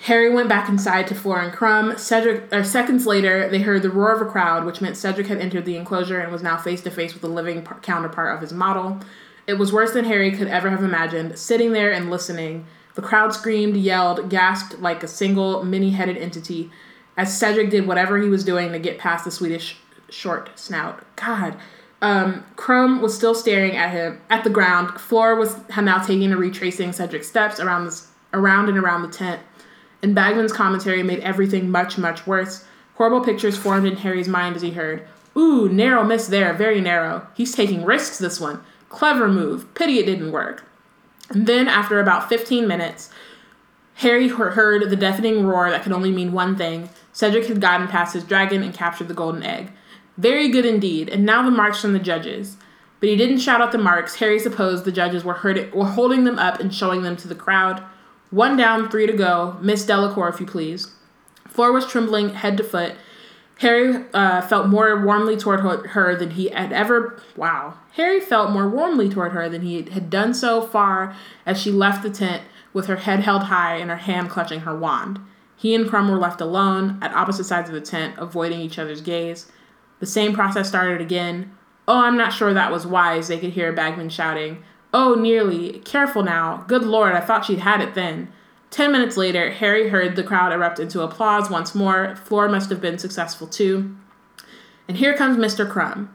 Harry went back inside to Fleur and Krum. Cedric, or seconds later, they heard the roar of a crowd, which meant Cedric had entered the enclosure and was now face to face with the living par- counterpart of his model. It was worse than Harry could ever have imagined. Sitting there and listening, the crowd screamed, yelled, gasped like a single many-headed entity, as Cedric did whatever he was doing to get past the Swedish short snout. God. Um, Krum was still staring at him at the ground. Fleur was now taking and retracing Cedric's steps around this around and around the tent and Bagman's commentary made everything much, much worse. Horrible pictures formed in Harry's mind as he heard, Ooh, narrow miss there, very narrow. He's taking risks this one. Clever move. Pity it didn't work. And then, after about 15 minutes, Harry heard the deafening roar that could only mean one thing. Cedric had gotten past his dragon and captured the golden egg. Very good indeed, and now the marks from the judges. But he didn't shout out the marks. Harry supposed the judges were, were holding them up and showing them to the crowd. One down, three to go. Miss Delacour, if you please. Fleur was trembling head to foot. Harry uh, felt more warmly toward her than he had ever. Wow. Harry felt more warmly toward her than he had done so far as she left the tent with her head held high and her hand clutching her wand. He and Krum were left alone at opposite sides of the tent, avoiding each other's gaze. The same process started again. Oh, I'm not sure that was wise, they could hear Bagman shouting. Oh, nearly. Careful now. Good lord, I thought she'd had it then. Ten minutes later, Harry heard the crowd erupt into applause once more. Fleur must have been successful too. And here comes Mr. Krum.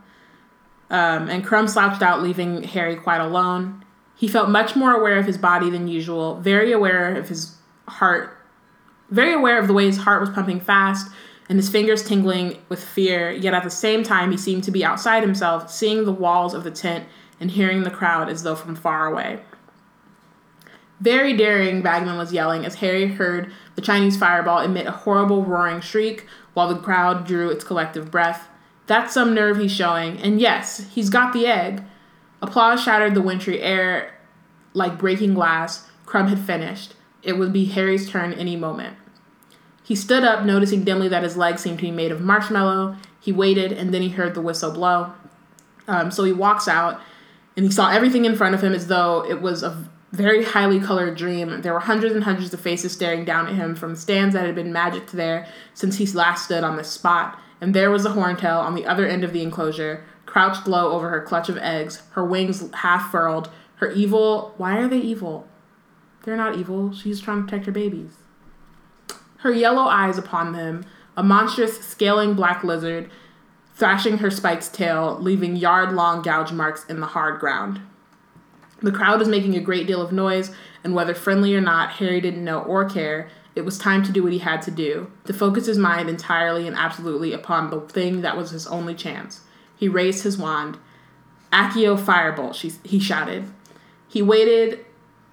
Um, and Krum slouched out, leaving Harry quite alone. He felt much more aware of his body than usual, very aware of his heart, very aware of the way his heart was pumping fast and his fingers tingling with fear, yet at the same time he seemed to be outside himself, seeing the walls of the tent and hearing the crowd as though from far away. Very daring, Bagman was yelling as Harry heard the Chinese fireball emit a horrible roaring shriek while the crowd drew its collective breath. That's some nerve he's showing, and yes, he's got the egg. Applause shattered the wintry air like breaking glass. Krum had finished. It would be Harry's turn any moment. He stood up, noticing dimly that his legs seemed to be made of marshmallow. He waited, and then he heard the whistle blow. Um, so he walks out and he saw everything in front of him as though it was a very highly colored dream. There were hundreds and hundreds of faces staring down at him from stands that had been magicked there since he last stood on this spot. And there was the horntail on the other end of the enclosure, crouched low over her clutch of eggs, her wings half furled, her evil. Why are they evil? They're not evil. She's trying to protect her babies. Her yellow eyes upon them, a monstrous scaling black lizard thrashing her spiked tail, leaving yard long gouge marks in the hard ground. The crowd was making a great deal of noise, and whether friendly or not, Harry didn't know or care. It was time to do what he had to do, to focus his mind entirely and absolutely upon the thing that was his only chance. He raised his wand. Accio firebolt, she, he shouted. He waited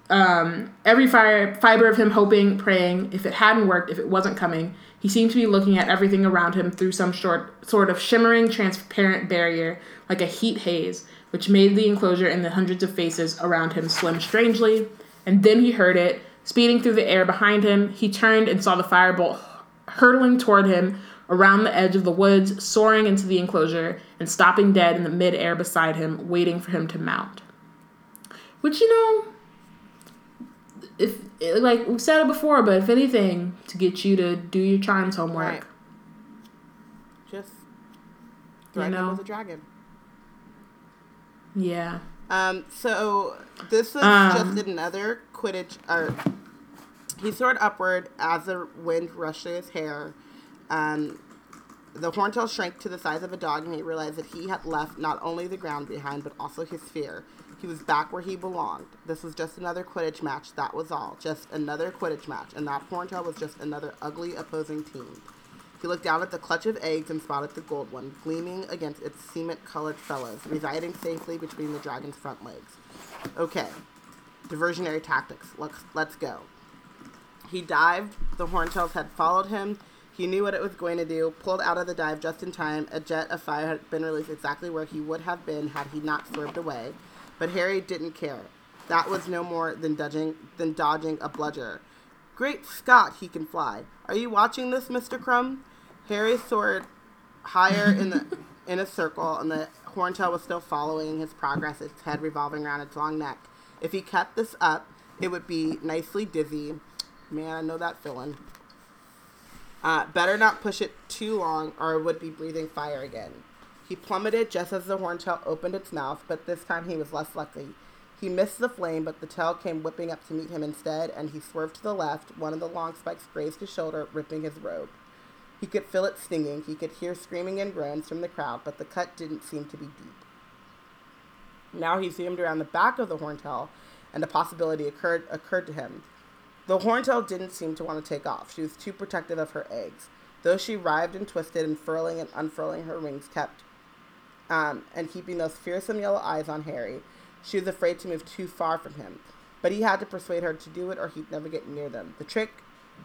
um, every fire, fiber of him hoping, praying. If it hadn't worked, if it wasn't coming, he seemed to be looking at everything around him through some short, sort of shimmering, transparent barrier, like a heat haze, which made the enclosure and the hundreds of faces around him swim strangely. And then he heard it, speeding through the air behind him. He turned and saw the firebolt hurtling toward him around the edge of the woods, soaring into the enclosure, and stopping dead in the mid-air beside him, waiting for him to mount. Which, you know, if like we've said it before, but if anything, to get you to do your charms homework. Right. Just threaten you know? with a dragon. Yeah. Um. So this is um, just another Quidditch. art. he soared upward as the wind rushed through his hair. Um, the horntail shrank to the size of a dog, and he realized that he had left not only the ground behind, but also his fear. He was back where he belonged. This was just another Quidditch match. That was all. Just another Quidditch match. And that Horntail was just another ugly opposing team. He looked down at the clutch of eggs and spotted the gold one, gleaming against its cement colored fellows, residing safely between the dragon's front legs. Okay. Diversionary tactics. Let's, let's go. He dived. The Horntails had followed him. He knew what it was going to do, pulled out of the dive just in time. A jet of fire had been released exactly where he would have been had he not swerved away. But Harry didn't care. That was no more than dodging than dodging a bludger. Great Scott, he can fly. Are you watching this, Mr. Krum? Harry soared higher in the *laughs* in a circle, and the horntail was still following his progress, its head revolving around its long neck. If he kept this up, it would be nicely dizzy, Man, I know that feeling. Uh, better not push it too long or it would be breathing fire again. He plummeted just as the horntail opened its mouth, but this time he was less lucky. He missed the flame, but the tail came whipping up to meet him instead, and he swerved to the left. One of the long spikes grazed his shoulder, ripping his robe. He could feel it stinging. He could hear screaming and groans from the crowd, but the cut didn't seem to be deep. Now he zoomed around the back of the horntail, and a possibility occurred occurred to him. The horntail didn't seem to want to take off. She was too protective of her eggs. Though she writhed and twisted and furling and unfurling her wings kept um, and keeping those fearsome yellow eyes on Harry, she was afraid to move too far from him. But he had to persuade her to do it or he'd never get near them. The trick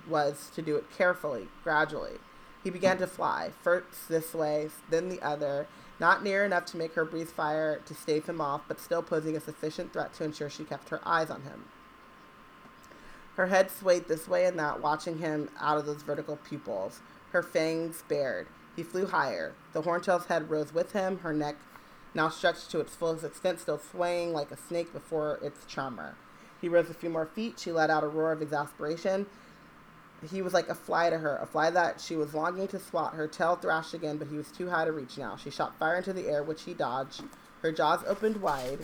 was to do it carefully, gradually. He began to fly, first this way, then the other, not near enough to make her breathe fire to stave him off, but still posing a sufficient threat to ensure she kept her eyes on him. Her head swayed this way and that, watching him out of those vertical pupils. Her fangs bared. He flew higher. The horntail's head rose with him, her neck now stretched to its fullest extent, still swaying like a snake before its charmer. He rose a few more feet. She let out a roar of exasperation. He was like a fly to her, a fly that she was longing to swat. Her tail thrashed again, but he was too high to reach now. She shot fire into the air, which he dodged. Her jaws opened wide.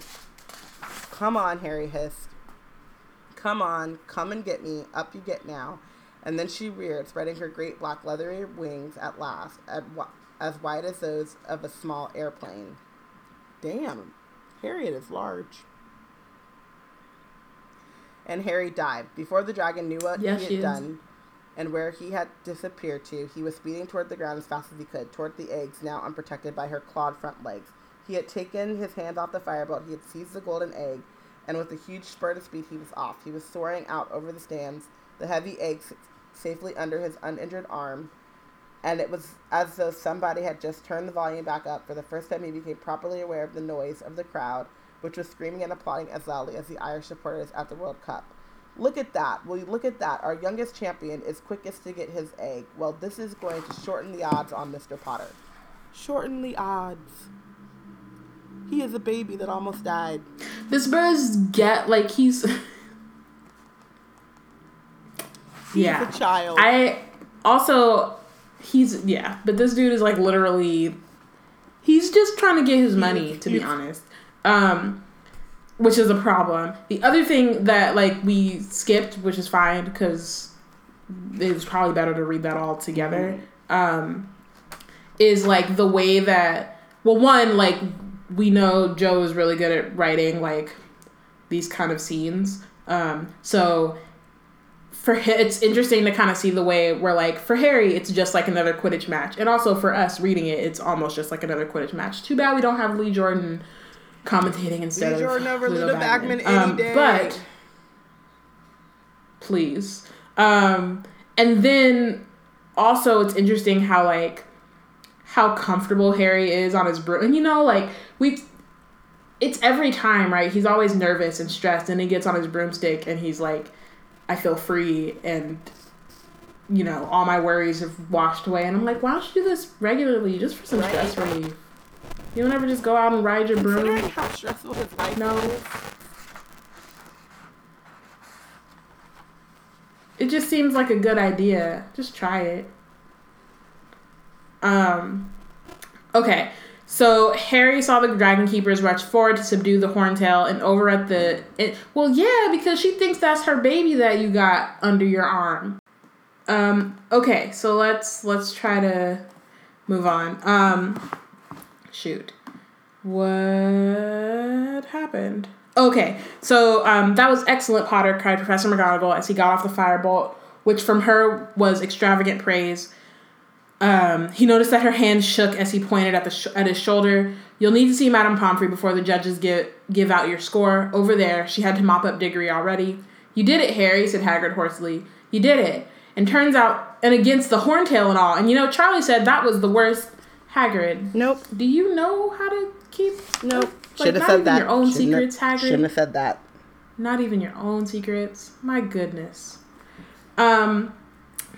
Come on, Harry hissed. Come on, come and get me. Up you get now. And then she reared, spreading her great black leathery wings at last, at, as wide as those of a small airplane. Damn, Harriet is large. And Harry dived. Before the dragon knew what yes, he had done and where he had disappeared to, he was speeding toward the ground as fast as he could, toward the eggs, now unprotected by her clawed front legs. He had taken his hands off the firebolt, he had seized the golden egg, and with a huge spurt of speed, he was off. He was soaring out over the stands, the heavy egg safely under his uninjured arm, and it was as though somebody had just turned the volume back up. For the first time, he became properly aware of the noise of the crowd, which was screaming and applauding as loudly as the Irish supporters at the World Cup. Look at that. Well, look at that. Our youngest champion is quickest to get his egg. Well, this is going to shorten the odds on Mr. Potter. Shorten the odds. He is a baby that almost died. This bird's get like he's. He's yeah. a child. I also he's yeah, but this dude is like literally he's just trying to get his money to be honest. Um which is a problem. The other thing that like we skipped, which is fine because it was probably better to read that all together. Mm-hmm. Um is like the way that well one like we know Joe is really good at writing like these kind of scenes. Um so for it's interesting to kind of see the way where like for Harry it's just like another Quidditch match, and also for us reading it, it's almost just like another Quidditch match. Too bad we don't have Lee Jordan commentating instead Lee Jordan of over Ludo Bagman, Bagman um, But please, um, and then also it's interesting how like how comfortable Harry is on his broom, and you know like we. It's every time, right? He's always nervous and stressed, and he gets on his broomstick and he's like, I feel free and you know, all my worries have washed away. And I'm like, why don't you do this regularly just for some right. stress relief? You don't ever just go out and ride your broom. Considering how stressful his life no. is. It just seems like a good idea. Just try it. Um, okay. So Harry saw the dragon keepers rush forward to subdue the horntail, and over at the it, well, yeah, because she thinks that's her baby that you got under your arm. Um, okay, so let's let's try to move on. Um, shoot, what happened? Okay, so um, that was excellent, Potter cried Professor McGonagall as he got off the firebolt, which from her was extravagant praise. Um, he noticed that her hand shook as he pointed at the sh- at his shoulder. You'll need to see Madame Pomfrey before the judges give give out your score. Over there, she had to mop up Diggory already. You did it, Harry," said Hagrid hoarsely. "You did it." And turns out, and against the horntail and all. And you know, Charlie said that was the worst. Hagrid. Nope. Do you know how to keep? Nope. Like, Should have said that. Your own shouldn't secrets, have, Hagrid. Shouldn't have said that. Not even your own secrets. My goodness. Um.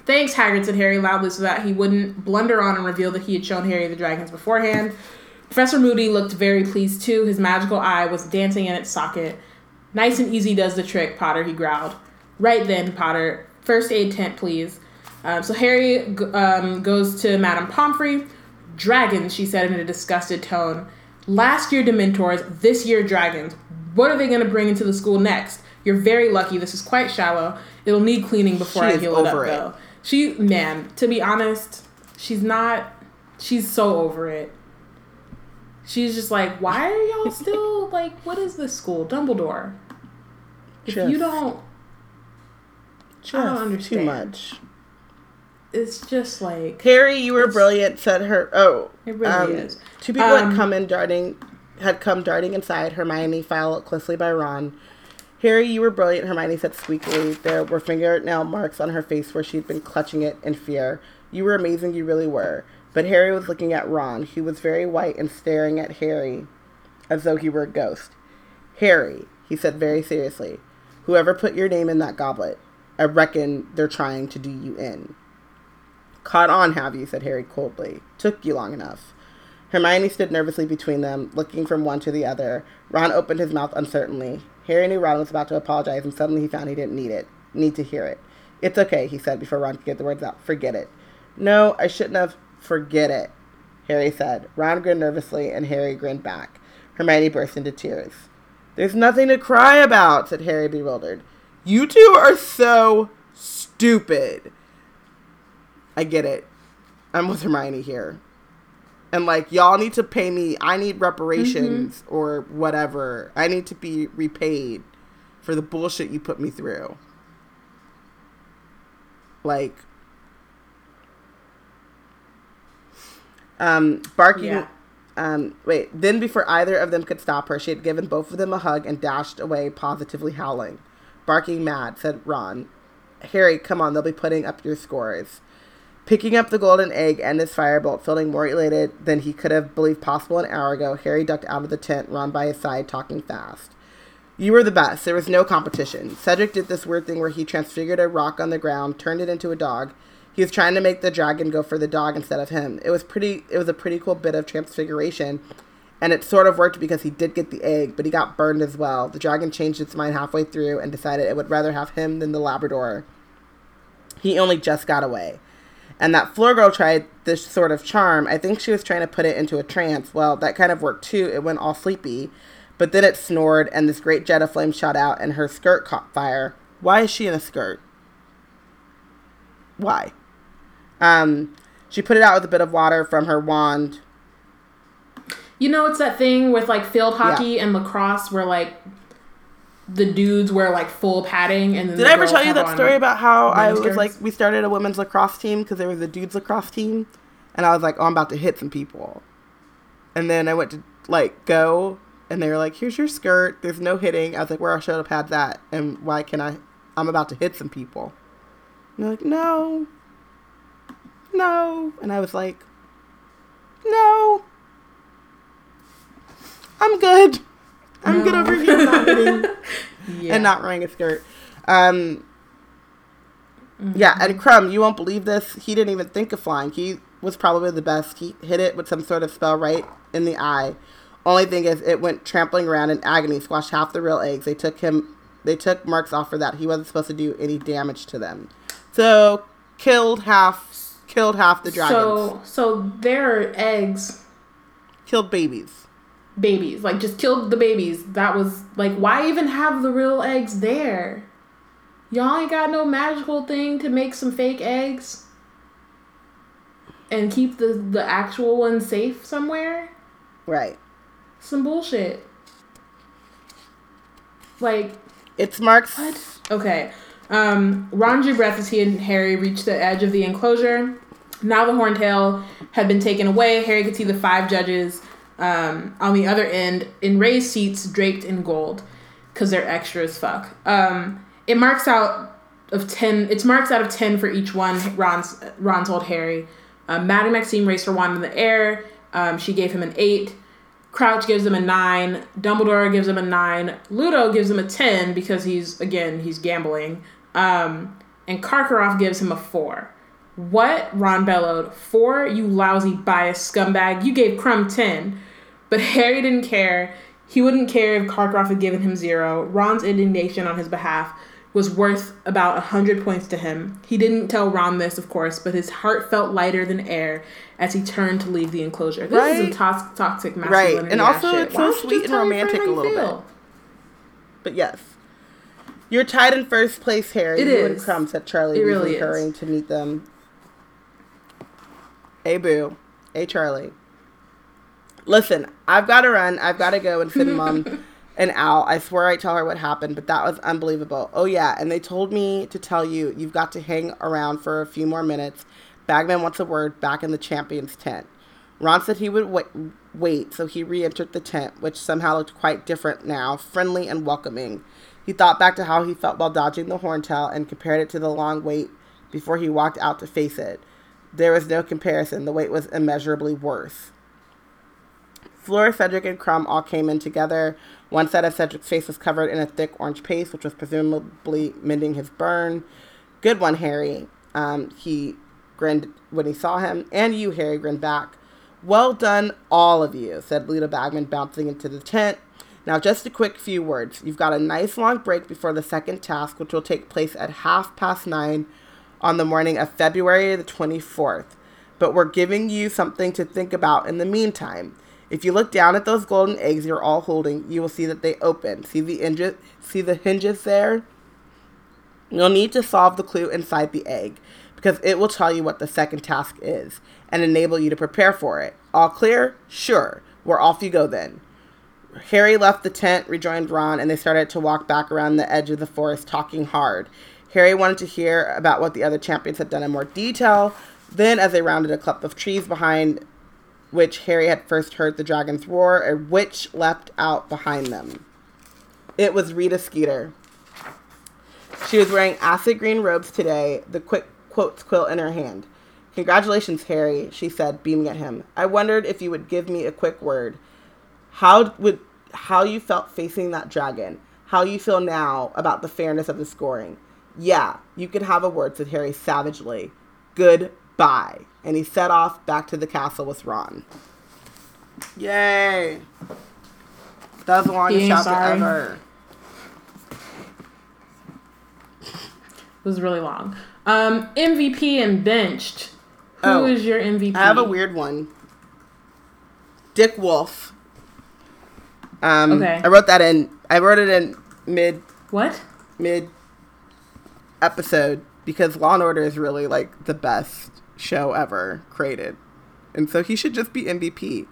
Thanks, Hagrid said Harry loudly so that he wouldn't blunder on and reveal that he had shown Harry the dragons beforehand. Professor Moody looked very pleased too. His magical eye was dancing in its socket. Nice and easy does the trick, Potter, he growled. Right then, Potter, First aid tent, please. Um, so Harry um, goes to Madame Pomfrey. Dragons, she said in a disgusted tone. Last year Dementors, this year dragons. What are they going to bring into the school next? You're very lucky. This is quite shallow. It'll need cleaning before she I heal it up, it. though. She, man, to be honest, she's not. She's so over it. She's just like, why are y'all *laughs* still like? What is this school, Dumbledore? If just, you don't, just I don't understand. Too much. It's just like Harry, you were brilliant. Said her. Oh, it really um, is. Two people um, had come in darting, had come darting inside. Hermione followed closely by Ron. Harry, you were brilliant, Hermione said squeakily. There were fingernail marks on her face where she'd been clutching it in fear. You were amazing, you really were. But Harry was looking at Ron, who was very white and staring at Harry as though he were a ghost. Harry, he said very seriously, whoever put your name in that goblet, I reckon they're trying to do you in. Caught on, have you? said Harry coldly. Took you long enough. Hermione stood nervously between them, looking from one to the other. Ron opened his mouth uncertainly. Harry knew Ron was about to apologize, and suddenly he found he didn't need it. Need to hear it. It's okay, he said before Ron could get the words out. Forget it. No, I shouldn't have. Forget it, Harry said. Ron grinned nervously, and Harry grinned back. Hermione burst into tears. There's nothing to cry about, said Harry, bewildered. You two are so stupid. I get it. I'm with Hermione here and like y'all need to pay me. I need reparations mm-hmm. or whatever. I need to be repaid for the bullshit you put me through. Like um barking yeah. um wait then before either of them could stop her she had given both of them a hug and dashed away positively howling. Barking mad said ron harry come on they'll be putting up your scores Picking up the golden egg and his firebolt, feeling more elated than he could have believed possible an hour ago, Harry ducked out of the tent, Ron by his side, talking fast. You were the best. There was no competition. Cedric did this weird thing where he transfigured a rock on the ground, turned it into a dog. He was trying to make the dragon go for the dog instead of him. It was pretty it was a pretty cool bit of transfiguration, and it sort of worked because he did get the egg, but he got burned as well. The dragon changed its mind halfway through and decided it would rather have him than the Labrador. He only just got away. And that Fleur girl tried this sort of charm. I think she was trying to put it into a trance. Well, that kind of worked too. It went all sleepy. But then it snored, and this great jet of flame shot out, and her skirt caught fire. Why is she in a skirt? Why? Um, she put it out with a bit of water from her wand. You know, it's that thing with like field hockey yeah. and lacrosse where like the dudes wear like full padding and then did I ever tell you that story about how I was like we started a women's lacrosse team because there was a dudes lacrosse team and I was like oh I'm about to hit some people. And then I went to like go and they were like here's your skirt. There's no hitting. I was like where are shoulder had that and why can I I'm about to hit some people. And they're like no. No. And I was like no. I'm good I'm no. good over here not yeah. and not wearing a skirt. Um, mm-hmm. Yeah, and Krum, you won't believe this. He didn't even think of flying. He was probably the best. He hit it with some sort of spell right in the eye. Only thing is, it went trampling around in agony, squashed half the real eggs. They took him. They took marks off for that. He wasn't supposed to do any damage to them. So killed half. Killed half the dragons. So so their eggs. Killed babies babies. Like just killed the babies. That was like why even have the real eggs there? Y'all ain't got no magical thing to make some fake eggs and keep the the actual ones safe somewhere? Right. Some bullshit. Like it's Mark's What? Okay. Um, Ron drew breath as he and Harry reached the edge of the enclosure. Now the horntail had been taken away. Harry could see the five judges um, on the other end in raised seats draped in gold because they're extra as fuck. Um, it marks out of 10 it's marks out of 10 for each one ron's ron told harry. Um, madame maxime raised her wand in the air. Um, she gave him an 8 crouch gives him a 9 dumbledore gives him a 9 ludo gives him a 10 because he's again he's gambling. Um, and karkaroff gives him a 4 what ron bellowed 4 you lousy biased scumbag you gave Krum 10 but *laughs* Harry didn't care. He wouldn't care if Karkaroff had given him zero. Ron's indignation on his behalf was worth about a 100 points to him. He didn't tell Ron this, of course, but his heart felt lighter than air as he turned to leave the enclosure. This right. is some to- toxic masculinity. Right, and also it's so sweet and romantic a little bit. But yes. You're tied in first place, Harry. It you is. and Krum said Charlie. It really is. to meet them. Hey, Boo. Hey, Charlie. Listen, I've got to run. I've got to go and fit mom *laughs* and Al. I swear I tell her what happened, but that was unbelievable. Oh, yeah. And they told me to tell you you've got to hang around for a few more minutes. Bagman wants a word back in the champion's tent. Ron said he would wait, wait so he re entered the tent, which somehow looked quite different now, friendly and welcoming. He thought back to how he felt while dodging the horntail and compared it to the long wait before he walked out to face it. There was no comparison. The wait was immeasurably worse. Fleur, Cedric, and Krum all came in together. One side of Cedric's face was covered in a thick orange paste, which was presumably mending his burn. Good one, Harry. Um, he grinned when he saw him. And you, Harry, grinned back. Well done, all of you, said Ludo Bagman, bouncing into the tent. Now, just a quick few words. You've got a nice long break before the second task, which will take place at half past nine on the morning of February the 24th. But we're giving you something to think about in the meantime. If you look down at those golden eggs you're all holding, you will see that they open. See the hinges, see the hinges there? You'll need to solve the clue inside the egg because it will tell you what the second task is and enable you to prepare for it. All clear? Sure. We're off you go then. Harry left the tent, rejoined Ron, and they started to walk back around the edge of the forest, talking hard. Harry wanted to hear about what the other champions had done in more detail. Then, as they rounded a clump of trees behind which Harry had first heard the dragon's roar, a witch leapt out behind them. It was Rita Skeeter. She was wearing acid green robes today, the quick quotes quill in her hand. Congratulations, Harry, she said, beaming at him. I wondered if you would give me a quick word how would how you felt facing that dragon, how you feel now about the fairness of the scoring. Yeah, you can have a word, said Harry savagely. Goodbye. And he set off back to the castle with Ron. Yay. That was the longest chapter sorry. ever. It was really long. Um, MVP and benched. Who oh, is your MVP? I have a weird one. Dick Wolf. Um, okay. I wrote that in. I wrote it in mid. What? Mid episode because Law and Order is really like the best show ever created, and so he should just be MVP.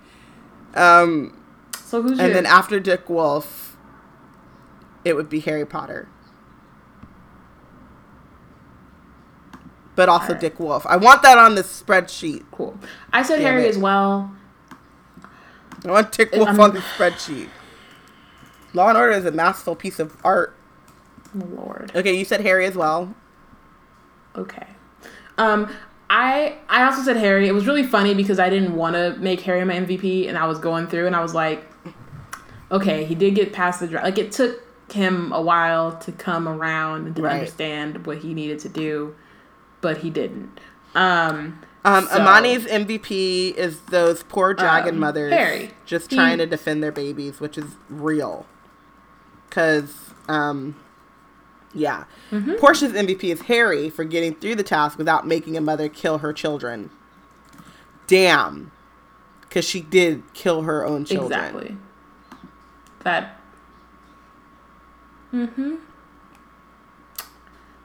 Um, so who's and your... then after Dick Wolf, it would be Harry Potter. But also right. Dick Wolf. I want that on the spreadsheet. Cool. I said Damn Harry it. as well. I want Dick Wolf I'm... on the spreadsheet. Law and Order is a masterful piece of art. Lord. Okay, you said Harry as well. Okay. Um, I I also said Harry. It was really funny because I didn't want to make Harry my MVP, and I was going through, and I was like, okay, he did get past the draft. Like it took him a while to come around and to right. understand what he needed to do, but he didn't. Um, um, so, Amani's MVP is those poor dragon um, mothers Harry. just trying he, to defend their babies, which is real. Because, um, yeah. Mm-hmm. Portia's MVP is Harry for getting through the task without making a mother kill her children. Damn. Because she did kill her own children. Exactly. That. Mm hmm.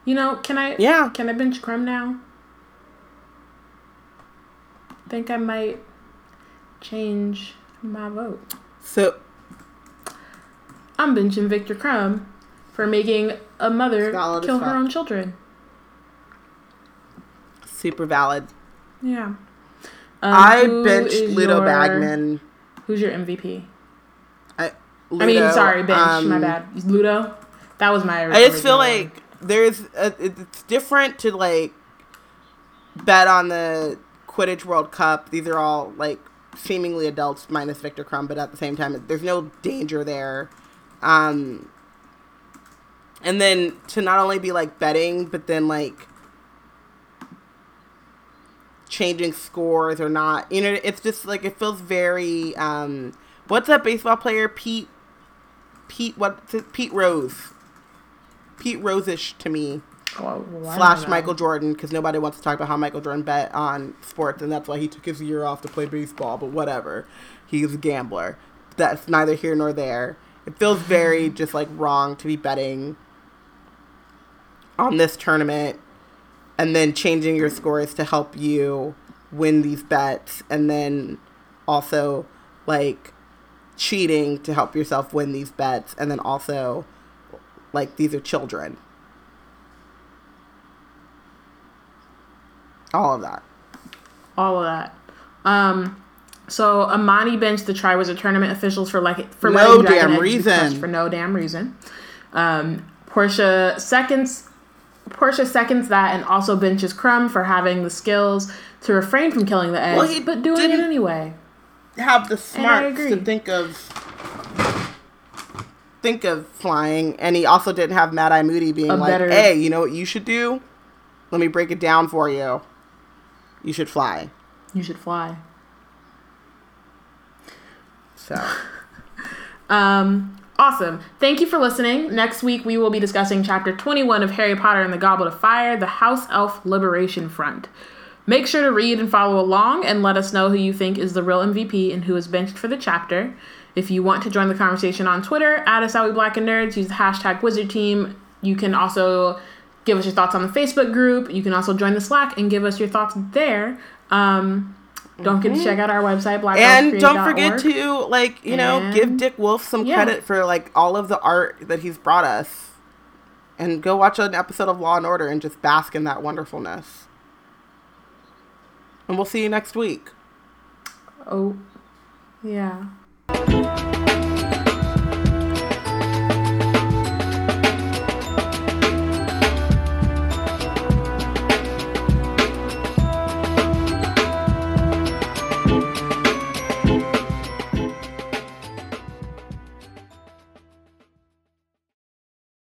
You know, can I. Yeah. Can I bench Krum now? think I might change my vote. So I'm benching Victor Krum for making a mother kill her own children. Super valid. Yeah. Um, I benched Ludo your, Bagman. Who's your MVP? I, Ludo, I mean, sorry, bench. Um, my bad. Ludo. That was my. I just feel like there's a, it's different to like bet on the Quidditch World Cup. These are all like seemingly adults minus Victor Krum, but at the same time, there's no danger there. Um, and then to not only be like betting, but then like changing scores or not, you know, it's just like it feels very. Um, what's that baseball player, Pete? Pete what? Pete Rose. Pete Rose-ish to me. Oh, well, slash Michael Jordan because nobody wants to talk about how Michael Jordan bet on sports and that's why he took his year off to play baseball. But whatever, he's a gambler. That's neither here nor there. It feels very *laughs* just like wrong to be betting on this tournament and then changing your scores to help you win these bets and then also like cheating to help yourself win these bets and then also like these are children. All of that. All of that. Um so Amani benched the Triwizard Tournament officials for like for no damn reason. for no damn reason. Um, Portia seconds Portia seconds that and also benches Krum for having the skills to refrain from killing the eggs, well, but doing it anyway have the smarts to think of think of flying, and he also didn't have Mad Eye Moody being A like, better... "Hey, you know what you should do? Let me break it down for you. You should fly. You should fly." So, *laughs* um, awesome. Thank you for listening. Next week we will be discussing chapter 21 of Harry Potter and the Goblet of Fire, the House Elf Liberation Front. Make sure to read and follow along and let us know who you think is the real MVP and who is benched for the chapter. If you want to join the conversation on Twitter, add us out Black and Nerds, use the hashtag Wizard Team. You can also give us your thoughts on the Facebook group. You can also join the Slack and give us your thoughts there. Um, don't forget mm-hmm. to check out our website, Black And don't forget to like, you know, give Dick Wolf some yeah. credit for like all of the art that he's brought us. And go watch an episode of Law and Order and just bask in that wonderfulness. And we'll see you next week. Oh, yeah.